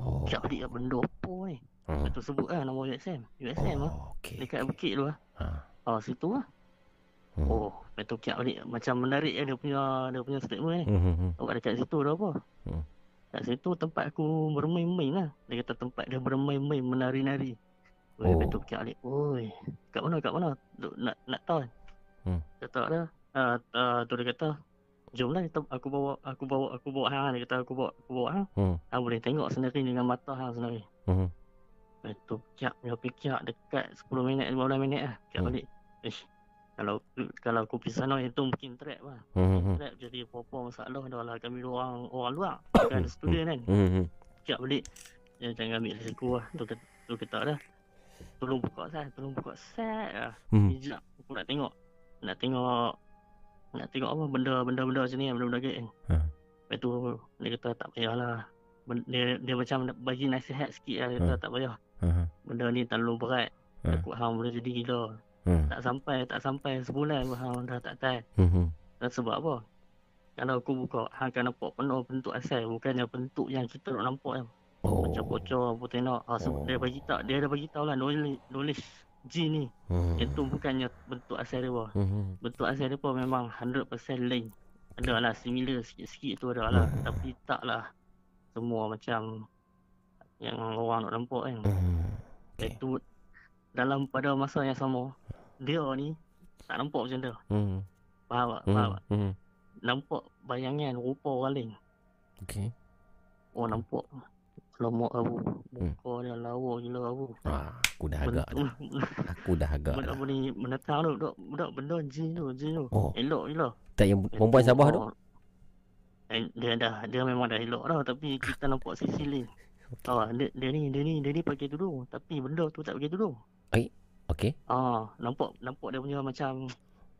Oh. Cak balik benda apa ni? Hmm. Lepas tu sebut lah nama USM. USM lah. okay. Dekat bukit tu lah. Ha. Ah, situ lah. Hmm. Oh, tu kiak balik macam menarik eh, dia punya dia punya statement ni. Mhm. Awak dekat situ dah apa? Hmm. Kat situ tempat aku bermain-main lah. Dia kata tempat dia bermain-main menari-nari. Oh. Lepas tu kiak balik. Oi, kat mana kat mana? Duk, nak nak tahu kan? Hmm. Kata dia, ah, uh, tu dia kata, jomlah kita, aku bawa aku bawa aku bawa hang dia kata aku bawa aku bawa hang. Hmm. Hang boleh tengok sendiri dengan mata hang sendiri. Lepas tu kiak punya fikir dekat 10 minit 15 minit lah. Kiak Hmm. balik. Ish. Kalau kalau aku pergi sana itu mungkin trap lah. Mhm. Trap jadi apa-apa masalah dah lah kami orang orang luar bukan student kan. Mhm. Kiak balik. Dia jangan ambil risiko lah. Tu kata, tu kata dah. Tolong buka saya, tolong buka set lah. Hmm. Hijab aku nak tengok. Nak tengok nak tengok apa benda-benda benda macam ni benda-benda geng. Ha. Lepas tu dia kata tak payahlah. Dia, dia macam bagi nasihat sikit lah. Dia kata Ha. tak payah. Ha. Benda ni terlalu berat. Ha. Takut hang boleh jadi gila. Ha. Tak sampai, tak sampai sebulan pun hang dah tak tahan. Mhm. Dan sebab apa? Kalau aku buka, hang akan nampak penuh bentuk asal. Bukannya bentuk yang kita nak nampak kan. Oh. Macam bocor, apa tengok. Ha, sebab dia bagi tak, dia dah bagi tahu lah knowledge, knowledge jin ni. Hmm. Itu bukannya bentuk asal dia. Apa. Mhm. Bentuk asal dia pun memang 100% lain. Ada lah similar sikit-sikit tu ada lah. Hmm. Tapi tak lah semua macam yang orang nak nampak kan. Hmm. Okay. Itu dalam pada masa yang sama, dia ni tak nampak macam tu. Mhm. Faham tak? Faham tak? Mhm. Nampak bayangan rupa orang lain. Okey. Oh nampak lemak abu. Hmm. Muka dia lawa gila abu. Ah, aku dah agak dah. Aku dah agak Benda dah. apa ni menetang tu. Budak, budak benda jin tu. Jin tu. Oh. Elok gila. Tak yang perempuan Sabah tu? Eh, dia dah dia memang dah elok dah tapi kita nampak sisi lain. Tahu tak? Dia, dia ni dia ni dia ni pakai tudung tapi benda tu tak pakai tudung. Ai. Okey. Ah, nampak nampak dia punya macam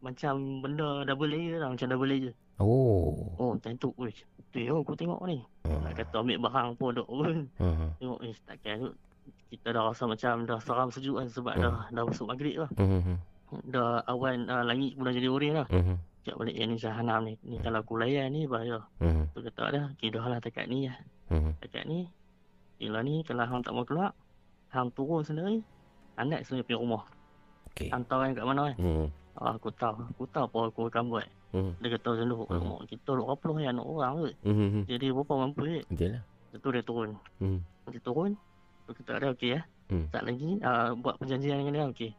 macam benda double layer lah, macam double layer. Oh. Oh, time tu, weh, betul yo aku tengok ni. Nak kata ambil barang pun dok pun. Mhm. Tengok eh takkan tu kita dah rasa macam dah seram sejuk kan sebab Hmm. dah dah masuk maghrib lah. Mhm. Dah awan uh, langit pun dah jadi oranye lah. Mhm. Cak balik yang ni jahanam ni. Ni kalau aku layan ni bahaya. Mhm. Tu kata dah, kira lah dekat ni lah. Mhm. Dekat ni, Gila ni kalau hang tak mau keluar, hang turun sendiri, anak sendiri pergi rumah. Okay. Hang tahu kan kat mana kan? Mhm. Ah, aku tahu. Aku tahu apa aku akan buat. Mhm. Dia kata macam tu. Hmm. Kita duk apa yang anak orang tu. Mhm. Jadi berapa mampu je. Betul lah. Lepas tu dia turun. Mhm. Dia turun. Tu kita ada okey ya. Hmm. Tak lagi uh, buat perjanjian dengan dia okey.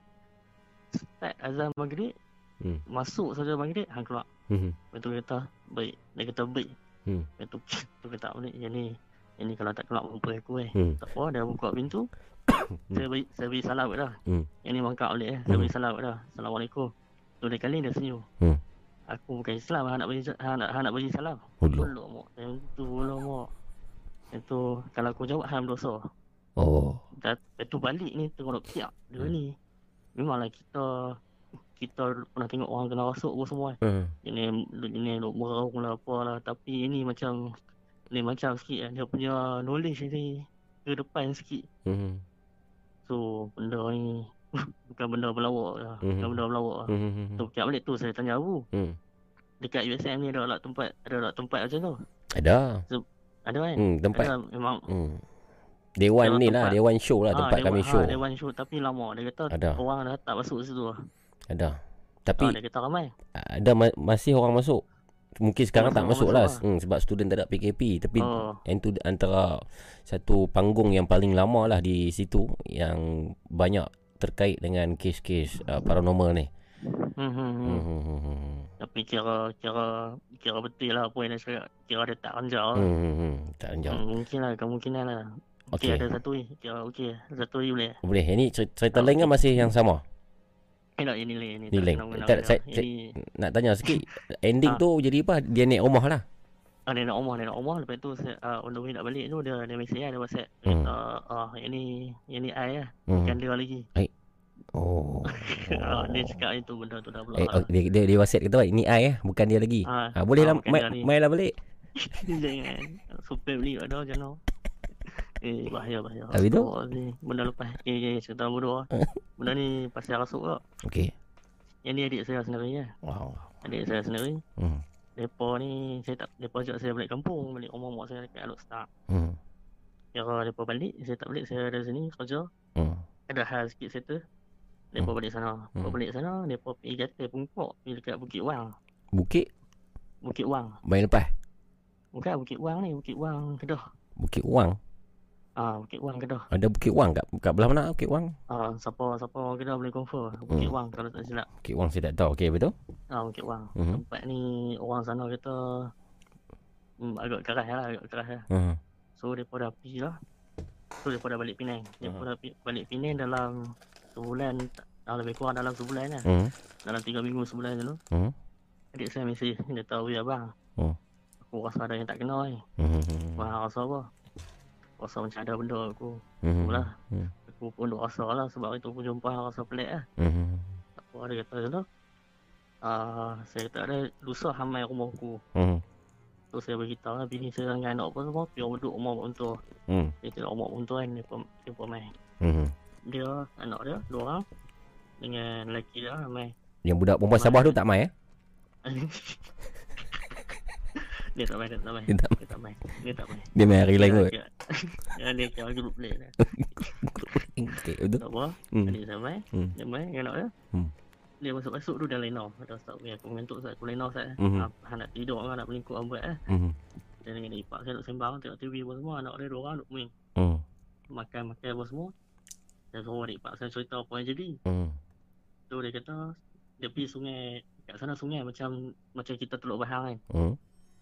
Start azan maghrib, Hmm. masuk saja maghrib, hang keluar. Mhm. Lepas tu dia kata baik. Dia kata baik. Hmm. Lepas tu tu kata balik yang ni. Yang ni kalau tak kelak mampu aku eh. Hmm. Tak apa dia buka pintu. saya beri saya beri salam dah. Hmm. Yang ni mangkap balik eh. Saya Hmm. beri salam kat dah. Assalamualaikum. Tu dia kali dia senyum. Hmm. Aku bukan Islam, hang nak bagi hang nak, hang nak bagi salam. Hulur. Hulur mak. Yang tu hulur mak. Yang tu kalau aku jawab hang berdosa. Oh. Dan lepas tu balik ni tengok kiak dia ni. Memanglah kita kita pernah tengok orang kena rasuk apa semua kan. Hmm. Ini ini dok meraung lah apa lah tapi ini macam ni macam sikit kan. dia punya knowledge ni ke depan sikit. Mhm. So benda ni bukan benda pelawak lah. Mhm. Bukan benda pelawak lah. Mhm. Tu kiak balik tu saya tanya Abu. Hmm. Dekat USM ni ada lah tempat ada lah tempat macam tu. Ada. So, ada kan? Hmm, tempat. Ada memang Hmm. Dewan ni lah, tempat. dewan show lah Ah, tempat dewan, kami ah, show. dewan show tapi lama dia kata Ada. orang dah tak masuk situ lah. Ada. Ah, Tapi dia kata ramai. ada ma- masih orang masuk. Mungkin sekarang tak masuk lah lah. hmm, sebab student tak ada PKP tapi Oh. yang tu antara satu panggung yang paling lama lah di situ yang banyak terkait dengan kes-kes uh, paranormal ni. Hmm, hmm, hmm. Hmm, hmm. Tapi kira kira kira betul lah apa yang dia cakap. Kira dia tak ranjau lah. Hmm, hmm, hmm. Tak anjau. Hmm, mungkin lah kemungkinan lah. Okey Okey. ada satu ni. Kira okey. Satu ni boleh. Boleh. Yang ni cerita, cerita lain kan masih yang sama? Eh tak ini lain ni. Ni lain. Tak, saya, saya, nak tanya sikit. Ending Ah. tu jadi apa? Dia naik rumah lah. Ah, dia nak rumah, dia nak rumah. Lepas tu saya, uh, on the way nak balik tu dia dia mesej lah, dia WhatsApp. Hmm. kata, ah, yang ni, yang ni I lah. Hmm. Bukan dia lagi. Baik. Oh. Ah, dia cakap itu benda tu dah pula. Eh, oh, dia, dia, dia WhatsApp kata baik. Ni I eh. Bukan dia lagi. Ah, Ah, boleh ah, lah. Mai, mai lah balik. Jangan. Supaya beli ada mana. Eh, bahaya, bahaya. Habis tu? Oh, ni, benda lepas. Okay, okay, cerita bodoh lah. Benda ni pasal rasuk tak. Okey. Yang ni adik saya sendiri lah. Wow. Adik saya sendiri. Hmm. Depa ni, saya tak, depa ajak saya balik kampung. Balik rumah mak saya dekat Alok Star. Hmm. Kira depa balik, saya tak balik. Saya ada sini kerja. Hmm. Ada hal sikit settle. Depa balik sana. Depa Hmm. balik sana, depa pergi gatal pungkok. Pergi dekat Bukit Wang. Bukit Bukit Wang. main lepas. Bukan Bukit Wang ni, Bukit Wang Kedah. Bukit Wang. Ah, Bukit Wang Kedah. Ada Bukit Wang kat, kat belah mana Bukit Wang? Ah, siapa siapa orang Kedah boleh confirm. Bukit Hmm. Wang kalau tak silap. Bukit Wang saya tak tahu. Okey betul? Ah, Bukit Wang. Mhm. Tempat ni orang sana kata hmm, agak keras lah, agak keras lah. Hmm. So depa dah pergi lah. So depa dah balik Penang. Depa Mhm. dah balik Penang dalam sebulan ah, lebih kurang dalam sebulan lah. Hmm. Dalam tiga minggu sebulan dulu. Hmm. Adik saya mesej dia tahu ya bang. Hmm. Aku rasa ada yang tak kenal ni. Hmm. hmm, Bang rasa apa? Rasa macam ada benda aku. Hmm. Itulah. Hmm. Aku pun duk rasa lah sebab itu pun jumpa hang rasa pelik lah. Hmm. Apa dia kata dulu? Ah, saya kata ada lusa hamai rumah aku. Hmm. So saya beritahu lah bini saya dengan anak pun semua pergi duduk rumah Mak Untur. Hmm. Dia tengok rumah Mak Untur kan dia pun dia pun main. Hmm. Dia anak dia dua orang dengan lelaki dia ramai. Yang budak perempuan Sabah tu tak mai eh? dia tak main, dia tak main. Dia tak Dia tak main. Dia tak main. Dia main hari lain kot. dia kira grup play dah. Okey betul. Tak apa. Hmm. Adik saya main. Hmm. Dia main dengan anak dia. Hmm. Dia masuk-masuk tu dah lena. Ada start okay, aku mengantuk saya aku lena saya. Mhm. Ah, Han nak tidur kan nak melingkup ambat eh. Hmm. Dia dengan dia ipak saya duk sembang tengok TV apa semua anak dia dua orang duk main. Hmm. Makan-makan apa semua. Saya suruh adik ipak saya cerita apa yang jadi. Hmm. Tu dia kata dia pergi sungai kat sana sungai macam macam kita teluk bahang kan. Hmm.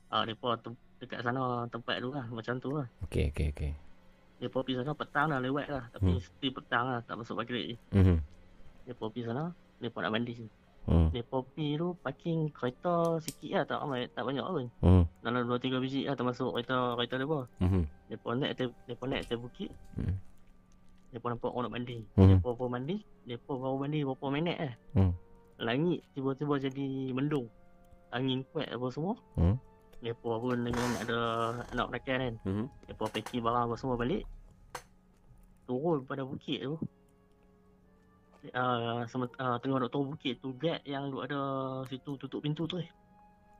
Ah depa tu dekat sana tempat tu lah macam tu lah. Okey okey okey. Depa pergi sana petang dah lewat lah tapi Hmm. still petang lah tak masuk maghrib. Hmm. Depa pergi sana, depa nak mandi. Hmm. Depa pergi tu parking kereta sikit lah tak ramai tak banyak pun. Hmm. Dalam 2 3 biji lah termasuk kereta kereta depa. Hmm. Depa naik atas depa naik atas bukit. Hmm. Depa nampak orang nak mandi. Hmm. Depa pun mandi, depa baru mandi berapa minit eh. Hmm. Langit tiba-tiba jadi mendung. Angin kuat apa semua. Hmm. Depa pun dengan ada anak rakan kan. Hmm. Depa packing barang apa semua balik. Turun pada bukit tu. Uh, sement- uh, tengah duk turun bukit tu guard yang duk ada situ tutup pintu tu eh.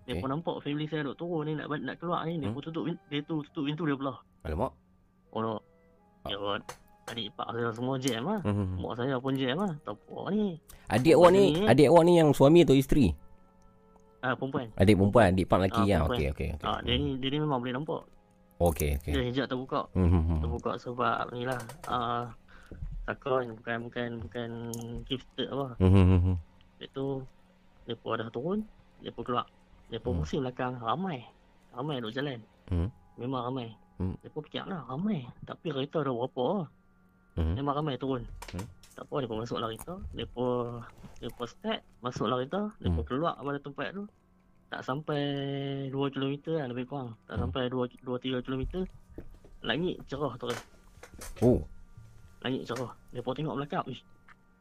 Dia pun nampak family saya duk turun ni nak nak keluar ni dia Hmm. pun tutup dia tu tutup pintu dia belah. Alamak. Oh no. Ya adik ipar saya semua jam lah. Hmm. Mak saya pun jam lah. Tak apa ni. Adik awak ni, Sini, adik awak ni yang suami atau isteri? Ah perempuan. Adik perempuan, adik pak lelaki Ah, ya. perempuan. Okey okey okey. Ah dia ni dia ni memang boleh nampak. Okey Dia okey. hijab terbuka. Hmm, hmm, hmm. Terbuka sebab ni lah. Uh, Takon bukan bukan bukan gifted apa. Hmm, hmm, hmm. Lepas tu Mereka dah turun Mereka keluar Mereka pusing belakang ramai. Ramai duk jalan. Hmm. Memang ramai. Hmm. Mereka fikir lah ramai. Tapi kereta ada berapa lah. Hmm. Memang ramai turun. Hmm. Tak apa, mereka masuk lah kereta. Mereka, mereka start, masuk lah kereta. Mereka Hmm. keluar pada tempat tu. Tak sampai 2 km lah lebih kurang. Tak Hmm. sampai 2-3 km. Langit cerah terus. Oh. Langit cerah. Mereka tengok belakang. Ish,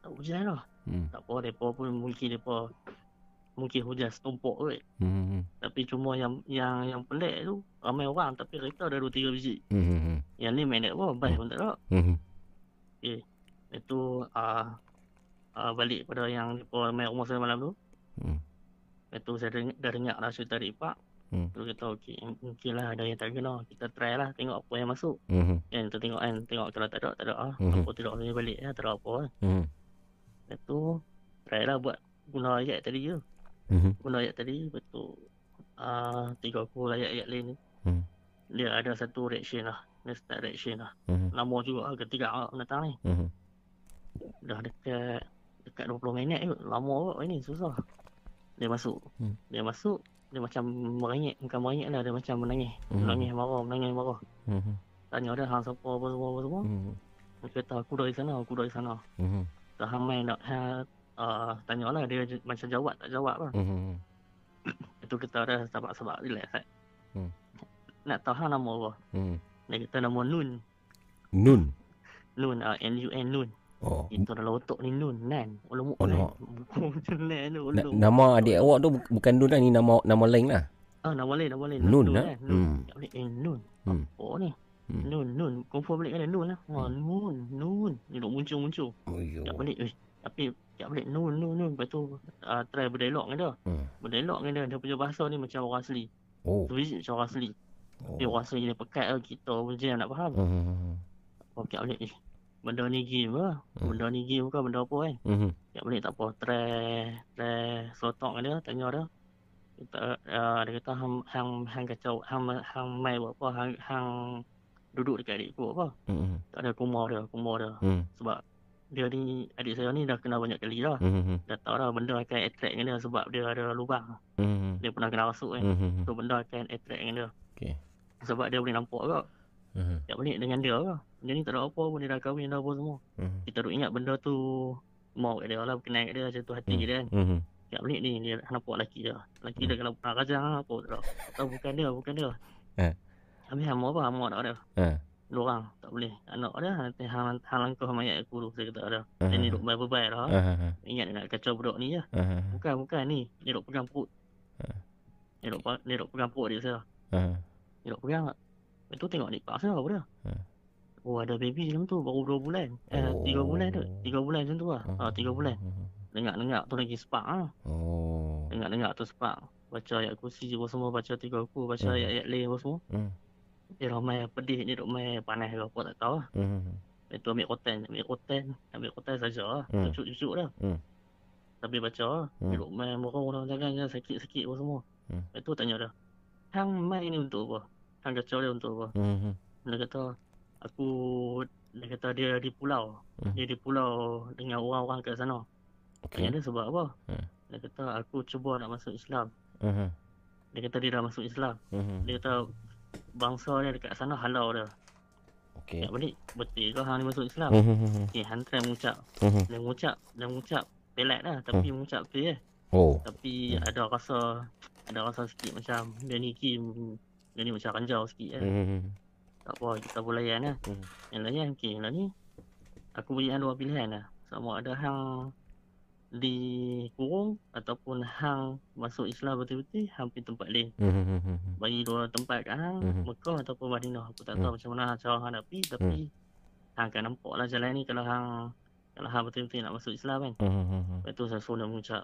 tak hujan lah. Hmm. Tak apa, mereka pun mungkin mereka mungkin hujan setumpuk kot. Hmm. Tapi cuma yang yang yang pelik tu ramai orang tapi kereta ada 2 3 biji. Hmm. Yang ni main apa? Bas pun tak ada. Hmm. Okay. Itu uh, uh, balik pada yang depa main rumah saya malam tu. Hmm. Lepas tu saya dengar, dah dengar lah cerita dari Pak. Hmm. Tu kata okey mungkin lah ada yang tak kena. Kita try lah tengok apa yang masuk. Hmm. Kan kita tengok kan tengok kalau tak ada tak ada ah. Mhm. Apa tidak saya balik ya tak ada apa lah. Hmm. Lepas tu try lah buat guna ayat tadi je. Mhm. Guna ayat tadi betul uh, tiga aku ayat-ayat lain ni. Hmm. Dia ada satu reaction lah. Dia start reaction lah. Mhm. Lama juga lah ketiga awak datang ni. Hmm. Dah dekat dekat 20 minit kot. Lama kot ini susah. Dia masuk. Hmm. Dia masuk dia macam merengek, bukan merengek lah, dia macam menangis. Hmm. Menangis marah, menangis marah. Hmm. Tanya dia hang siapa apa semua apa semua. Hmm. Dia kata aku dari sana, aku dari sana. Hmm. Tak hamai nak ha, uh, tanya lah dia macam jawab tak jawab lah. Hmm. Itu kita ada sebab-sebab relax kan. Hmm. Nak tahu hang nama apa? Hmm. Dia kata nama Nun. Nun. Nun, uh, N-U-N, Nun. Oh. Itu dalam otak ni Nun, Nan. Ulumuk Oh, Nan. Macam Nan tu, ulum. nama adik awak tu bu- bukan Nun lah ni nama nama lain lah. Ah, nama lain, nama lain. Nun, Nun ah? kan? Nun. Hmm. Eh, Nun. Hmm. Oh ni. Hmm. Nun, Nun. Confirm balik kan Nun lah. Wah, Nun, Nun. Dia duk muncul-muncul. Oh. Tak balik. Eh, tapi tak balik Nun, Nun, Nun. Lepas tu uh, try berdialog dengan dia. Hmm. Berdialog dengan dia. Dia punya bahasa ni macam orang asli. Oh. Tu visit macam orang asli. Tapi orang asli dia pekat lah. Kita pun je nak faham. Hmm. Oh, tak balik. Eh, benda ni game lah. Benda ni game ke benda apa kan. Hmm. Tak balik tak apa. Try, try dengan dia. Tanya dia. Kita, uh, dia kata hang, hang, hang kacau. Hang, hang mai buat apa. Hang, hang duduk dekat adik aku apa. Hmm. Tak ada kumar dia. Kumar dia. Hmm. Sebab dia ni, adik saya ni dah kenal banyak kali dah. Hmm. Dah tahu dah benda akan attract dengan dia sebab dia ada lubang. Hmm. Dia pernah kena rasuk kan. Mhm. So benda akan attract dengan dia. Okey. Sebab dia boleh nampak kau. Hmm. Tak balik dengan dia ke. Dia ni tak ada apa pun. Dia dah kahwin dah apa semua. Hmm. Kita duk ingat benda tu mau kat dia lah. Berkenan kat dia. Macam tu hati Hmm. dia kan. Hmm. Tak balik ni. Dia nampak lelaki dia. Lelaki dia kalau pernah rajang lah. Apa tak tahu. Tak tahu bukan dia. Bukan dia. Eh. Habis hama apa? Hama tak ada. Eh. Dua orang. Tak boleh. Anak dia. Nanti hang langkah mayat aku tu. Saya kata ada. Ah. Dia ni duk baik-baik lah. Ah, ah, ah. Ingat dia nak kacau budak ni je. Ah. Bukan, bukan ni. Dia duk pegang perut. Dia duk, dia duk pegang perut dia saya. Ah. Dia duk pegang. Lepas tu tengok nipak saya apa dia. Oh ada baby dalam tu baru 2 bulan. Eh Oh. 3 bulan tu. 3 bulan macam tu lah. Ah 3 bulan. Dengar-dengar tu lagi spark ah. Oh. Dengar-dengar tu spark. Baca ayat kursi apa semua, baca tiga aku, baca Hmm. ayat-ayat lain apa semua. Hmm. Dia dah main pedih, dia duk main panas ke apa tak tahu lah. Hmm. Lepas tu ambil kotan, ambil kotan, ambil kotan saja lah. Hmm. Cucuk-cucuk dah. Hmm. Tapi baca lah. Hmm. duk main murung dah jangan jangan sakit-sakit apa semua. Hmm. Lepas tu tanya dia. Hang main ni untuk apa? Hang kacau dia untuk apa? Hmm. Dia kata aku dia kata dia di pulau. Hmm. Dia di pulau dengan orang-orang kat sana. Tanya dia sebab apa? Hmm. Dia kata aku cuba nak masuk Islam. Hmm. Dia kata dia dah masuk Islam. Hmm. Dia kata bangsa dia dekat sana halau dia. Okey. Tak balik betul ke hang ni masuk Islam? Hmm. Okey, hang try mengucap. Hmm. Dia mengucap, dia mengucap pelat lah tapi mengucap betul eh. Oh. Tapi ada rasa ada rasa sikit macam dia ni Kim dia ni macam ranjau sikit kan. Hmm. Tak apa, kita boleh layan lah. Hmm. Yang layan, okey, yang ni aku beri hang dua pilihan lah. Sama ada hang dikurung ataupun hang masuk Islam betul-betul pergi tempat lain. Hmm. Bagi dua tempat kat hang, Mhm. Mekah ataupun Madinah. Aku tak tahu Hmm. macam mana cara hang nak pergi tapi hang akan nampak lah jalan ni kalau hang kalau hang betul-betul nak masuk Islam kan. Hmm. Lepas tu saya suruh dia mengucap.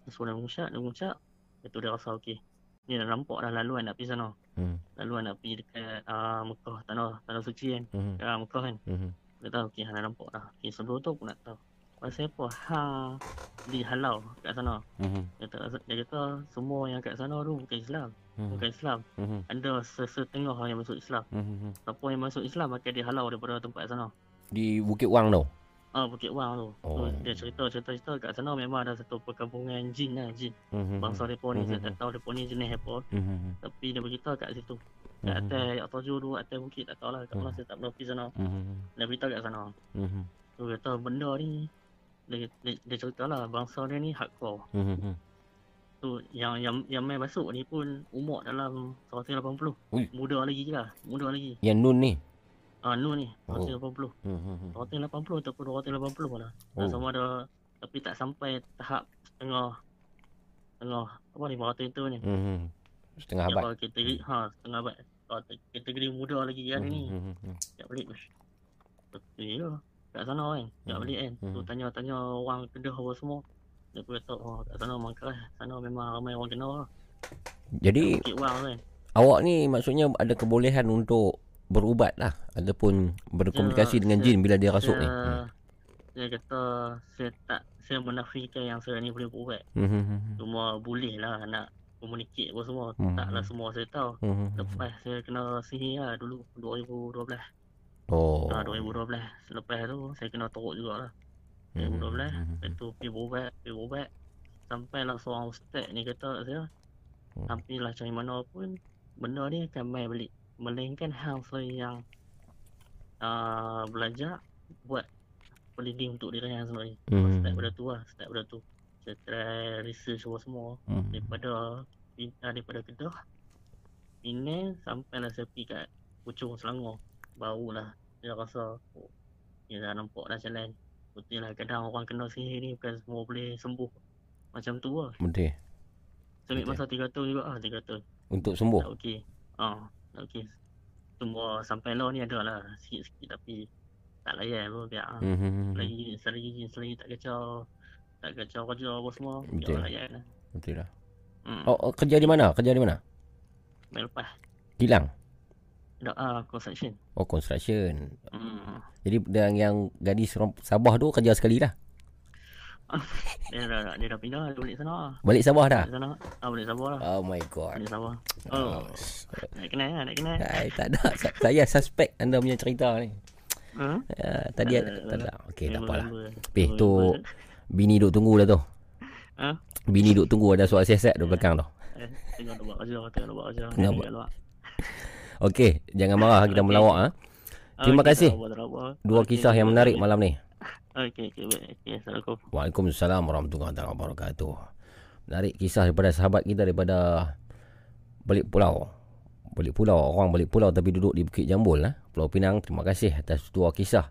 Saya suruh dia mengucap, dia mengucap. Lepas tu dia rasa okey. Dia dah nampak dah laluan nak pergi sana. Hmm. Laluan nak pergi dekat uh, Mekah, tanah tanah suci kan. Hmm. Uh, Mekah kan. Hmm. Dia tahu okey hang dah nampak dah. Okey sebelum tu aku nak tahu. Pasal apa hang dihalau kat sana? Hmm. Dia kata, dia kata semua yang kat sana tu bukan Islam. Mhm. Bukan Islam. Mhm. Ada sesetengah yang masuk Islam. Hmm. Siapa yang masuk Islam akan dihalau daripada tempat sana. Di Bukit Wang tu. Ah Bukit Wang tu. Oh. Oh. Dia cerita cerita cerita kat sana memang ada satu perkampungan jin lah jin. Mhm. Bangsa depa ni saya Mhm. tak tahu depa ni jenis apa. Mhm. Tapi dia bercerita kat situ. Kat Mhm. atas Yak Toju tu atas bukit tak tahu lah kat mana Mhm. saya tak pernah pergi sana. Mhm. Dia beritahu kat sana. Mhm. Tu kata benda ni dia, dia, dia cerita lah bangsa dia ni hardcore. Mhm. Tu yang yang yang main masuk ni pun umur dalam 180. Ui. Muda lagi lah, muda lagi. Yang Nun ni. Ah Nu ni Oh. 180. Mhm. 180 ataupun 280 lah. Oh. Oh. Sama ada tapi tak sampai tahap setengah setengah apa ni baratus itu ni. Mhm. Setengah Yang abad. kalau kategori ha setengah abad. Kalau kategori muda lagi kan ni. Mhm. Mhm. Tak balik mas. Betul lah. Kat sana kan. Tak Mhm. balik kan. Tu Mhm. tanya-tanya orang kedah apa semua. Dia pun kata oh kat sana memang keras. Sana memang ramai orang kenal lah. Jadi kan. awak ni maksudnya ada kebolehan untuk berubat lah ataupun berkomunikasi Dia- dengan saya- jin bila dia rasuk ni. saya- Saya kata saya tak saya menafikan yang saya ni boleh berubat. Mhm. Cuma boleh lah nak communicate apa semua. Mhm. Taklah semua saya tahu. Mhm. Lepas saya kena sihir lah dulu 2012. Oh. Ah 2012. Lepas tu saya kena teruk jugalah. Mhm. 2012. Lepas tu pergi berubat, pergi berubat. Sampailah seorang ustaz ni kata kat saya, Hmm. Hampirlah cari mana pun benda ni akan main balik. Melainkan hang saya yang uh, belajar buat peliding untuk diri hang sendiri. Hmm. Start pada tu lah, start pada tu. Saya try research apa semua Hmm. daripada uh, daripada Kedah Penang sampailah saya pergi kat Puchong Selangor. Barulah dia rasa oh, dia dah nampak dah jalan. Betul lah kadang orang kena sihir ni bukan semua boleh sembuh. Macam tu lah. Betul. Saya ambil masa 3 tahun juga lah 3 tahun. Untuk sembuh. Tak okey. Ah, okey. Semua sampai lah ni ada lah sikit-sikit tapi tak layan apa biar ah. Mhm. Selagi selagi selagi tak kacau tak kacau kerja apa semua Betul. biar layan lah. Betul lah. Hmm. Oh, oh, kerja di mana? Kerja di mana? Main lepas. Kilang. Dah ah construction. Oh, construction. Hmm. Jadi yang yang gadis Sabah tu kerja sekali lah. Dia dah dia dah pindah dia balik sana. Balik Sabah dah? Balik sana. Ah balik Sabah lah. Oh my god. Balik Sabah. Oh. Nak kenal lah, nak kenal. Hai, tak ada. Sa- Saya suspek anda punya cerita ni. Ha? Ya, tadi Tak tak tak ada. ada. Okey, tak apalah. Peh tu bini duk tunggu dah tu. Ha? Bini duk tunggu ada suara siasat di belakang tu. Eh, tengah buat kerja, tengah buat kerja. Tengah buat. Okey, jangan marah kita melawak ah. Terima kasih. tak tak. Dua kisah yang menarik malam ni. Okey, okey, baik. Okey, Assalamualaikum. Waalaikumsalam warahmatullahi wabarakatuh. Menarik kisah daripada sahabat kita daripada balik pulau. Balik pulau, orang balik pulau tapi duduk di Bukit Jambul lah. Pulau Pinang. Terima kasih atas dua kisah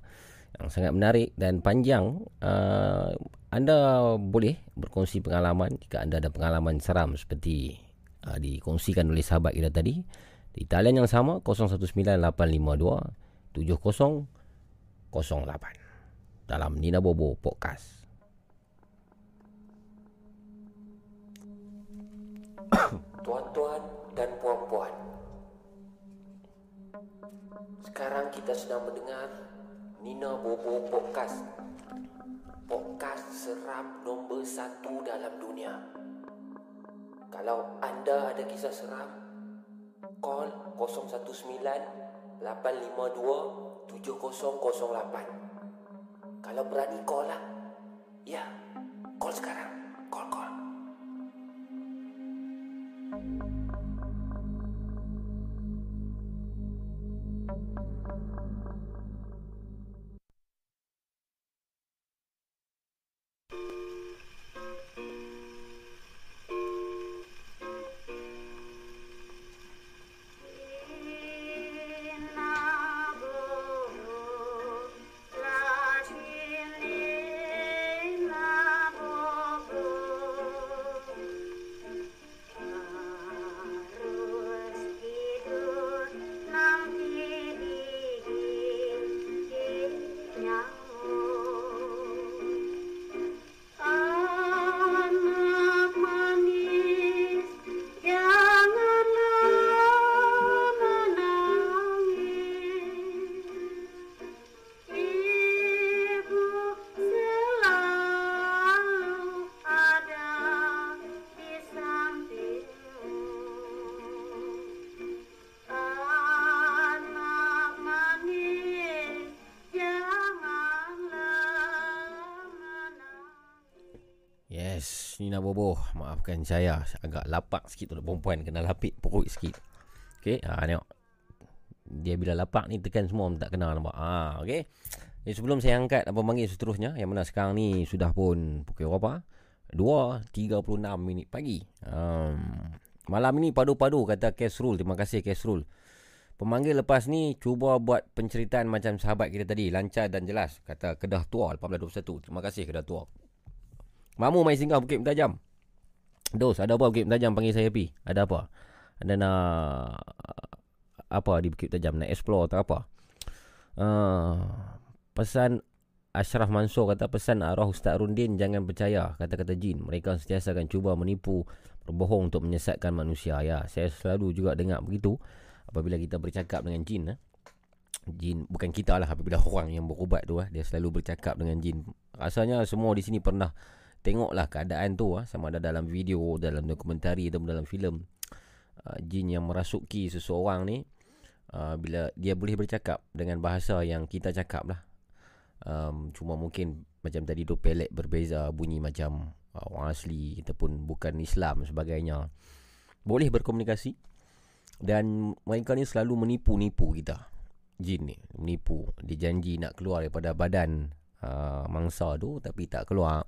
yang sangat menarik dan panjang. Uh, anda boleh berkongsi pengalaman jika anda ada pengalaman seram seperti uh, dikongsikan oleh sahabat kita tadi. Di talian yang sama 019852 7008 dalam Nina Bobo Podcast. Tuan-tuan dan puan-puan. Sekarang kita sedang mendengar Nina Bobo Podcast. Podcast seram nombor satu dalam dunia. Kalau anda ada kisah seram Call 019-852-7008 Kalau berani call lah. Ya, call sekarang. Call, call. Ah Bobo. Maafkan saya. Agak lapak sikit tu perempuan kena lapik perut sikit. Okey, ha tengok. Dia bila lapak ni tekan semua tak kena nampak. Ha, okey. Jadi sebelum saya angkat apa panggil seterusnya yang mana sekarang ni sudah pun pukul berapa? 2.36 minit pagi. Um, malam ini padu-padu kata Kesrul. Terima kasih Kesrul. Pemanggil lepas ni cuba buat penceritaan macam sahabat kita tadi. Lancar dan jelas. Kata Kedah Tua 1821. Terima kasih Kedah Tua. Mamu mai singgah Bukit Mentajam. Dos, ada apa Bukit Mentajam panggil saya pi? Ada apa? Ada nak apa di Bukit Mentajam? Nak explore atau apa? Uh, pesan Ashraf Mansur kata pesan arwah Ustaz Rundin jangan percaya kata-kata jin. Mereka sentiasa akan cuba menipu, berbohong untuk menyesatkan manusia. Ya, saya selalu juga dengar begitu apabila kita bercakap dengan jin. Eh. Jin bukan kita lah apabila orang yang berubat tu eh, dia selalu bercakap dengan jin. Rasanya semua di sini pernah tengoklah keadaan tu ah sama ada dalam video, dalam dokumentari atau dalam filem. Uh, jin yang merasuki seseorang ni uh, bila dia boleh bercakap dengan bahasa yang kita cakap lah. Um, cuma mungkin macam tadi tu pelet berbeza bunyi macam orang asli ataupun bukan Islam sebagainya. Boleh berkomunikasi dan mereka ni selalu menipu-nipu kita. Jin ni menipu. Dia janji nak keluar daripada badan uh, mangsa tu tapi tak keluar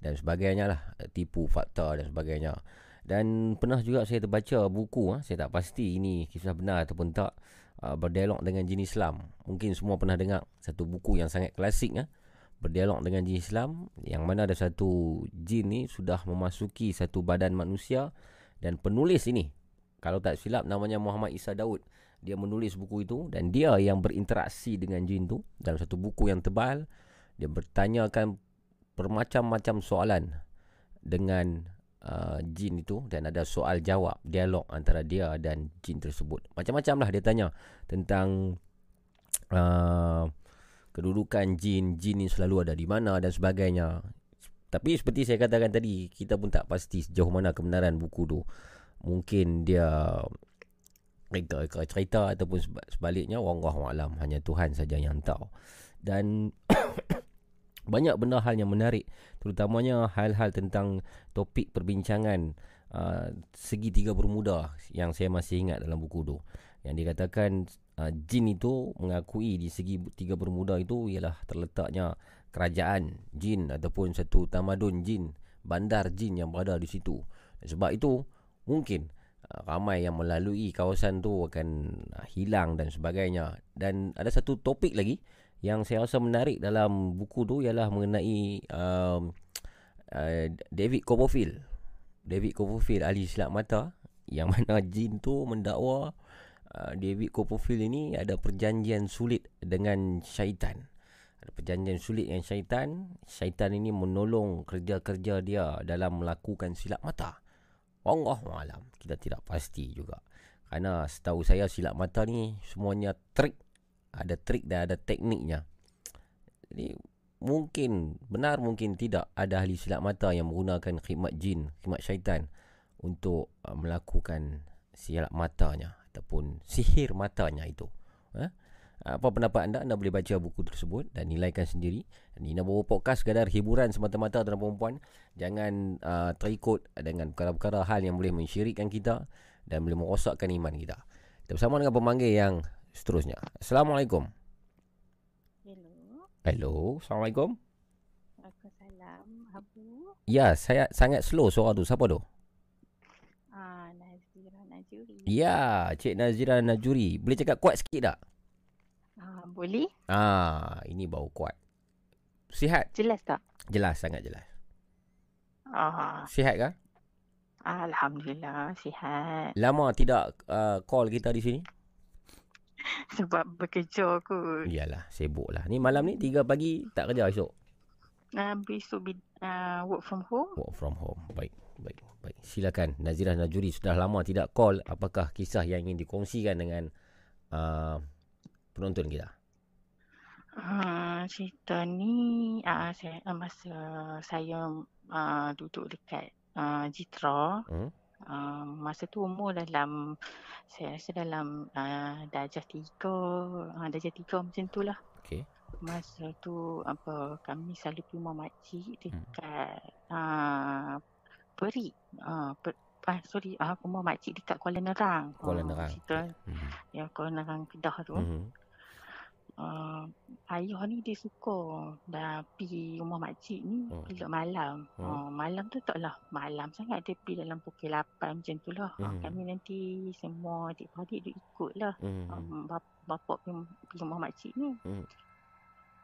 dan sebagainya lah. Tipu fakta dan sebagainya. Dan pernah juga saya terbaca buku ha, saya tak pasti ini kisah benar ataupun tak uh, berdialog dengan jin Islam. Mungkin semua pernah dengar satu buku yang sangat klasik ha, berdialog dengan jin Islam yang mana ada satu jin ni sudah memasuki satu badan manusia dan penulis ini. Kalau tak silap namanya Muhammad Isa Daud. Dia menulis buku itu dan dia yang berinteraksi dengan jin tu. Dalam satu buku yang tebal dia bertanyakan bermacam-macam soalan dengan uh, jin itu dan ada soal jawab dialog antara dia dan jin tersebut. Macam-macam lah dia tanya tentang uh, kedudukan jin, jin ni selalu ada di mana dan sebagainya. Tapi seperti saya katakan tadi, kita pun tak pasti sejauh mana kebenaran buku tu. Mungkin dia cerita, cerita ataupun sebaliknya wallahu alam hanya Tuhan saja yang tahu. Dan banyak benda hal yang menarik terutamanya hal-hal tentang topik perbincangan uh, segi tiga bermuda yang saya masih ingat dalam buku tu. Yang dikatakan uh, jin itu mengakui di segi tiga bermuda itu ialah terletaknya kerajaan jin ataupun satu tamadun jin bandar jin yang berada di situ. Sebab itu mungkin uh, ramai yang melalui kawasan tu akan uh, hilang dan sebagainya. Dan ada satu topik lagi yang saya rasa menarik dalam buku tu ialah mengenai um, uh, David Copperfield. David Copperfield ahli silap mata yang mana jin tu mendakwa uh, David Copperfield ini ada perjanjian sulit dengan syaitan. Ada perjanjian sulit dengan syaitan. Syaitan ini menolong kerja-kerja dia dalam melakukan silap mata. Allah malam kita tidak pasti juga. Karena setahu saya silap mata ni semuanya trik ada trik dan ada tekniknya. Jadi mungkin benar mungkin tidak ada ahli silap mata yang menggunakan khidmat jin, khidmat syaitan untuk uh, melakukan silap matanya ataupun sihir matanya itu. Ha? Apa pendapat anda? Anda boleh baca buku tersebut dan nilaikan sendiri. Nina bawa podcast sekadar hiburan semata-mata tuan perempuan. Jangan uh, terikut dengan perkara-perkara hal yang boleh mensyirikkan kita dan boleh merosakkan iman kita. Kita bersama dengan pemanggil yang seterusnya. Assalamualaikum. Hello. Hello, Assalamualaikum. Waalaikumsalam. Abu. Ya, saya sangat slow suara tu. Siapa tu? Ah, Nazira Najuri. Ya, Cik Nazira Najuri. Boleh cakap kuat sikit tak? Ah, boleh? Ah, ini bau kuat. Sihat? Jelas tak? Jelas, sangat jelas. Ah, Sihat ke? Alhamdulillah sihat. Lama tidak uh, call kita di sini? Sebab bekerja aku. Iyalah, sibuk lah. Ni malam ni 3 pagi tak kerja esok? Uh, besok bi- uh, work from home. Work from home. Baik, baik, baik. Silakan Nazirah Najuri sudah lama tidak call. Apakah kisah yang ingin dikongsikan dengan uh, penonton kita? Uh, cerita ni uh, saya, uh, masa saya uh, duduk dekat uh, Jitra. Hmm? Uh, masa tu umur dalam saya rasa dalam uh, darjah tiga uh, darjah tiga macam tu lah Okay. masa tu apa kami selalu pergi rumah makcik dekat uh, Peri. Uh, per, ah, sorry, uh, rumah makcik dekat Kuala Nerang. Kuala Ah, Nerang. Cerita Mhm. ya Kuala Nerang Kedah tu. Mhm. Uh, ayah ni dia suka dah pergi rumah makcik ni Hmm. bila malam. Hmm. Uh, malam tu taklah malam sangat dia pergi dalam pukul 8 macam tu lah. Uh, Hmm. kami nanti semua adik-beradik dia ikut lah. Hmm. Um, bap- bapak pergi, pergi rumah makcik ni. Hmm.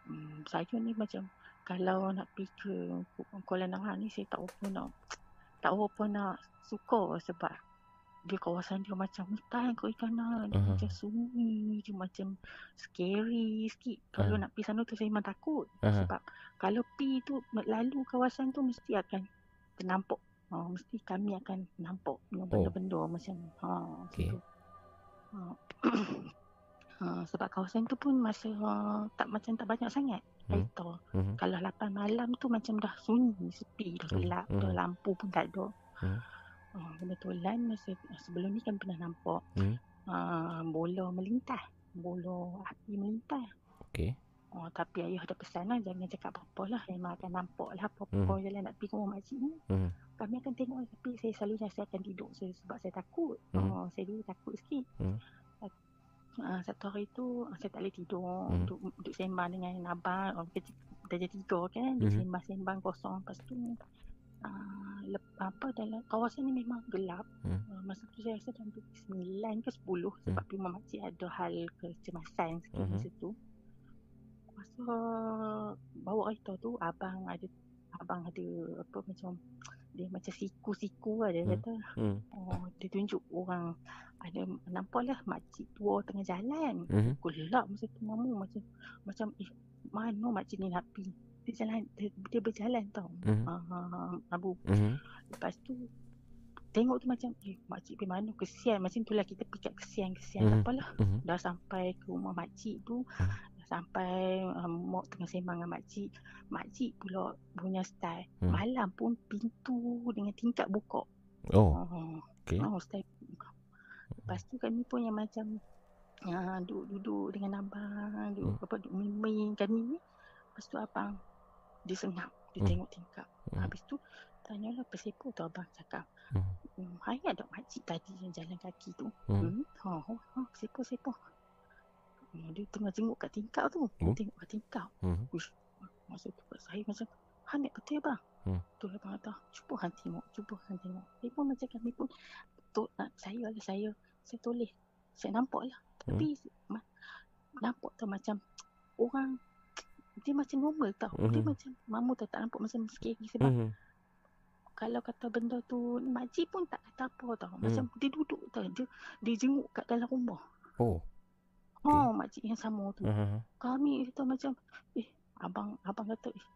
Hmm, saya ni macam kalau nak pergi ke Ku- Kuala Nerang ni saya tak apa nak tak apa nak suka sebab dia kawasan dia macam hutan ke kanan dia Aha. macam sunyi dia macam scary sikit kalau Aha. nak pergi sana tu saya memang takut Aha. sebab kalau pergi tu lalu kawasan tu mesti akan ternampak ha, mesti kami akan nampak Oh. benda-benda macam ha gitu. Ha. ha, sebab kawasan tu pun masa uh, tak macam tak banyak sangat Hmm. kereta. Mhm. Kalau 8 malam tu macam dah sunyi, sepi, dah Hmm. gelap, Hmm. dah lampu pun tak ada. Hmm. Uh, kebetulan masa sebelum ni kan pernah nampak Hmm. uh, bola melintah, bola api melintah. Okey. Oh, tapi ayah ada pesan lah jangan cakap apa-apa lah Memang akan nampak lah apa-apa Hmm. jalan nak pergi ke rumah makcik ni Mhm. Kami akan tengok tapi saya selalu saya akan tidur saya, sebab saya takut Hmm. oh, Saya dulu takut sikit Hmm. uh, Satu hari tu ah, saya tak boleh tidur Hmm. duduk, duduk sembang dengan abang Orang kecil darjah tiga kan Duduk Mhm. sembang-sembang kosong Lepas tu uh, lep, apa dalam kawasan ni memang gelap Hmm. uh, Masa tu saya rasa dalam pukul 9 ke 10 Sebab Hmm. hmm. rumah makcik ada hal kecemasan sikit Mhm. masa tu Masa bawa kereta tu abang ada abang ada apa macam dia macam siku-siku lah dia Hmm. kata Hmm. oh dia tunjuk orang ada nampak lah makcik tua tengah jalan Mhm. gelap masa tu mamu macam macam eh mana makcik ni nak pergi dia jalan dia, dia berjalan tau Mhm. uh, abu Mhm. lepas tu tengok tu macam eh makcik pergi mana kesian macam tu lah kita fikir kesian kesian Mhm. tak apalah Mhm. dah sampai ke rumah makcik tu dah sampai um, mak tengah sembang dengan makcik makcik pula punya style Hmm. malam pun pintu dengan tingkap buka Oh. Okey. oh style lepas tu kami pun yang macam uh, duduk-duduk dengan abang duduk Hmm. apa duduk main kami ni lepas tu abang dia senyap dia Hmm. tengok tingkap Hmm. habis tu tanyalah pesepo tu abang cakap Hmm. hmm, hai ada makcik tadi yang jalan kaki tu Hmm. hmm. ha, oh, oh, sepo sepo hmm, dia tengah jenguk kat tingkap tu Hmm. tengok kat tingkap Mhm. Uish, masa tu saya macam Hamid betul bang Hmm. tu abang kata cuba hang tengok cuba hang tengok dia pun macam kami pun tu, nak saya lah saya saya tulis saya nampak lah tapi ma, nampak tu macam orang dia macam normal tau dia Mhm. macam mamu tak tak nampak macam scary sebab Mhm. kalau kata benda tu makcik pun tak kata apa tau macam Hmm. dia duduk tau dia dia jenguk kat dalam rumah Oh. oh makcik yang sama tu Mhm. kami kata macam eh abang abang kata eh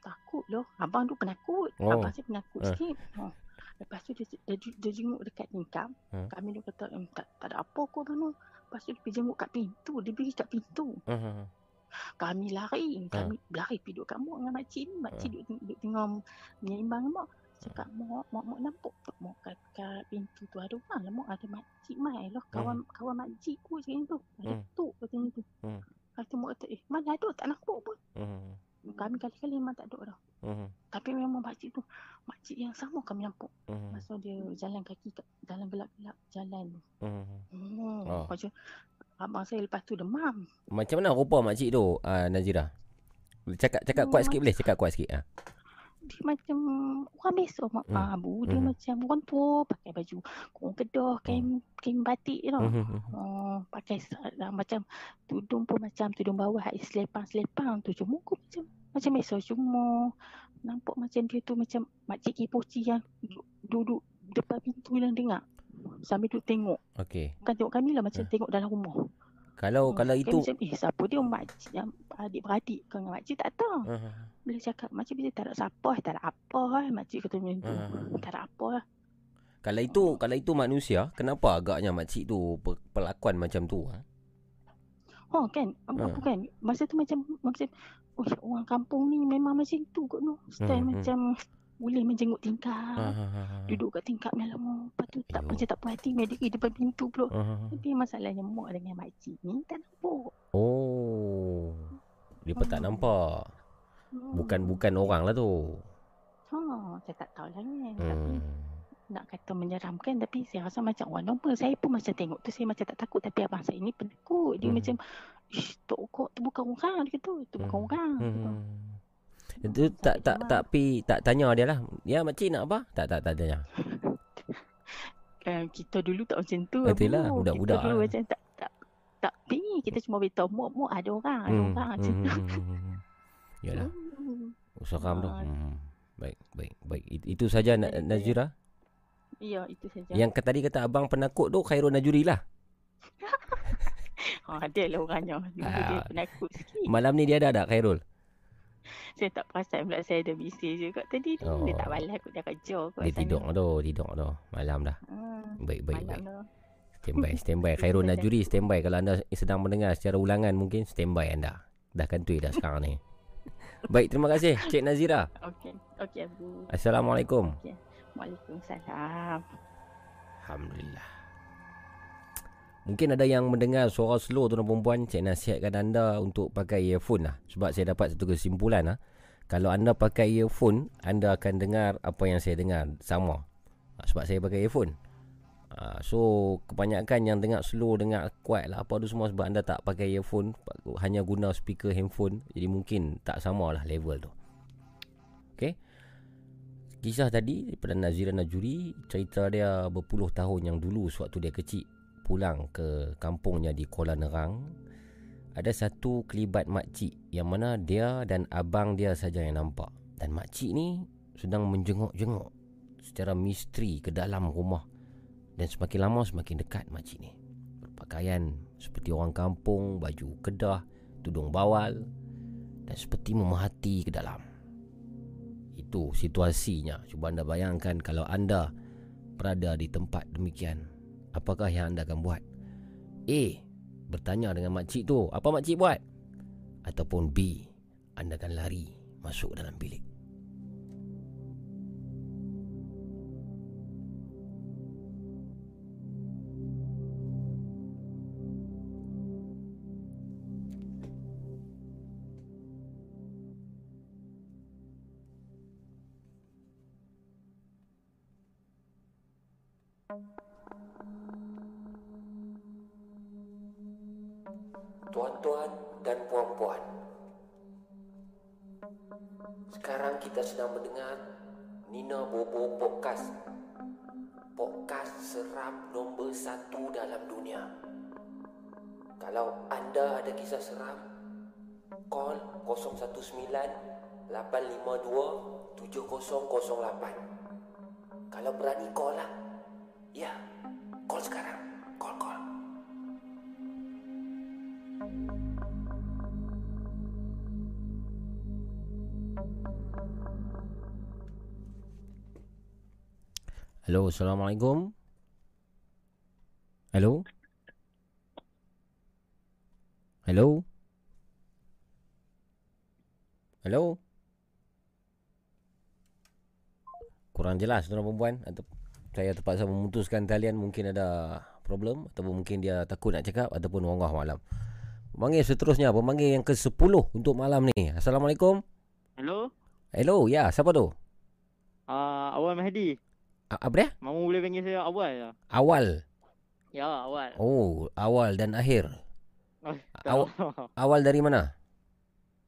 takut loh abang tu penakut Oh. abang saya penakut Eh. sikit oh. lepas tu dia, dia, dia, jenguk dekat tingkap Hmm. kami tu kata eh, tak, tak ada apa kau abang tu lepas tu dia jenguk kat pintu dia pergi kat pintu Mhm. Kami lari kami lari pergi duduk kat mak dengan makcik ni makcik Ha. duduk, duduk tengah menyeimbang mak cakap mak mak mak nampak tak mak kat, kat pintu tu ada orang lah mak ada makcik mai lah kawan kawan makcik ku macam tu ada Hmm. tu macam tu Hmm. Lepas tu mak kata eh mana ada tak nampak pun Mhm. kami kali-kali memang tak ada dah Mhm. tapi memang makcik tu makcik yang sama kami nampak Mhm. masa dia jalan kaki kat dalam gelap-gelap jalan tu Mhm. hmm. Oh. macam abang saya lepas tu demam Macam mana rupa makcik tu, uh, Nazira? Cakap cakap kuat sikit boleh? Cakap kuat sikit ah. dia macam orang biasa mak Hmm. hmm. abu dia Mhm. macam orang tua pakai baju kurung kedah kain kain batik you know mhm. oh, pakai lah, macam tudung pun macam tudung bawah selepang-selepang tu cuma muka macam macam biasa cuma nampak macam dia tu macam makcik kipoci yang duduk, duduk depan pintu dan dengar sambil duduk tengok Okey. bukan tengok kami lah macam tengok dalam rumah Kalau kalau Kami itu macam eh siapa dia makcik yang adik-beradik ke dengan makcik tak tahu Mhm. bila cakap makcik bila tak ada siapa eh, tak ada apa eh makcik kata macam tu Mhm. tak ada apa lah kalau itu kalau itu manusia, kenapa agaknya makcik tu per- perlakuan macam tu? Ha? Oh kan, apa kan masa tu macam macam oh orang kampung ni memang macam tu kot no. Style Hmm, hmm. macam boleh menjenguk tingkap. Ha, ha, ha, ha. Duduk kat tingkap ni lama. Lepas tu tak macam tak puas hati main diri depan pintu pula. Ha, ha, ha. Tapi masalahnya mak dengan makcik ni tak nampak. Oh. Mereka tak nampak. Bukan bukan orang lah tu. Ha, saya tak tahu lah kan. Tapi Hmm. nak kata menyeramkan tapi saya rasa macam orang normal. Saya pun macam tengok tu saya macam tak takut tapi abang saya ni penakut. Dia Hmm. macam ish tu kok tu bukan orang dia kata. Tu bukan orang. gitu. Hmm. Itu tak tak tak pi tak tanya dia lah. Ya makcik nak apa? Tak tak tak tanya. Eh, kita dulu tak macam tu. Betul lah, Abu. budak-budak Kita dulu lah. macam tak tak tak pi. Kita cuma beritahu mu mu ada orang, ada orang macam tu. Yalah. Hmm. Seram tu. Ah. Hmm. Baik, baik, baik. It- Itu saja Na- Nazira. Ya, itu saja. Yang ke- tadi kata abang penakut tu Khairul Najuri lah. Ha, ada lah orangnya. Dulu dia Ah. penakut sikit. Malam ni dia ada tak Khairul? Saya tak perasan pula saya ada bisnes juga tadi tu. Dia tak Oh. balas aku dah kerja kot Dia sana. tidur tu, tidur tu. Malam dah. Hmm, Baik, baik, malam baik. tu. Standby, standby. Khairul Najuri, standby. Kalau anda sedang mendengar secara ulangan mungkin standby anda. Dah kantui dah sekarang ni. Baik, terima kasih Cik Nazira. Okey, okey Abu. Assalamualaikum. Okey. Waalaikumsalam. Alhamdulillah. Mungkin ada yang mendengar suara slow tuan perempuan Saya nasihatkan anda untuk pakai earphone lah. Sebab saya dapat satu kesimpulan lah. Kalau anda pakai earphone Anda akan dengar apa yang saya dengar. Sama. Ah, Sebab saya pakai earphone. Ah, So kebanyakan yang dengar slow Dengar kuat lah apa tu semua Sebab anda tak pakai earphone Hanya guna speaker handphone. Jadi mungkin tak sama lah level tu. Okay Kisah tadi daripada Nazira Najuri Cerita dia berpuluh tahun yang dulu Sewaktu dia kecil Pulang ke kampungnya di Kuala Nerang Ada satu kelibat makcik Yang mana dia dan abang dia saja yang nampak Dan makcik ni sedang menjenguk-jenguk Secara misteri ke dalam rumah Dan semakin lama semakin dekat makcik ni Berpakaian seperti orang kampung Baju kedah, tudung bawal Dan seperti memerhati ke dalam itu situasinya. Cuba anda bayangkan kalau anda berada di tempat demikian. Apakah yang anda akan buat? A. Bertanya dengan makcik tu. Apa makcik buat? Ataupun B. Anda akan lari masuk dalam bilik. Tuan-tuan sedang mendengar Nina Bobo Podcast. Podcast seram nombor satu dalam dunia. Kalau anda ada kisah seram Call 019 852 7008 Kalau berani call lah. Ya, call sekarang. Call, call Hello, Assalamualaikum. Hello? Hello? Hello? Kurang jelas tuan perempuan atau saya terpaksa memutuskan talian mungkin ada problem ataupun mungkin dia takut nak cakap ataupun wangah malam. Pemanggil seterusnya, pemanggil yang ke-10 untuk malam ni. Assalamualaikum. Hello? Hello, ya, siapa tu? Uh, awal Mahdi. A- apa dia? Mamu boleh panggil saya awal ya? Awal. Ya, awal. Oh, awal dan akhir. Oh, Aw- awal dari mana?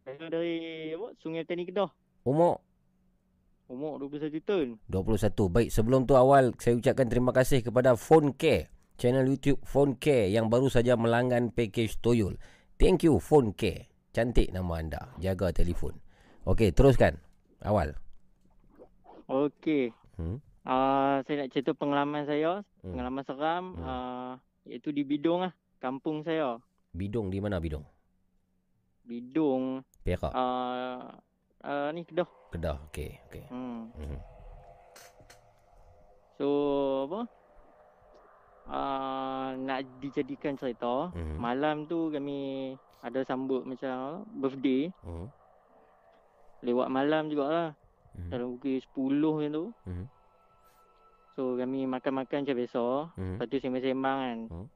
Saya dari apa? Sungai Petani Kedah. Umur Umur 21 tahun. 21. Baik, sebelum tu awal saya ucapkan terima kasih kepada Phone Care. Channel YouTube Phone Care yang baru saja melanggan package Toyol. Thank you Phone Care. Cantik nama anda. Jaga telefon. Okey, teruskan. Awal. Okey. Hmm. Uh, saya nak cerita pengalaman saya. Hmm. Pengalaman seram. Uh, iaitu di Bidong lah. Kampung saya. Bidong di mana Bidong? Bidong. Perak. Uh, uh, ni Kedah. Kedah. Okey, okey. Hmm. Mhm. So apa? Uh, nak dijadikan cerita. Mhm. Malam tu kami ada sambut macam birthday. Mhm. Lewat malam jugalah. Mhm. Dalam pukul 10 macam tu. Mhm. So kami makan-makan macam biasa. Mhm. Lepas tu sembang-sembang kan. Mhm.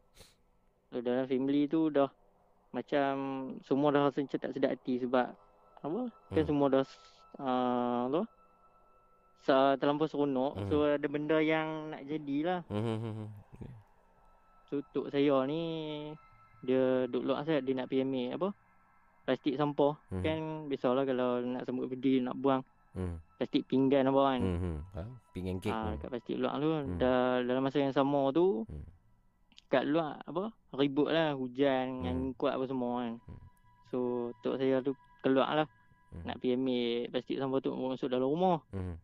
So dalam family tu dah macam semua dah rasa macam tak sedap hati sebab apa? Kan Hmm. semua dah uh, apa? Sa terlampau seronok. Hmm. So ada benda yang nak jadilah. Hmm, hmm, hmm, hmm. So tok saya ni dia duk luar saya dia nak PMA apa? Plastik sampah. Hmm. Kan biasalah kalau nak sambut birthday nak buang Hmm. plastik pinggan apa kan. Hmm, hmm. Faham? Pinggan kek. Ah, Hmm. kat plastik luar tu Hmm. dah dalam masa yang sama tu kat luar apa ribut lah hujan Hmm. angin kuat apa semua kan. So tok saya tu keluar lah Hmm. nak pergi ambil plastik sampah tu masuk dalam rumah. Hmm.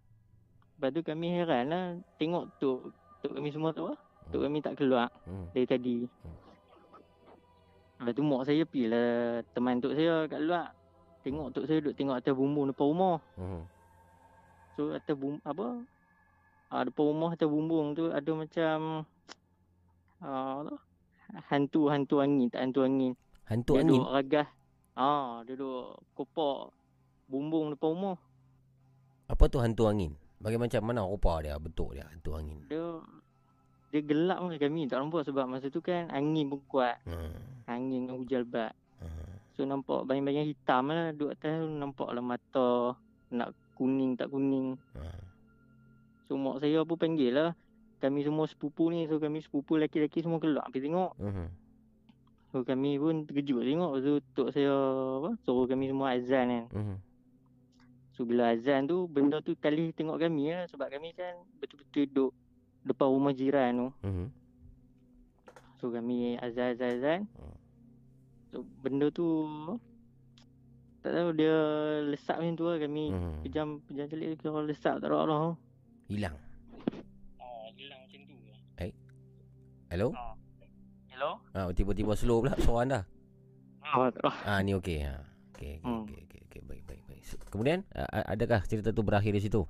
Lepas tu kami heran lah tengok tok tok kami semua tu apa tok kami tak keluar Hmm. dari tadi. Lepas tu mak saya pergi lah teman tok saya kat luar. Tengok tok saya duduk tengok atas bumbung depan rumah. Hmm. So atas bum apa? Ah depan rumah atas bumbung tu ada macam ah apa? hantu hantu angin tak hantu angin. Hantu dia angin? Duduk ragah. Ah dia duduk kopak bumbung depan rumah. Apa tu hantu angin? Bagi macam mana rupa dia, bentuk dia hantu angin? Dia dia gelap lah kami tak nampak sebab masa tu kan angin pun kuat. Hmm. Angin dengan hujan lebat. So nampak bayang-bayang hitam lah duduk atas nampak lah mata nak kuning tak kuning. So mak saya pun panggil lah kami semua sepupu ni so kami sepupu lelaki-lelaki semua keluar pergi tengok. Hmm. So kami pun terkejut tengok so tok saya apa suruh kami semua azan kan. Hmm. So bila azan tu benda tu kali tengok kami lah sebab kami kan betul-betul duduk depan rumah jiran tu. Hmm. So kami azan azan azan. So benda tu tak tahu dia lesap macam tu lah kami Hmm. pejam pejam celik kira lesap tak Allah. Hilang. Oh, hilang macam tu. Eh. Hello? Hello? Ah, tiba-tiba slow pula suara anda. Oh, tak ada. Ah, ni okey. Ha. Okey, okey, Hmm. okey, okey, okey, baik, baik, baik. Kemudian adakah cerita tu berakhir di situ?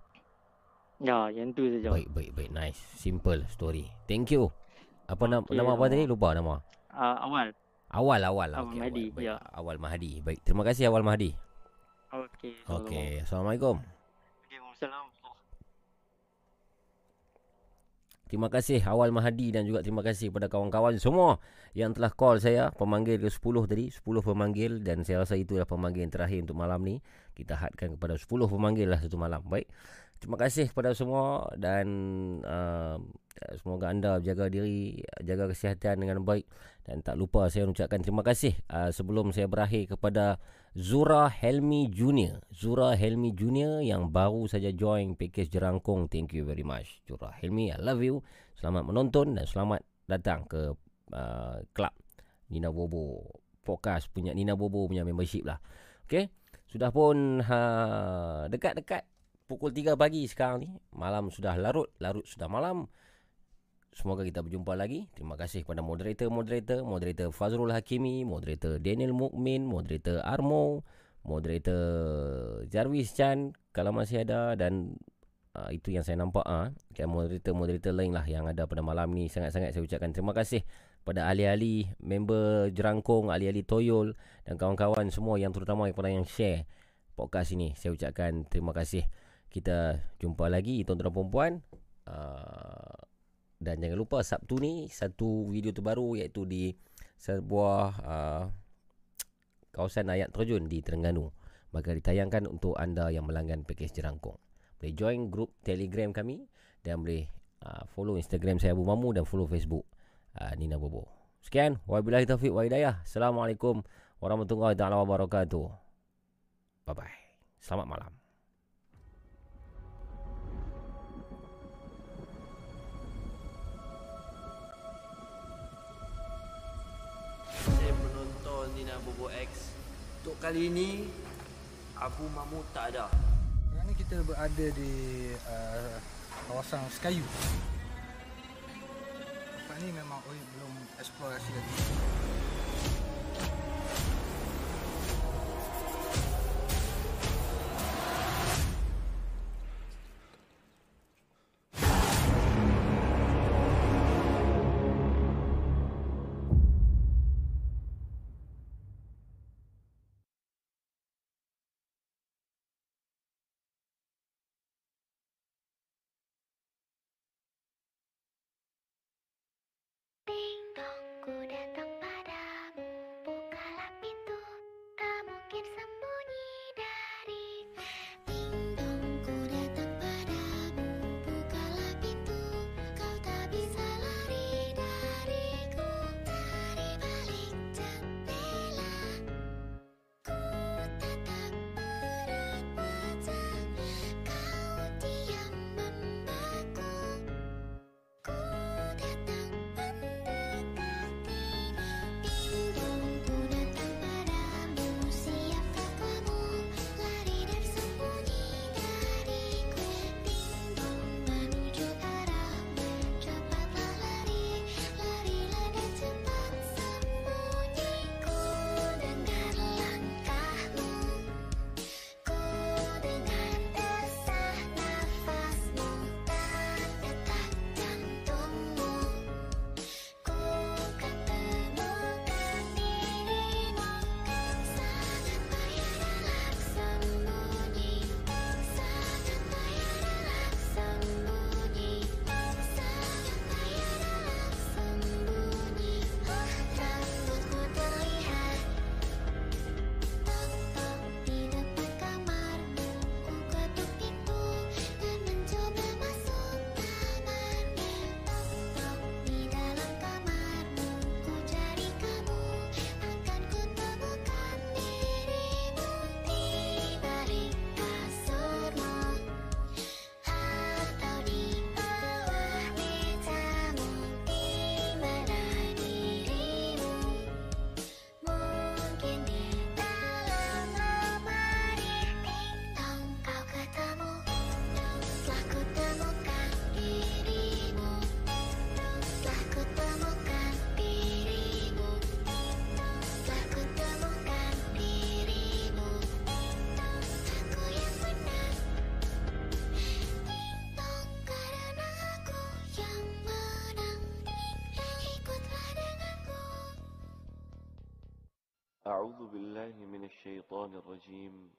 Ya, yang tu saja. Baik, baik, baik. Nice. Simple story. Thank you. Apa nama Okey, nama apa tadi? Lupa nama. Uh, awal. Awal, awal. Awal Okey, Mahdi, awal. Ya. Awal Mahdi. Baik. Terima kasih Awal Mahdi. Okey. Okey. Assalamualaikum. Waalaikumsalam. Terima kasih Awal Mahdi dan juga terima kasih kepada kawan-kawan semua yang telah call saya pemanggil ke 10 tadi 10 pemanggil dan saya rasa itulah pemanggil yang terakhir untuk malam ni kita hadkan kepada 10 pemanggil lah satu malam baik terima kasih kepada semua dan uh, semoga anda jaga diri jaga kesihatan dengan baik. Dan tak lupa saya ucapkan terima kasih uh, sebelum saya berakhir kepada Zura Helmi Junior. Zura Helmi Junior yang baru saja join package jerangkung. Thank you very much Zura Helmi. I love you. Selamat menonton dan selamat datang ke uh, club. Nina Bobo podcast punya Nina Bobo punya membership lah. Okay? Sudah pun ha, dekat-dekat pukul 3 pagi sekarang ni malam sudah larut larut sudah malam Semoga kita berjumpa lagi. Terima kasih kepada moderator-moderator, moderator Fazrul Hakimi, moderator Daniel Mukmin, moderator Armo, moderator Jarvis Chan kalau masih ada dan uh, itu yang saya nampak ah uh, moderator-moderator lain lah yang ada pada malam ni sangat-sangat saya ucapkan terima kasih pada ahli-ahli member Jerangkung, ahli-ahli Toyol dan kawan-kawan semua yang terutama kepada yang share podcast ini. Saya ucapkan terima kasih. Kita jumpa lagi tuan-tuan dan puan uh, dan jangan lupa Sabtu ni satu video terbaru iaitu di sebuah uh, kawasan ayat terjun di Terengganu bakal ditayangkan untuk anda yang melanggan pakej jerangkung. Boleh join grup Telegram kami dan boleh uh, follow Instagram saya Abu Mamu dan follow Facebook uh, Nina Bobo. Sekian, wabillahi taufiq wa hidayah. Assalamualaikum warahmatullahi taala wabarakatuh. Bye bye. Selamat malam. Bobo X Untuk kali ini Abu Mamu tak ada Sekarang ni kita berada di uh, kawasan Sekayu. Tempat ni memang Oi belum eksplorasi lagi. Tinggungku datang padamu. Bukalah pintu Tak mungkin sembuh الشيطان الرجيم.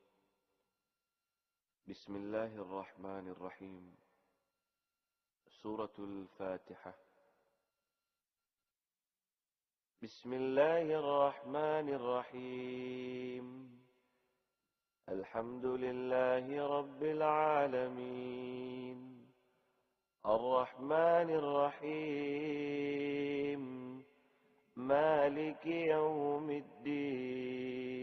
بسم الله الرحمن الرحيم. سورة الفاتحة. بسم الله الرحمن الرحيم. الحمد لله رب العالمين. الرحمن الرحيم. مالك يوم الدين.